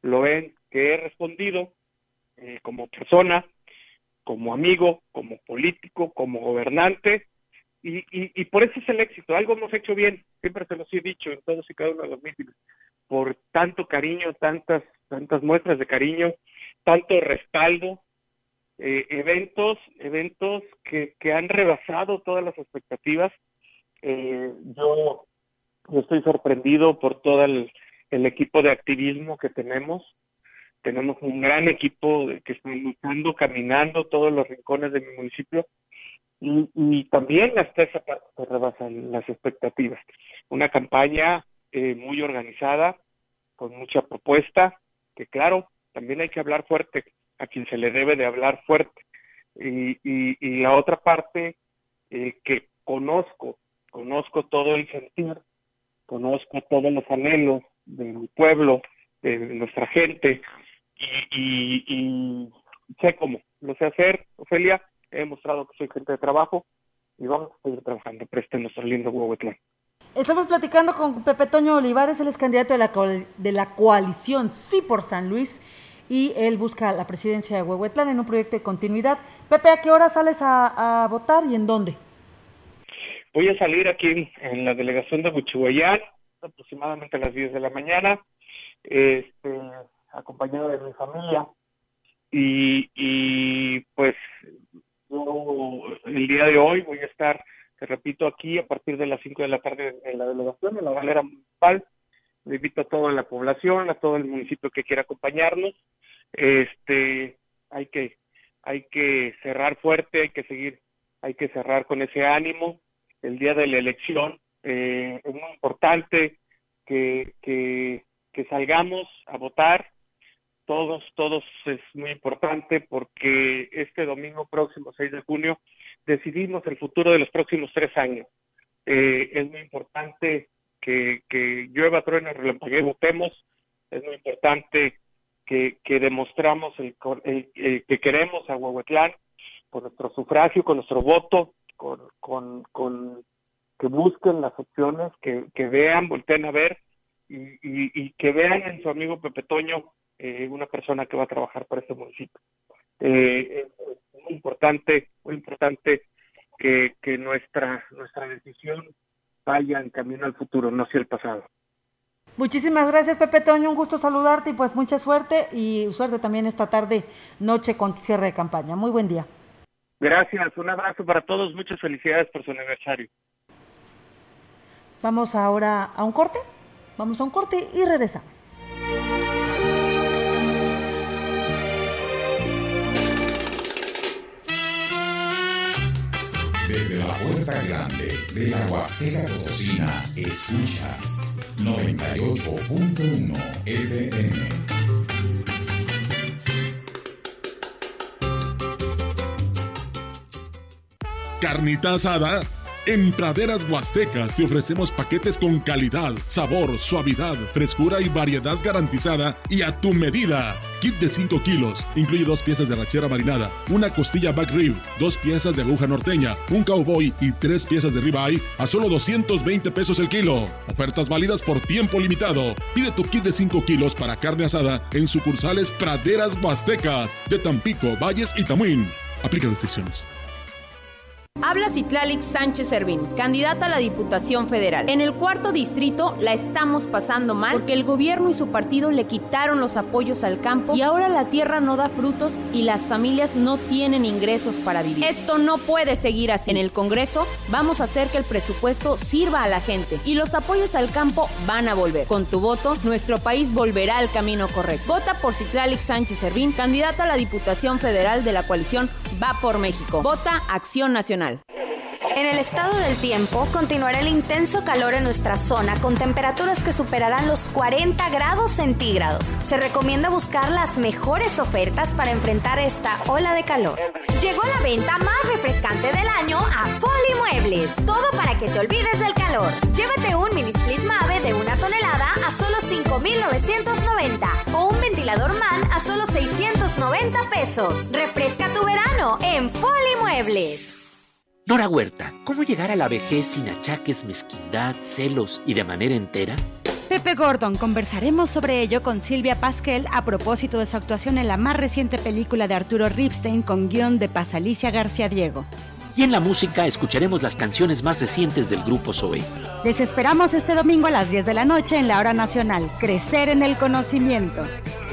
lo ven que he respondido eh, como persona, como amigo, como político, como gobernante, y, y, y, por eso es el éxito. Algo hemos hecho bien, siempre se los he dicho en todos y cada uno de los mítines, por tanto cariño, tantas, tantas muestras de cariño, tanto respaldo, eh, eventos, eventos que, que han rebasado todas las expectativas eh, yo, estoy sorprendido por todo el, equipo de activismo que tenemos. Tenemos un gran equipo que está luchando, caminando todos los rincones de mi municipio y, también hasta esa parte se rebasan las expectativas. Una campaña eh, muy organizada, con mucha propuesta, que claro, también hay que hablar fuerte a quien se le debe de hablar fuerte. Y, y, la otra parte, eh, que conozco conozco todo el sentir, conozco todos los anhelos de mi pueblo, de nuestra gente, y, y, sé cómo, lo sé hacer, Ofelia, he demostrado que soy gente de trabajo y vamos a seguir trabajando, preste nuestro lindo Huehuetlán. Estamos platicando con Pepe Toño Olivares, él es candidato de la, coalición Sí por San Luis y él busca la presidencia de Huehuetlán en un proyecto de continuidad. Pepe, ¿a qué hora sales a votar y en dónde? Voy a salir aquí en, la delegación de Buchihuayán, aproximadamente a las 10 de la mañana, este, acompañado de mi familia. Y, y pues yo el día de hoy voy a estar te repito, aquí a partir de las 5 de la tarde en la delegación, en la galera municipal. Le invito a toda la población, a todo el municipio que quiera acompañarnos. Este, hay que, hay que cerrar fuerte, hay que seguir, hay que cerrar con ese ánimo. El día de la elección eh, es muy importante que, salgamos a votar, todos, todos es muy importante porque este domingo próximo, 6 de junio, decidimos el futuro de los próximos tres años. Eh, es muy importante que, que llueva, trueno, relampaguee, votemos. Es muy importante que, demostramos el, que queremos a Huehuetlán con nuestro sufragio, con nuestro voto, con, con, que busquen las opciones, que, que vean, volteen a ver y, y, y que vean en su amigo Pepe Toño eh, una persona que va a trabajar para este municipio. Eh, es muy importante, muy importante que, que nuestra, nuestra decisión vaya en camino al futuro, no hacia el pasado. Muchísimas gracias, Pepe Toño. Un gusto saludarte y pues mucha suerte y suerte también esta tarde, noche con cierre de campaña. Muy buen día. Gracias, un abrazo para todos. Muchas felicidades por su aniversario. Vamos ahora a un corte. Vamos a un corte y regresamos. Desde la puerta grande de la Huasteca Potosina, escuchas 98.1 FM. Carnita asada en Praderas Huastecas te ofrecemos paquetes con calidad, sabor, suavidad, frescura y variedad garantizada y a tu medida. Kit de 5 kilos incluye dos piezas de rachera marinada, una costilla back rib, dos piezas de aguja norteña, un cowboy y tres piezas de ribeye a solo 220 pesos el kilo. Ofertas válidas por tiempo limitado. Pide tu kit de 5 kilos para carne asada en sucursales Praderas Huastecas de Tampico, Valles y Tamuín. Aplica restricciones. Habla Citlalic Sánchez Servín, candidata a la Diputación Federal. En el cuarto distrito la estamos pasando mal porque el gobierno y su partido le quitaron los apoyos al campo y ahora la tierra no da frutos y las familias no tienen ingresos para vivir. Esto no puede seguir así. En el Congreso vamos a hacer que el presupuesto sirva a la gente y los apoyos al campo van a volver. Con tu voto, nuestro país volverá al camino correcto. Vota por Citlalic Sánchez Servín, candidata a la Diputación Federal de la coalición Va por México. Vota Acción Nacional. En el estado del tiempo continuará el intenso calor en nuestra zona con temperaturas que superarán los 40 grados centígrados. Se recomienda buscar las mejores ofertas para enfrentar esta ola de calor. Llegó la venta más refrescante del año a Foli Muebles. Todo para que te olvides del calor. Llévate un mini split Mave de una tonelada a solo 5,990 o un ventilador MAN a solo 690 pesos. Refresca tu verano en Foli Muebles. Nora Huerta, ¿cómo llegar a la vejez sin achaques, mezquindad, celos y de manera entera? Pepe Gordon, conversaremos sobre ello con Silvia Pasquel a propósito de su actuación en la más reciente película de Arturo Ripstein con guion de Pasalicia García Diego. Y en la música escucharemos las canciones más recientes del grupo Zoe. Les esperamos este domingo a las 10 de la noche en la hora nacional. Crecer en el conocimiento.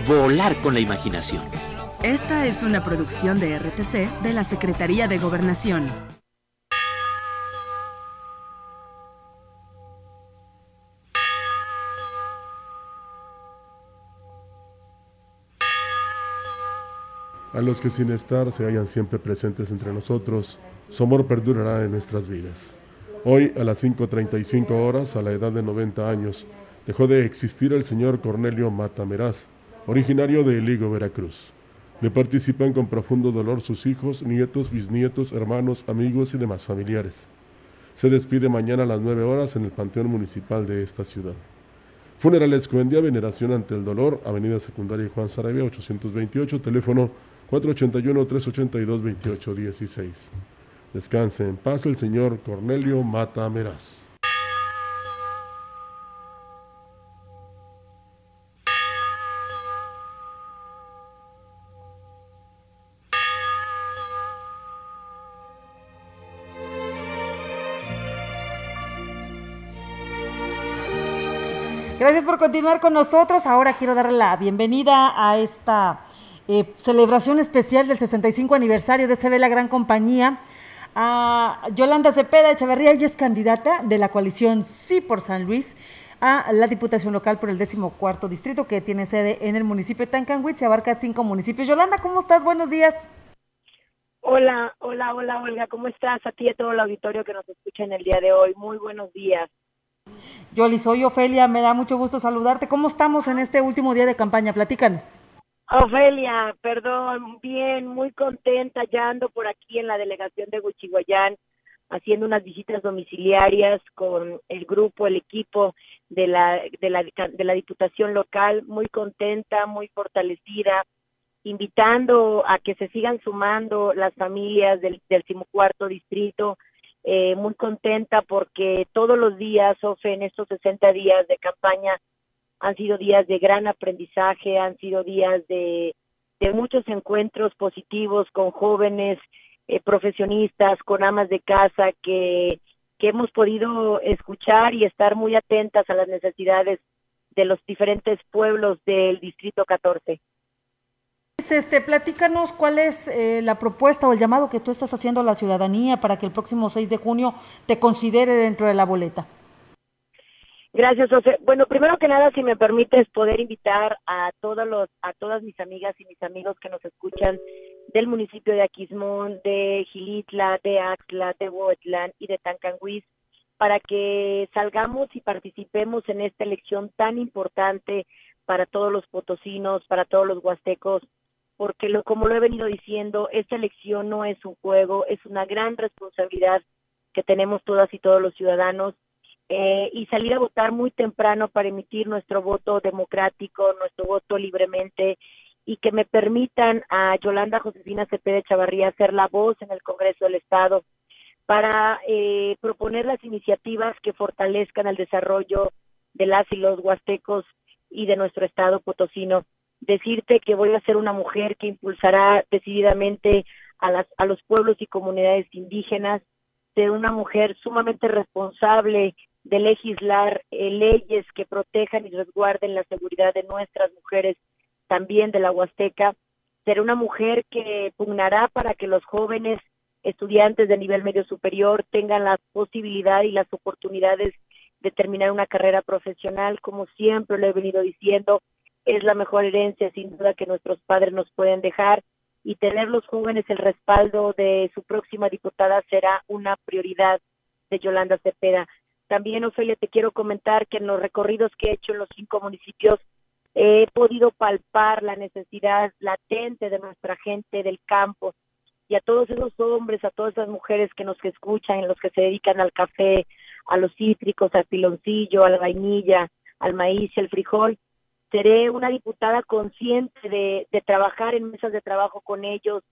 Volar con la imaginación. Esta es una producción de RTC de la Secretaría de Gobernación. Los que sin estar se hallan siempre presentes entre nosotros, su amor perdurará en nuestras vidas. Hoy, a las 5.35 horas, a la edad de 90 años, dejó de existir el señor Cornelio Matameraz, originario de Eligo, Veracruz. Le participan con profundo dolor sus hijos, nietos, bisnietos, hermanos, amigos y demás familiares. Se despide mañana a las 9 horas en el Panteón Municipal de esta ciudad. Funerales Coendía, Veneración ante el Dolor, Avenida Secundaria Juan Sarabia, 828, teléfono 481-382-2816. Descanse en paz el señor Cornelio Mata Meraz. Gracias por continuar con nosotros. Ahora quiero darle la bienvenida a esta eh, celebración especial del 65 aniversario de CB La Gran Compañía a Yolanda Cepeda Echeverría, ella es candidata de la coalición Sí por San Luis a la Diputación Local por el décimo cuarto distrito que tiene sede en el municipio de Tancanwitz y abarca cinco municipios. Yolanda, ¿cómo estás? Buenos días. Hola, hola, hola, Olga, ¿cómo estás? A ti y a todo el auditorio que nos escucha en el día de hoy. Muy buenos días. Yoli, soy Ofelia, me da mucho gusto saludarte. ¿Cómo estamos en este último día de campaña? Platícanos. Ofelia, perdón, bien, muy contenta, ya ando por aquí en la delegación de Huichihuayán haciendo unas visitas domiciliarias con el grupo, el equipo de la, de la, de la Diputación local, muy contenta, muy fortalecida, invitando a que se sigan sumando las familias del decimocuarto distrito, eh, muy contenta porque todos los días, Ofe, en estos 60 días de campaña, han sido días de gran aprendizaje, han sido días de, muchos encuentros positivos con jóvenes, eh, profesionistas, con amas de casa, que, que hemos podido escuchar y estar muy atentas a las necesidades de los diferentes pueblos del Distrito 14. Este, platícanos cuál es eh, la propuesta o el llamado que tú estás haciendo a la ciudadanía para que el próximo 6 de junio te considere dentro de la boleta. Gracias, José. Bueno, primero que nada, si me permites poder invitar a todos los, a todas mis amigas y mis amigos que nos escuchan del municipio de Aquismón, de Gilitla, de Axla, de Huetlán y de Tancanguis, para que salgamos y participemos en esta elección tan importante para todos los potosinos, para todos los huastecos, porque lo, como lo he venido diciendo, esta elección no es un juego, es una gran responsabilidad que tenemos todas y todos los ciudadanos eh, y salir a votar muy temprano para emitir nuestro voto democrático, nuestro voto libremente y que me permitan a Yolanda Josefina Cepeda Chavarría ser la voz en el Congreso del Estado para eh, proponer las iniciativas que fortalezcan el desarrollo de las y los huastecos y de nuestro Estado potosino. Decirte que voy a ser una mujer que impulsará decididamente a, las, a los pueblos y comunidades indígenas, ser una mujer sumamente responsable de legislar eh, leyes que protejan y resguarden la seguridad de nuestras mujeres, también de la Huasteca, ser una mujer que pugnará para que los jóvenes estudiantes de nivel medio superior tengan la posibilidad y las oportunidades de terminar una carrera profesional, como siempre lo he venido diciendo, es la mejor herencia sin duda que nuestros padres nos pueden dejar. Y tener los jóvenes el respaldo de su próxima diputada será una prioridad de Yolanda Cepeda. También, Ofelia, te quiero comentar que en los recorridos que he hecho en los cinco municipios he podido palpar la necesidad latente de nuestra gente del campo y a todos esos hombres, a todas esas mujeres que nos escuchan, los que se dedican al café, a los cítricos, al piloncillo, a la vainilla, al maíz y al frijol. Seré una diputada consciente de, de trabajar en mesas de trabajo con ellos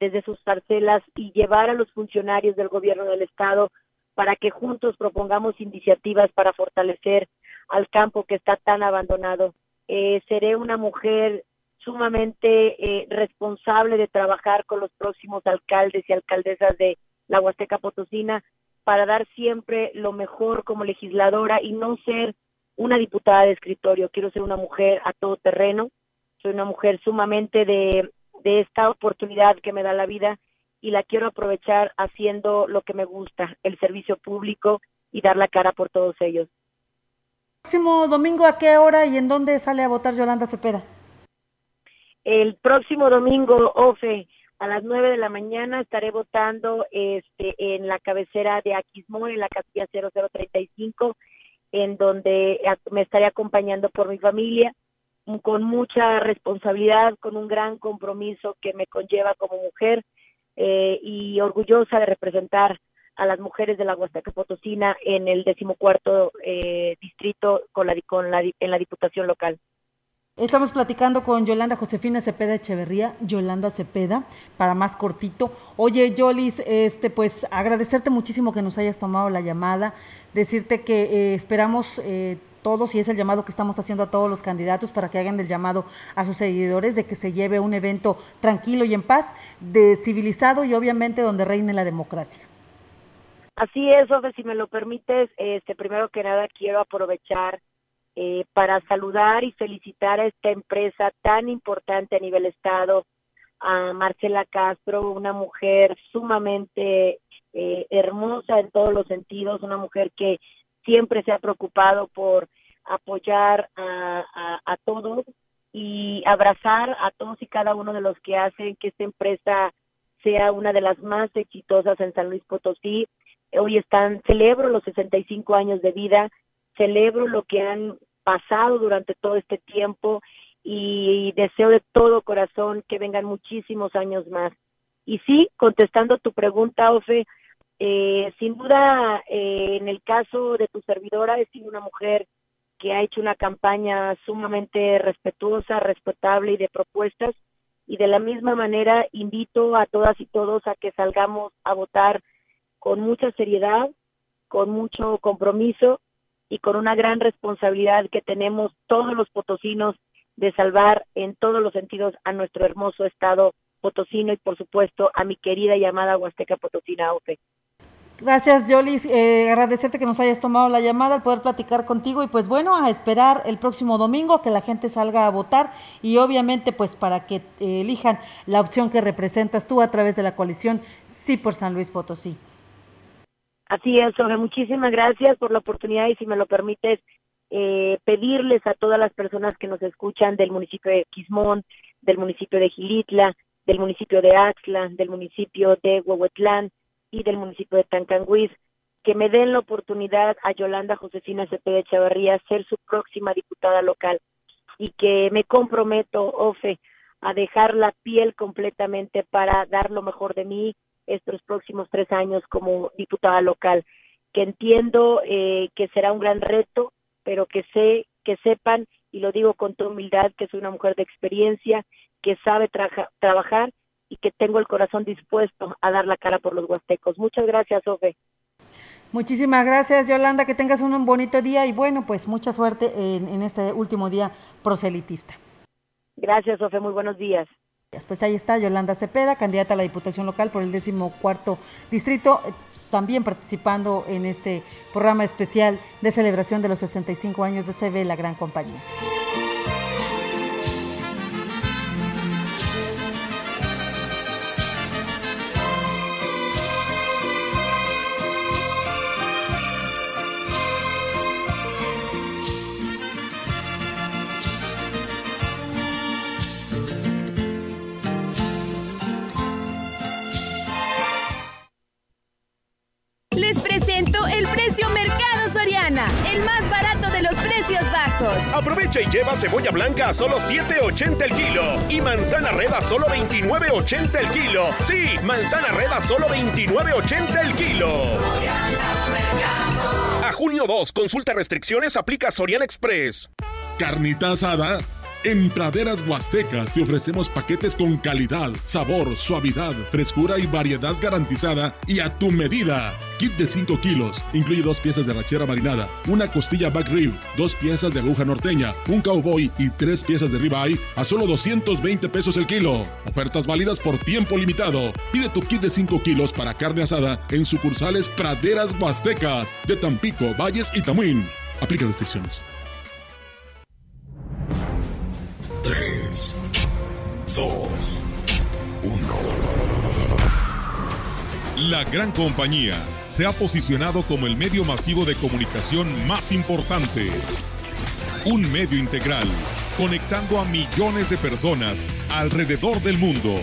desde sus parcelas y llevar a los funcionarios del gobierno del Estado para que juntos propongamos iniciativas para fortalecer al campo que está tan abandonado. Eh, seré una mujer sumamente eh, responsable de trabajar con los próximos alcaldes y alcaldesas de la Huasteca Potosina para dar siempre lo mejor como legisladora y no ser una diputada de escritorio. Quiero ser una mujer a todo terreno. Soy una mujer sumamente de, de esta oportunidad que me da la vida y la quiero aprovechar haciendo lo que me gusta, el servicio público y dar la cara por todos ellos. Próximo domingo, ¿a qué hora y en dónde sale a votar Yolanda Cepeda? El próximo domingo, OFE, a las nueve de la mañana estaré votando este, en la cabecera de Aquismón, en la casilla 0035, en donde me estaré acompañando por mi familia, con mucha responsabilidad, con un gran compromiso que me conlleva como mujer eh, y orgullosa de representar a las mujeres de la Huasteca Potosina en el decimocuarto eh, distrito con la, con la, en la diputación local. Estamos platicando con Yolanda Josefina Cepeda Echeverría, Yolanda Cepeda, para más cortito. Oye, Yolis, este, pues agradecerte muchísimo que nos hayas tomado la llamada, decirte que eh, esperamos todos, y es el llamado que estamos haciendo a todos los candidatos para que hagan el llamado a sus seguidores de que se lleve un evento tranquilo y en paz, de civilizado y obviamente donde reine la democracia. Así es, Ofe, si me lo permites, este, primero que nada quiero aprovechar eh, para saludar y felicitar a esta empresa tan importante a nivel Estado, a Marcela Castro, una mujer sumamente eh, hermosa en todos los sentidos, una mujer que siempre se ha preocupado por apoyar a, a, todos y abrazar a todos y cada uno de los que hacen que esta empresa sea una de las más exitosas en San Luis Potosí. Hoy están, celebro los 65 años de vida, celebro lo que han pasado durante todo este tiempo y deseo de todo corazón que vengan muchísimos años más. Y sí, contestando tu pregunta, Ofe, eh, sin duda, eh, en el caso de tu servidora, he sido una mujer que ha hecho una campaña sumamente respetuosa, respetable y de propuestas. Y de la misma manera, invito a todas y todos a que salgamos a votar con mucha seriedad, con mucho compromiso y con una gran responsabilidad que tenemos todos los potosinos de salvar en todos los sentidos a nuestro hermoso estado potosino y por supuesto a mi querida llamada Huasteca Potosina. Gracias, Yolis. Eh, agradecerte que nos hayas tomado la llamada, poder platicar contigo y pues bueno, a esperar el próximo domingo que la gente salga a votar y obviamente pues para que eh, elijan la opción que representas tú a través de la coalición Sí por San Luis Potosí. Así es, Jorge. Muchísimas gracias por la oportunidad y si me lo permites, eh, pedirles a todas las personas que nos escuchan del municipio de Quismón, del municipio de Gilitla, del municipio de Axla, del municipio de Huehuetlán, y del municipio de Tancanguis, que me den la oportunidad a Yolanda Josefina Cepeda Echeverría ser su próxima diputada local. Y que me comprometo, Ofe, a dejar la piel completamente para dar lo mejor de mí estos próximos tres años como diputada local, que entiendo eh, que será un gran reto, pero que sé, que sepan, y lo digo con toda humildad, que soy una mujer de experiencia, que sabe trabajar y que tengo el corazón dispuesto a dar la cara por los huastecos. Muchas gracias, Ofe. Muchísimas gracias, Yolanda. Que tengas un bonito día y bueno, pues mucha suerte en, este último día proselitista. Gracias, Ofe. Muy buenos días. Pues ahí está Yolanda Cepeda, candidata a la Diputación Local por el décimo cuarto distrito, eh, también participando en este programa especial de celebración de los 65 años de CB, la gran compañía. Blanca a solo 7.80 el kilo y manzana red a solo 29.80 el kilo. Sí, manzana red a solo 29.80 el kilo. A junio 2, consulta restricciones, aplica Sorian Express. Carnita asada en Praderas Huastecas te ofrecemos paquetes con calidad, sabor, suavidad, frescura y variedad garantizada y a tu medida. Kit de 5 kilos, incluye dos piezas de rachera marinada, una costilla back rib, dos piezas de aguja norteña, un cowboy y tres piezas de ribeye a solo 220 pesos el kilo. Ofertas válidas por tiempo limitado. Pide tu kit de 5 kilos para carne asada en sucursales Praderas Huastecas de Tampico, Valles y Tamuín. Aplica restricciones. 3, 2, 1. La gran compañía se ha posicionado como el medio masivo de comunicación más importante. Un medio integral, conectando a millones de personas alrededor del mundo.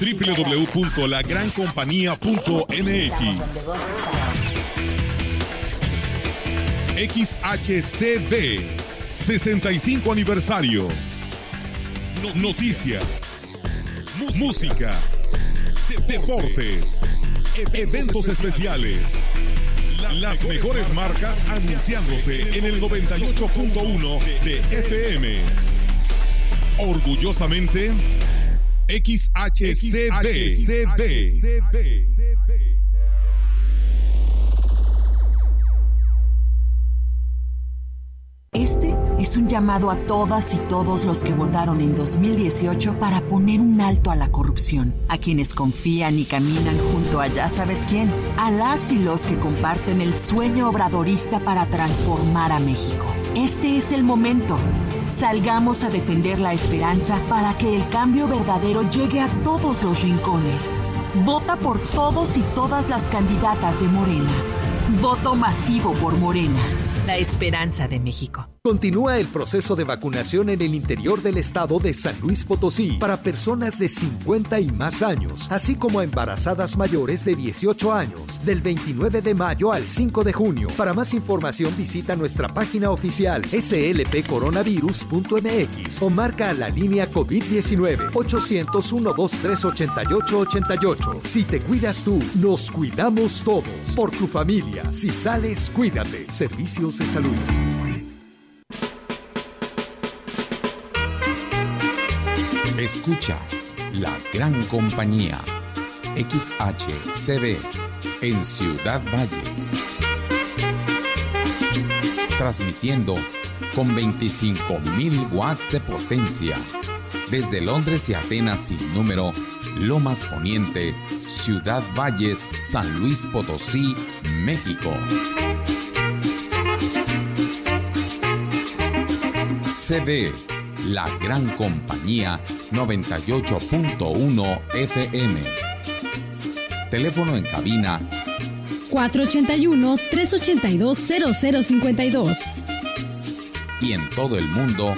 www.lagrancompañía.mx XHCB 65 aniversario. Noticias. Música. Deportes. Eventos especiales. Las mejores marcas anunciándose en el 98.1 de FM. Orgullosamente, XHCB. Un llamado a todas y todos los que votaron en 2018 para poner un alto a la corrupción, a quienes confían y caminan junto a ya sabes quién, a las y los que comparten el sueño obradorista para transformar a México. Este es el momento. Salgamos a defender la esperanza para que el cambio verdadero llegue a todos los rincones. Vota por todos y todas las candidatas de Morena. Voto masivo por Morena. La esperanza de México. Continúa el proceso de vacunación en el interior del estado de San Luis Potosí para personas de 50 y más años, así como embarazadas mayores de 18 años, del 29 de mayo al 5 de junio. Para más información visita nuestra página oficial slpcoronavirus.mx o marca la línea COVID-19 800 123 8888. Si te cuidas tú, nos cuidamos todos. Por tu familia, si sales, cuídate. Servicios de salud. Escuchas la gran compañía XHCB en Ciudad Valles. Transmitiendo con 25.000 watts de potencia desde Londres y Atenas sin número, Lomas Poniente, Ciudad Valles, San Luis Potosí, México. CD la Gran Compañía 98.1 FM. Teléfono en cabina 481-382-0052. Y en todo el mundo,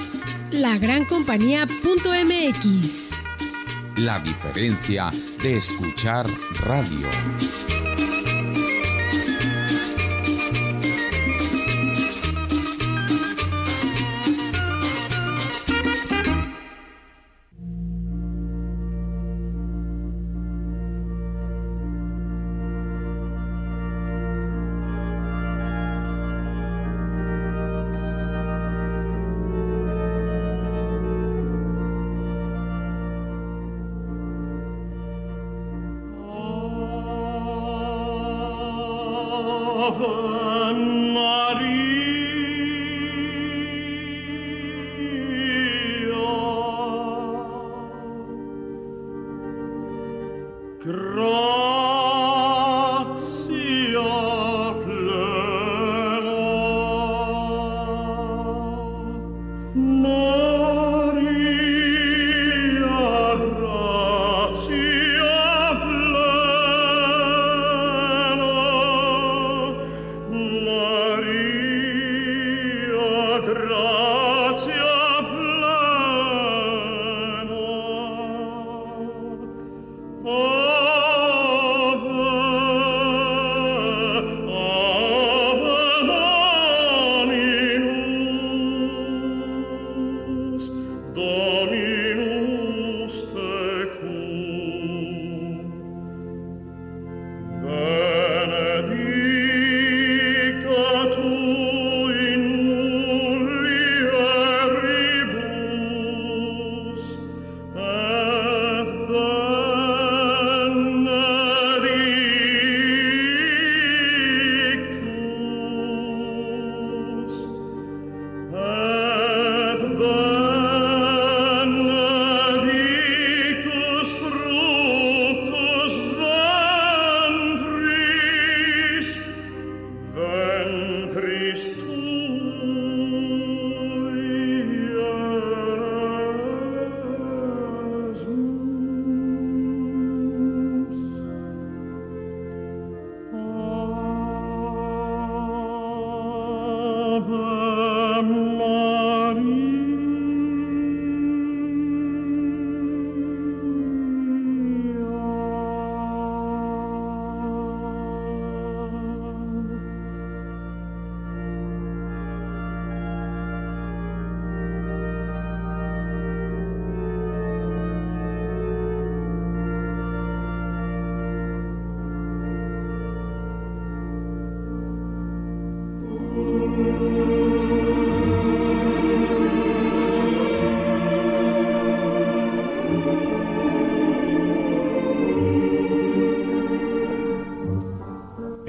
lagrancompañía.mx. La diferencia de escuchar radio.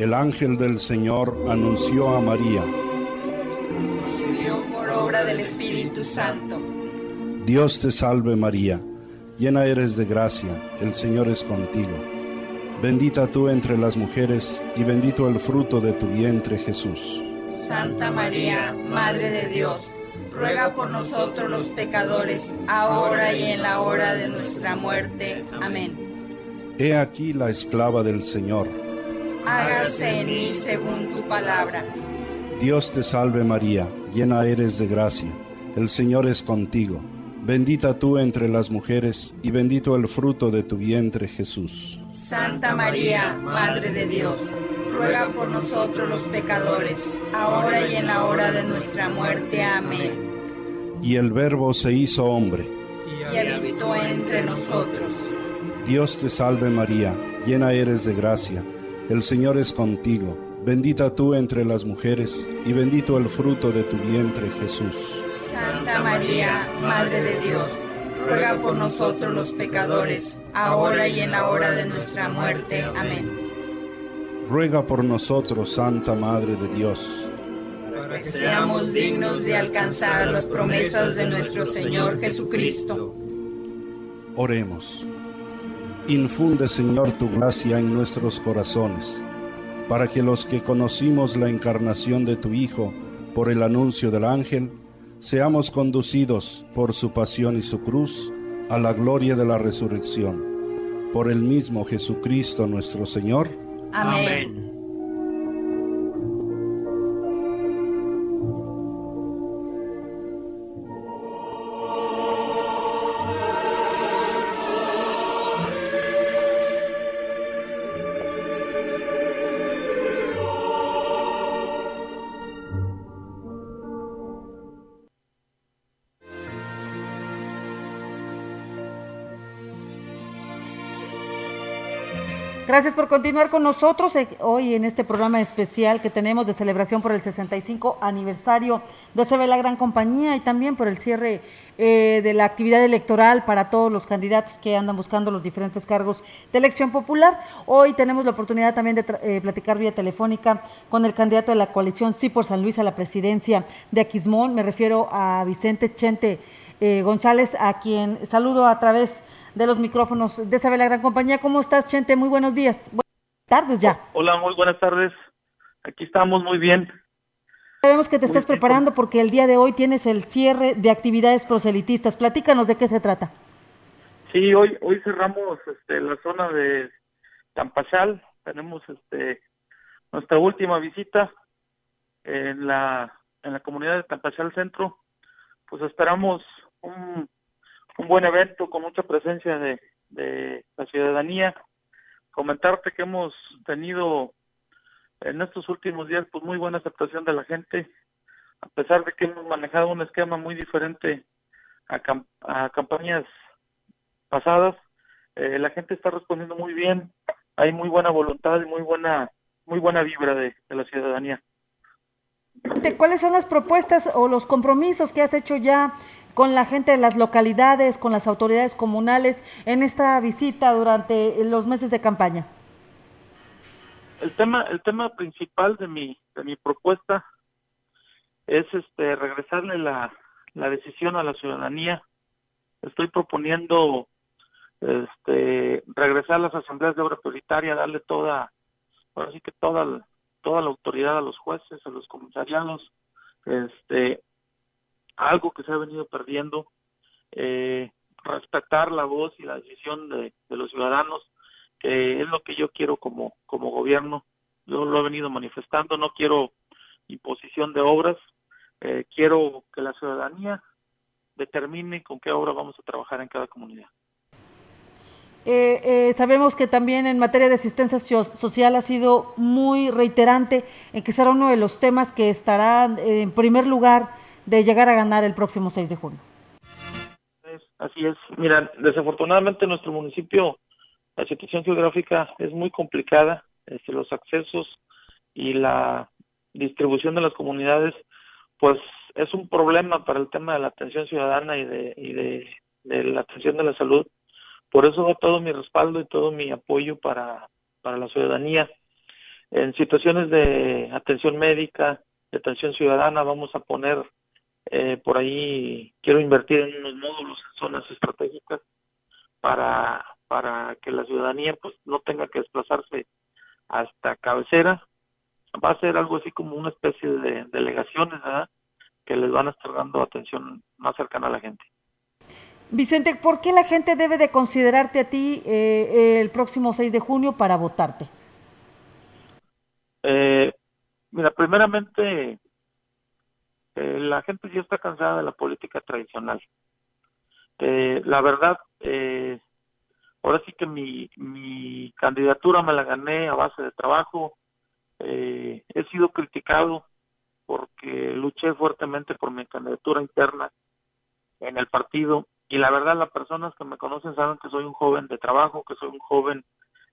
El ángel del Señor anunció a María. por obra del Espíritu Santo. Dios te salve María, llena eres de gracia, el Señor es contigo. Bendita tú entre las mujeres y bendito el fruto de tu vientre Jesús. Santa María, Madre de Dios, ruega por nosotros los pecadores, ahora y en la hora de nuestra muerte. Amén. He aquí la esclava del Señor. Hágase en mí según tu palabra. Dios te salve María, llena eres de gracia. El Señor es contigo. Bendita tú entre las mujeres y bendito el fruto de tu vientre Jesús. Santa María, Madre de Dios, ruega por nosotros los pecadores, ahora y en la hora de nuestra muerte. Amén. Y el Verbo se hizo hombre. Y habitó entre nosotros. Dios te salve María, llena eres de gracia. El Señor es contigo. Bendita tú entre las mujeres y bendito el fruto de tu vientre Jesús. Santa María, Madre de Dios, ruega por nosotros los pecadores, ahora y en la hora de nuestra muerte. Amén. Ruega por nosotros, Santa Madre de Dios. Para que seamos dignos de alcanzar las promesas de nuestro Señor Jesucristo. Oremos. Infunde, Señor, tu gracia en nuestros corazones, para que los que conocimos la encarnación de tu Hijo por el anuncio del ángel, seamos conducidos por su pasión y su cruz a la gloria de la resurrección. Por el mismo Jesucristo nuestro Señor. Amén. Gracias por continuar con nosotros eh, hoy en este programa especial que tenemos de celebración por el 65 aniversario de CB La Gran Compañía y también por el cierre eh, de la actividad electoral para todos los candidatos que andan buscando los diferentes cargos de elección popular. Hoy tenemos la oportunidad también de eh, platicar vía telefónica con el candidato de la coalición Sí por San Luis a la presidencia de Aquismón. Me refiero a Vicente Chente González, a quien saludo a través de los micrófonos de Sabe la Gran Compañía. ¿Cómo estás, Chente? Muy buenos días. Buenas tardes ya. Hola, muy buenas tardes. Aquí estamos muy bien. Sabemos que te estás preparando porque el día de hoy tienes el cierre de actividades proselitistas. Platícanos de qué se trata. Sí, hoy hoy cerramos este, la zona de Tampachal. Tenemos este nuestra última visita en la en la comunidad de Tampachal Centro. Pues esperamos un un buen evento con mucha presencia de, de la ciudadanía. Comentarte que hemos tenido en estos últimos días pues muy buena aceptación de la gente, a pesar de que hemos manejado un esquema muy diferente a, a campañas pasadas, eh, la gente está respondiendo muy bien, hay muy buena voluntad y muy buena muy buena vibra de, de la ciudadanía. ¿Cuáles son las propuestas o los compromisos que has hecho ya con la gente de las localidades, con las autoridades comunales en esta visita durante los meses de campaña? El tema, el tema principal de mi, de mi propuesta es este regresarle la, la decisión a la ciudadanía. Estoy proponiendo este regresar a las asambleas de obra prioritaria, darle toda, ahora sí que toda, toda la autoridad a los jueces, a los comisariados, este algo que se ha venido perdiendo, eh, respetar la voz y la decisión de, los ciudadanos, que es lo que yo quiero como, como gobierno. Yo lo he venido manifestando, no quiero imposición de obras, eh, quiero que la ciudadanía determine con qué obra vamos a trabajar en cada comunidad. Eh, sabemos que también en materia de asistencia social ha sido muy reiterante en que será uno de los temas que estará en primer lugar de llegar a ganar el próximo 6 de junio. así es. Mira, desafortunadamente en nuestro municipio la situación geográfica es muy complicada. Este, los accesos y la distribución de las comunidades, pues es un problema para el tema de la atención ciudadana y de, y de, la atención de la salud. Por eso doy todo mi respaldo y todo mi apoyo para, para la ciudadanía. En situaciones de atención médica, de atención ciudadana, vamos a poner eh, por ahí quiero invertir en unos módulos en zonas estratégicas para, para que la ciudadanía pues no tenga que desplazarse hasta cabecera. Va a ser algo así como una especie de delegaciones, ¿verdad? Que les van a estar dando atención más cercana a la gente. Vicente, ¿por qué la gente debe de considerarte a ti eh, el próximo 6 de junio para votarte? Eh, mira, primeramente, eh, la gente ya está cansada de la política tradicional. Eh, la verdad, eh, ahora sí que mi, mi candidatura me la gané a base de trabajo. Eh, he sido criticado porque luché fuertemente por mi candidatura interna en el partido y la verdad las personas que me conocen saben que soy un joven de trabajo, que soy un joven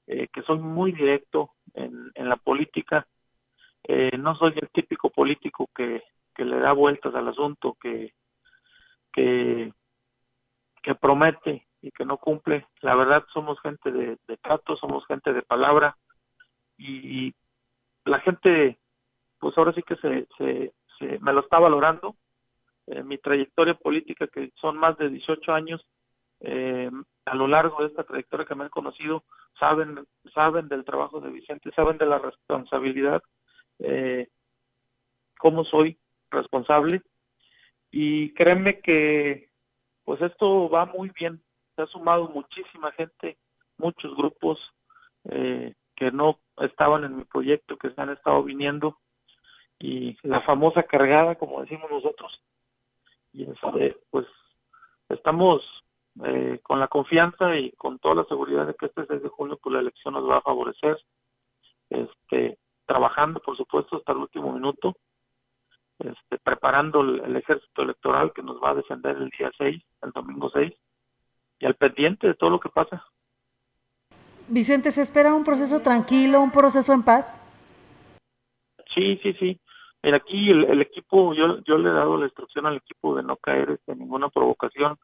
eh, que soy muy directo en, en la política. Eh, no soy el típico político que, que le da vueltas al asunto, que, que, promete y que no cumple. La verdad somos gente de, trato, somos gente de palabra y la gente, pues ahora sí que se, se, se me lo está valorando. Eh, mi trayectoria política, que son más de 18 años, eh, a lo largo de esta trayectoria que me han conocido, saben, saben del trabajo de Vicente, saben de la responsabilidad, eh, cómo soy responsable. Y créeme que pues esto va muy bien, se ha sumado muchísima gente, muchos grupos eh, que no estaban en mi proyecto, que se han estado viniendo. Y la famosa cargada, como decimos nosotros, y este, pues estamos eh, con la confianza y con toda la seguridad de que este 6 de junio pues la elección nos va a favorecer, este, trabajando por supuesto hasta el último minuto, este, preparando el, el ejército electoral que nos va a defender el día 6, el domingo 6, y al pendiente de todo lo que pasa. Vicente, ¿se espera un proceso tranquilo, un proceso en paz? Sí, sí, sí. Mira, aquí el, el equipo, yo, yo le he dado la instrucción al equipo de no caer en ninguna provocación.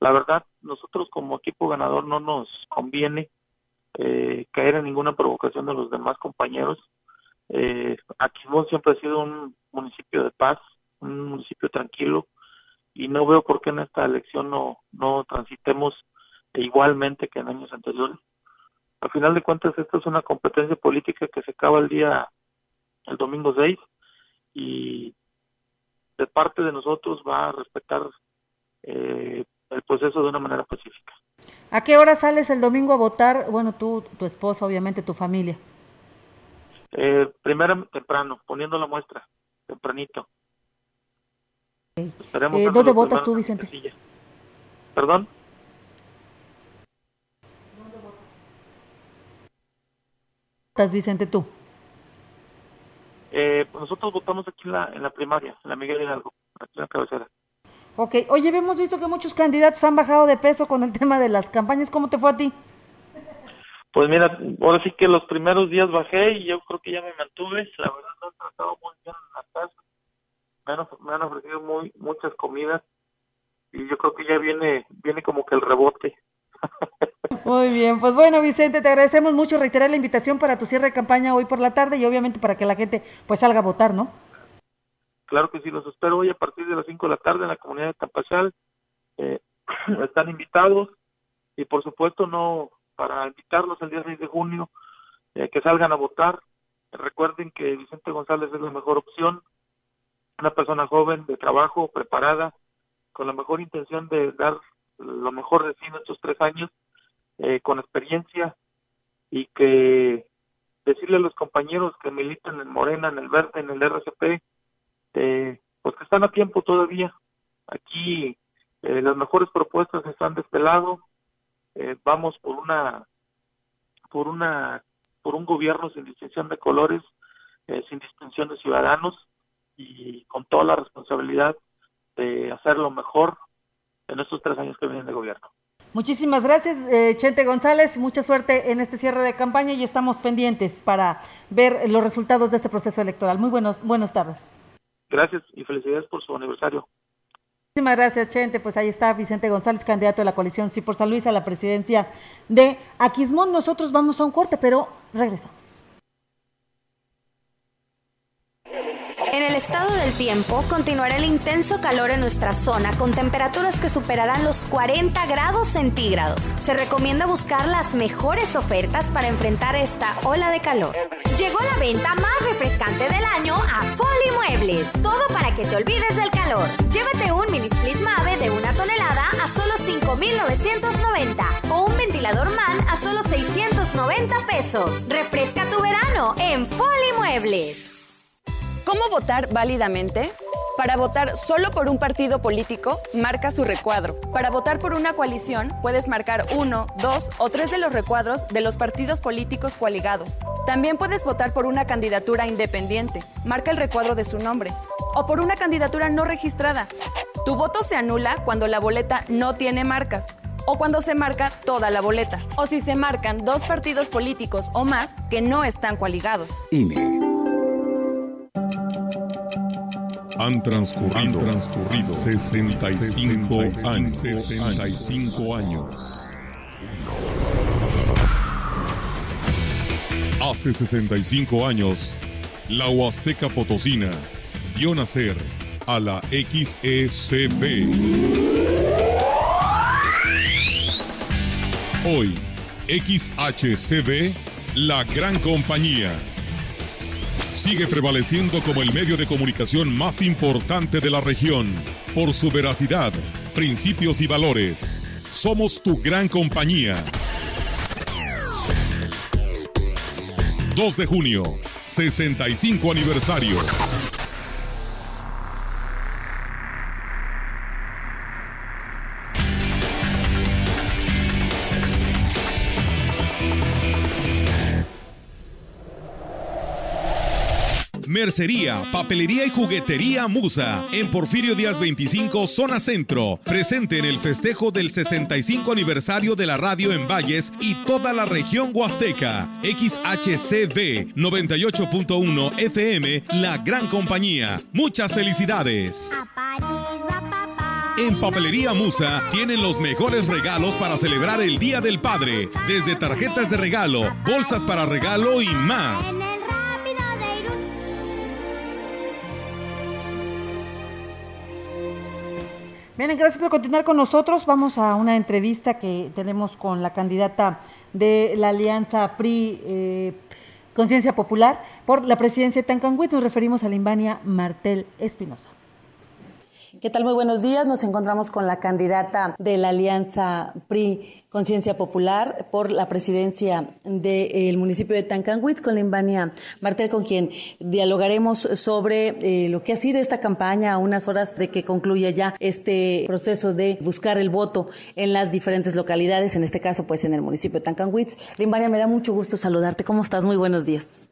La verdad, nosotros como equipo ganador no nos conviene eh, caer en ninguna provocación de los demás compañeros. Eh, Aquismón siempre ha sido un municipio de paz, un municipio tranquilo, y no veo por qué en esta elección no, no transitemos igualmente que en años anteriores. Al final de cuentas, esta es una competencia política que se acaba el día, el domingo 6, y de parte de nosotros va a respetar eh, el proceso de una manera pacífica. ¿A qué hora sales el domingo a votar? Bueno, tú, tu esposa, obviamente, tu familia. Eh, primero temprano, poniendo la muestra, tempranito. Esperemos Eh, ¿Dónde votas tú, en Vicente? ¿Perdón? ¿Estás, Vicente, tú? Eh, pues nosotros votamos aquí en la, en la primaria, en la Miguel Hidalgo, aquí en la cabecera. Ok, oye, hemos visto que muchos candidatos han bajado de peso con el tema de las campañas. ¿Cómo te fue a ti? Pues mira, ahora sí que los primeros días bajé y yo creo que ya me mantuve. La verdad me han tratado muy bien en la casa. Me han, me han ofrecido muy muchas comidas y yo creo que ya viene viene como que el rebote. Muy bien, pues bueno, Vicente, te agradecemos mucho reiterar la invitación para tu cierre de campaña hoy por la tarde y obviamente para que la gente pues salga a votar, ¿no? Claro que sí, los espero hoy a partir de las 5 de la tarde en la comunidad de Tapachal. Eh, están invitados y por supuesto no para invitarlos el día 6 de junio eh, que salgan a votar. Recuerden que Vicente González es la mejor opción, una persona joven, de trabajo, preparada, con la mejor intención de dar lo mejor de sí en estos tres años, eh, con experiencia y que decirle a los compañeros que militan en Morena, en el Verde, en el RCP, eh, pues que están a tiempo todavía. Aquí eh, las mejores propuestas están de este lado. Eh, vamos por una, por una, por un gobierno sin distinción de colores, eh, sin distinción de ciudadanos y con toda la responsabilidad de hacer lo mejor en estos tres años que vienen de gobierno. Muchísimas gracias, eh, Chente González. Mucha suerte en este cierre de campaña y estamos pendientes para ver los resultados de este proceso electoral. Muy buenos, buenas tardes. Gracias y felicidades por su aniversario. Muchísimas gracias, Chente. Pues ahí está Vicente González, candidato de la coalición Sí por San Luis a la presidencia de Aquismón. Nosotros vamos a un corte, pero regresamos. En el estado del tiempo continuará el intenso calor en nuestra zona con temperaturas que superarán los 40 grados centígrados. Se recomienda buscar las mejores ofertas para enfrentar esta ola de calor. Llegó la venta más refrescante del año a Foli Muebles. Todo para que te olvides del calor. Llévate un mini split Mave de una tonelada a solo 5,990 o un ventilador MAN a solo 690 pesos. Refresca tu verano en Foli Muebles. ¿Cómo votar válidamente? Para votar solo por un partido político, marca su recuadro. Para votar por una coalición, puedes marcar uno, dos o tres de los recuadros de los partidos políticos coaligados. También puedes votar por una candidatura independiente. Marca el recuadro de su nombre. O por una candidatura no registrada. Tu voto se anula cuando la boleta no tiene marcas o cuando se marca toda la boleta, o si se marcan dos partidos políticos o más que no están coaligados. Han transcurrido, 65, años. 65 años. Hace 65 años, la Huasteca Potosina vio nacer a la XECB. Hoy, XHCB, la gran compañía sigue prevaleciendo como el medio de comunicación más importante de la región por su veracidad, principios y valores. Somos tu gran compañía. 2 de junio, 65 aniversario. Mercería, papelería y juguetería Musa, en Porfirio Díaz 25, zona centro, presente en el festejo del 65 aniversario de la radio en Valles y toda la región huasteca. XHCB 98.1 FM, la gran compañía. Muchas felicidades. En Papelería Musa tienen los mejores regalos para celebrar el Día del Padre, desde tarjetas de regalo, bolsas para regalo y más. Bien, gracias por continuar con nosotros. Vamos a una entrevista que tenemos con la candidata de la Alianza PRI eh, Conciencia Popular por la presidencia de Tancanhuit. Nos referimos a Limbania Martel Espinosa. ¿Qué tal? Muy buenos días. Nos encontramos con la candidata de la Alianza PRI Conciencia Popular por la presidencia del municipio de Tancanwitz con Limbania Martel, con quien dialogaremos sobre eh, lo que ha sido esta campaña a unas horas de que concluya ya este proceso de buscar el voto en las diferentes localidades, en este caso pues en el municipio de Tancanwitz. Limbania, me da mucho gusto saludarte. ¿Cómo estás? Muy buenos días.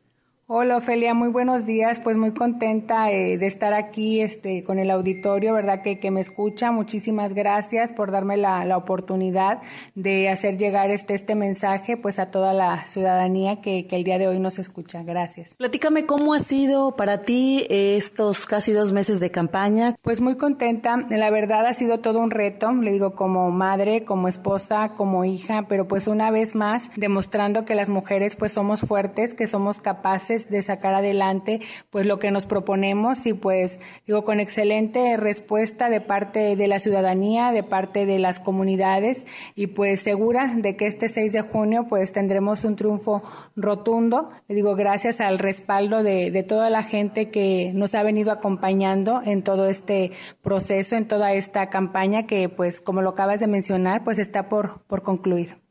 Hola Ofelia, muy buenos días. Pues muy contenta eh, de estar aquí este, con el auditorio, ¿verdad? Que, que me escucha. Muchísimas gracias por darme la, la, oportunidad de hacer llegar este, este mensaje pues a toda la ciudadanía que, que el día de hoy nos escucha. Gracias. Platícame cómo ha sido para ti estos casi dos meses de campaña. Pues muy contenta. La verdad ha sido todo un reto, le digo como madre, como esposa, como hija, pero pues una vez más demostrando que las mujeres pues somos fuertes, que somos capaces de sacar adelante pues lo que nos proponemos y pues digo con excelente respuesta de parte de la ciudadanía, de parte de las comunidades y pues segura de que este 6 de junio pues tendremos un triunfo rotundo, le digo gracias al respaldo de, de toda la gente que nos ha venido acompañando en todo este proceso, en toda esta campaña que pues como lo acabas de mencionar pues está por, por concluir.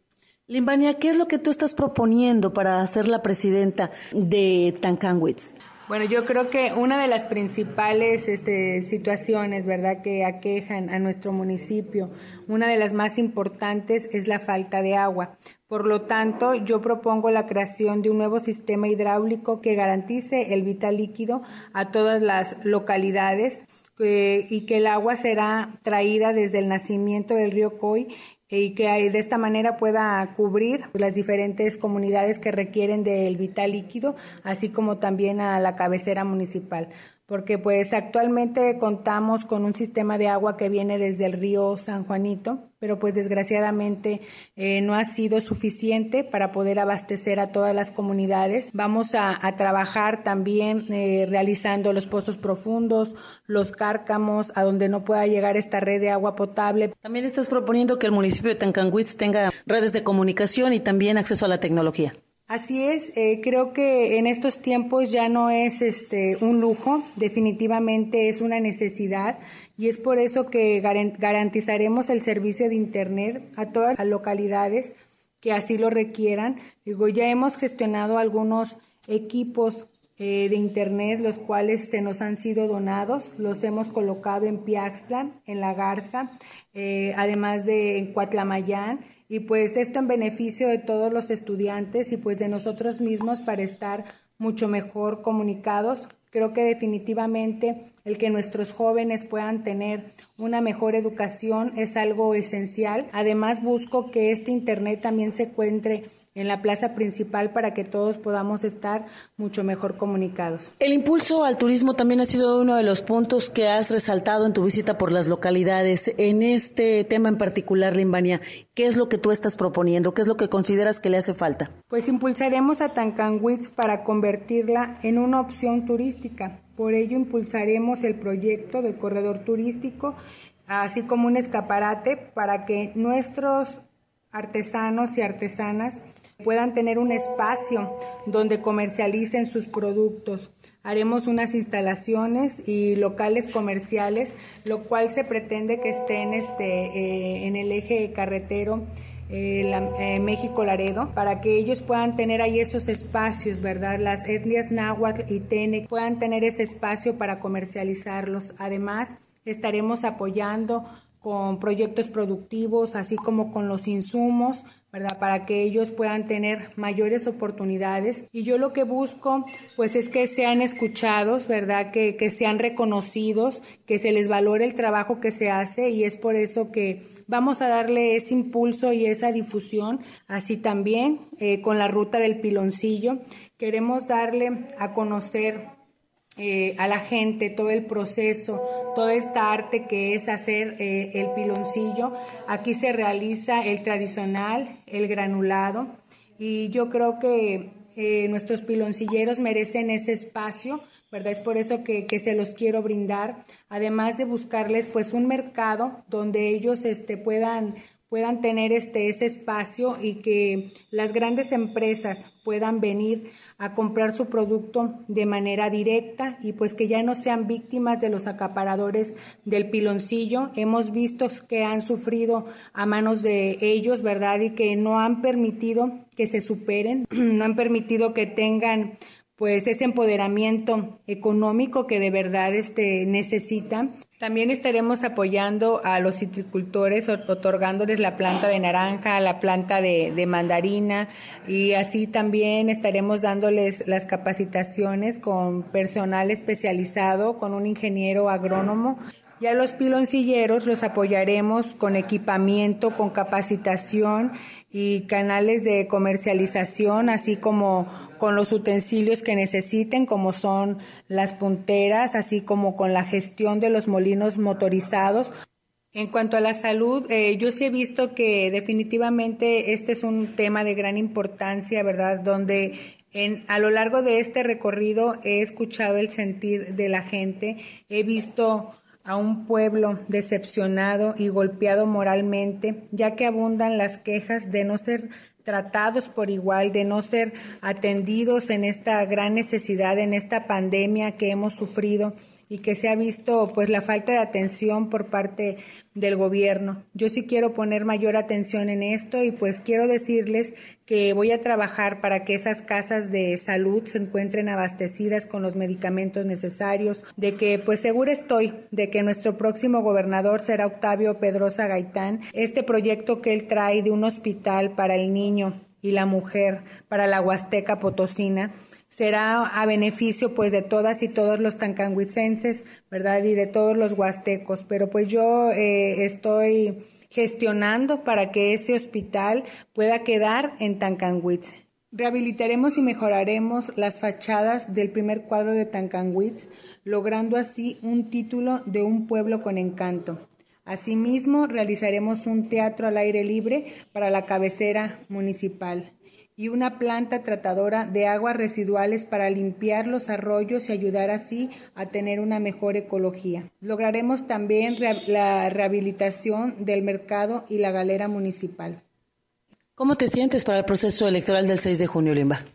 Limbania, ¿qué es lo que tú estás proponiendo para ser la presidenta de Tancanwitz? Bueno, yo creo que una de las principales este, situaciones, ¿verdad?, que aquejan a nuestro municipio, una de las más importantes es la falta de agua. Por lo tanto, yo propongo la creación de un nuevo sistema hidráulico que garantice el vital líquido a todas las localidades eh, y que el agua será traída desde el nacimiento del río Coy y que de esta manera pueda cubrir las diferentes comunidades que requieren del vital líquido, así como también a la cabecera municipal. Porque pues actualmente contamos con un sistema de agua que viene desde el río San Juanito, pero pues desgraciadamente eh, no ha sido suficiente para poder abastecer a todas las comunidades. Vamos a, trabajar también eh, realizando los pozos profundos, los cárcamos, a donde no pueda llegar esta red de agua potable. También estás proponiendo que el municipio de Tancanwitz tenga redes de comunicación y también acceso a la tecnología. Así es, eh, creo que en estos tiempos ya no es este un lujo, definitivamente es una necesidad y es por eso que garantizaremos el servicio de internet a todas las localidades que así lo requieran. Digo, ya hemos gestionado algunos equipos eh, de internet, los cuales se nos han sido donados, los hemos colocado en Piaxtla, en La Garza, eh, además de en Cuatlamayán y pues esto en beneficio de todos los estudiantes y pues de nosotros mismos para estar mucho mejor comunicados. Creo que definitivamente el que nuestros jóvenes puedan tener una mejor educación es algo esencial. Además, busco que este Internet también se encuentre en la plaza principal para que todos podamos estar mucho mejor comunicados. El impulso al turismo también ha sido uno de los puntos que has resaltado en tu visita por las localidades. En este tema en particular, Limbania, ¿qué es lo que tú estás proponiendo? ¿Qué es lo que consideras que le hace falta? Pues impulsaremos a Tancanwitz para convertirla en una opción turística por ello impulsaremos el proyecto del corredor turístico, así como un escaparate para que nuestros artesanos y artesanas puedan tener un espacio donde comercialicen sus productos. Haremos unas instalaciones y locales comerciales, lo cual se pretende que estén este, eh, en el eje carretero eh, eh, México Laredo, para que ellos puedan tener ahí esos espacios, ¿verdad? Las etnias náhuatl y tenec puedan tener ese espacio para comercializarlos. Además, estaremos apoyando con proyectos productivos, así como con los insumos, Para que ellos puedan tener mayores oportunidades. Y yo lo que busco, pues es que sean escuchados, ¿verdad? Que, que sean reconocidos, que se les valore el trabajo que se hace y es por eso que Vamos a darle ese impulso y esa difusión, así también eh, con la ruta del piloncillo. Queremos darle a conocer eh, a la gente todo el proceso, toda esta arte que es hacer eh, el piloncillo. Aquí se realiza el tradicional, el granulado, y yo creo que nuestros piloncilleros merecen ese espacio ¿verdad? Es por eso que, se los quiero brindar, además de buscarles pues un mercado donde ellos este, puedan, puedan tener este, ese espacio y que las grandes empresas puedan venir a comprar su producto de manera directa y pues que ya no sean víctimas de los acaparadores del piloncillo. Hemos visto que han sufrido a manos de ellos, ¿verdad? Y que no han permitido que se superen, no han permitido que tengan pues ese empoderamiento económico que de verdad este, necesita. También estaremos apoyando a los citricultores, otorgándoles la planta de naranja, la planta de, de, mandarina y así también estaremos dándoles las capacitaciones con personal especializado, con un ingeniero agrónomo. Y a los piloncilleros los apoyaremos con equipamiento, con capacitación y canales de comercialización, así como con los utensilios que necesiten, como son las punteras, así como con la gestión de los molinos motorizados. En cuanto a la salud, eh, yo sí he visto que definitivamente este es un tema de gran importancia, ¿verdad? Donde en, a lo largo de este recorrido he escuchado el sentir de la gente, he visto a un pueblo decepcionado y golpeado moralmente, ya que abundan las quejas de no ser tratados por igual, de no ser atendidos en esta gran necesidad, en esta pandemia que hemos sufrido y que se ha visto pues la falta de atención por parte del gobierno. Yo sí quiero poner mayor atención en esto y pues quiero decirles que voy a trabajar para que esas casas de salud se encuentren abastecidas con los medicamentos necesarios, de que pues seguro estoy de que nuestro próximo gobernador será Octavio Pedrosa Gaitán. Este proyecto que él trae de un hospital para el niño y la mujer para la Huasteca Potosina será a beneficio pues de todas y todos los tancanhuitzenses, ¿verdad? Y de todos los huastecos. Pero pues yo eh, estoy gestionando para que ese hospital pueda quedar en Tancanhuitz. Rehabilitaremos y mejoraremos las fachadas del primer cuadro de Tancanwitz, logrando así un título de un pueblo con encanto. Asimismo, realizaremos un teatro al aire libre para la cabecera municipal y una planta tratadora de aguas residuales para limpiar los arroyos y ayudar así a tener una mejor ecología. Lograremos también la rehabilitación del mercado y la galera municipal. ¿Cómo te sientes para el proceso electoral del 6 de junio, Limba?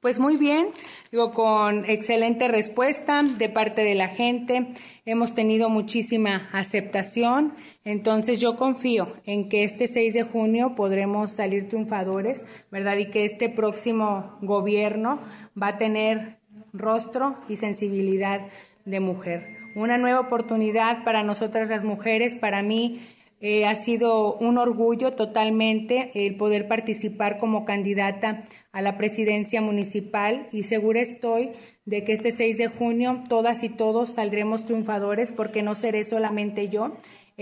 Pues muy bien, digo, con excelente respuesta de parte de la gente. Hemos tenido muchísima aceptación. Entonces yo confío en que este 6 de junio podremos salir triunfadores, ¿verdad? Y que este próximo gobierno va a tener rostro y sensibilidad de mujer. Una nueva oportunidad para nosotras las mujeres, para mí eh, ha sido un orgullo totalmente el poder participar como candidata a la presidencia municipal y segura estoy de que este 6 de junio todas y todos saldremos triunfadores porque no seré solamente yo,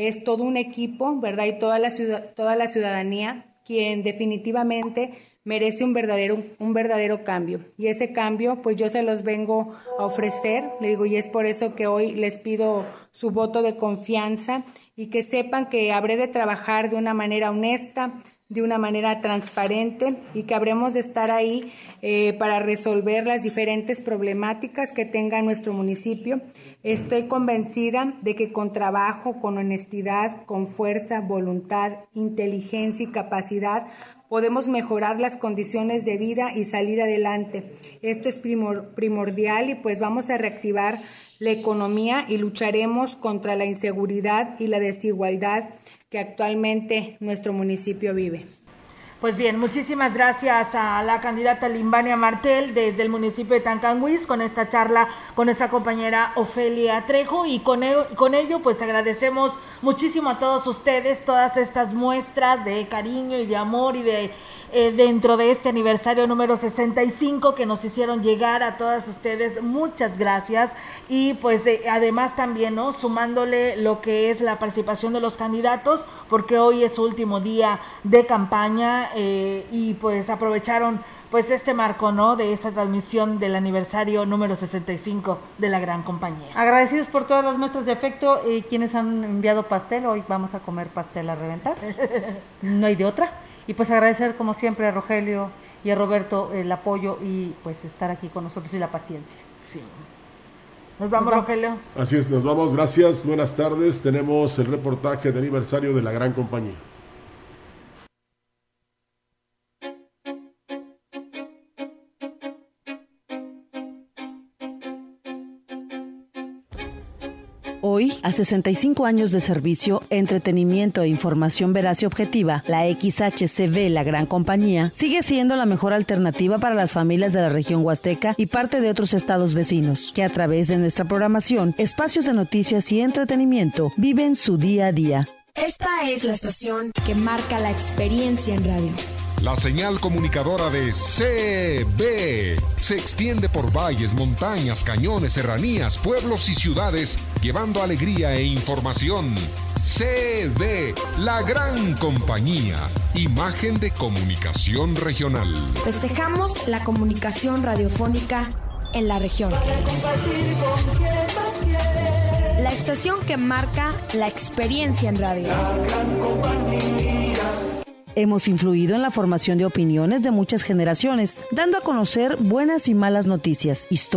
es todo un equipo, ¿verdad? Y toda la, ciudad, toda la ciudadanía quien definitivamente merece un verdadero, un verdadero cambio. Y ese cambio, pues yo se los vengo a ofrecer, le digo, y es por eso que hoy les pido su voto de confianza y que sepan que habré de trabajar de una manera honesta, de una manera transparente y que habremos de estar ahí eh, para resolver las diferentes problemáticas que tenga nuestro municipio. Estoy convencida de que con trabajo, con honestidad, con fuerza, voluntad, inteligencia y capacidad podemos mejorar las condiciones de vida y salir adelante. Esto es primordial y pues vamos a reactivar la economía y lucharemos contra la inseguridad y la desigualdad que actualmente nuestro municipio vive. Pues bien, muchísimas gracias a la candidata Limbania Martel desde el municipio de Tancanguis con esta charla con nuestra compañera Ofelia Trejo y con ello, con ello pues agradecemos muchísimo a todos ustedes todas estas muestras de cariño y de amor y de eh, dentro de este aniversario número 65 que nos hicieron llegar a todas ustedes. Muchas gracias. Y pues eh, además también, ¿no? Sumándole lo que es la participación de los candidatos, porque hoy es su último día de campaña eh, y pues aprovecharon pues este marco, ¿no? De esta transmisión del aniversario número 65 de la gran compañía. Agradecidos por todas las muestras de afecto y quienes han enviado pastel. Hoy vamos a comer pastel a reventar. No hay de otra. Y pues agradecer como siempre a Rogelio y a Roberto el apoyo y pues estar aquí con nosotros y la paciencia. Sí. Nos vamos, Rogelio. Así es, nos vamos. Gracias. Buenas tardes. Tenemos el reportaje de aniversario de la gran compañía. Hoy, a 65 años de servicio, entretenimiento e información veraz y objetiva, la XHCB, la gran compañía, sigue siendo la mejor alternativa para las familias de la región huasteca y parte de otros estados vecinos, que a través de nuestra programación, espacios de noticias y entretenimiento viven su día a día. Esta es la estación que marca la experiencia en radio la señal comunicadora de CB se extiende por valles, montañas, cañones, serranías, pueblos y ciudades, llevando alegría e información. CB, la gran compañía, imagen de comunicación regional. Festejamos la comunicación radiofónica en la región. La estación que marca la experiencia en radio. Hemos influido en la formación de opiniones de muchas generaciones, dando a conocer buenas y malas noticias, historias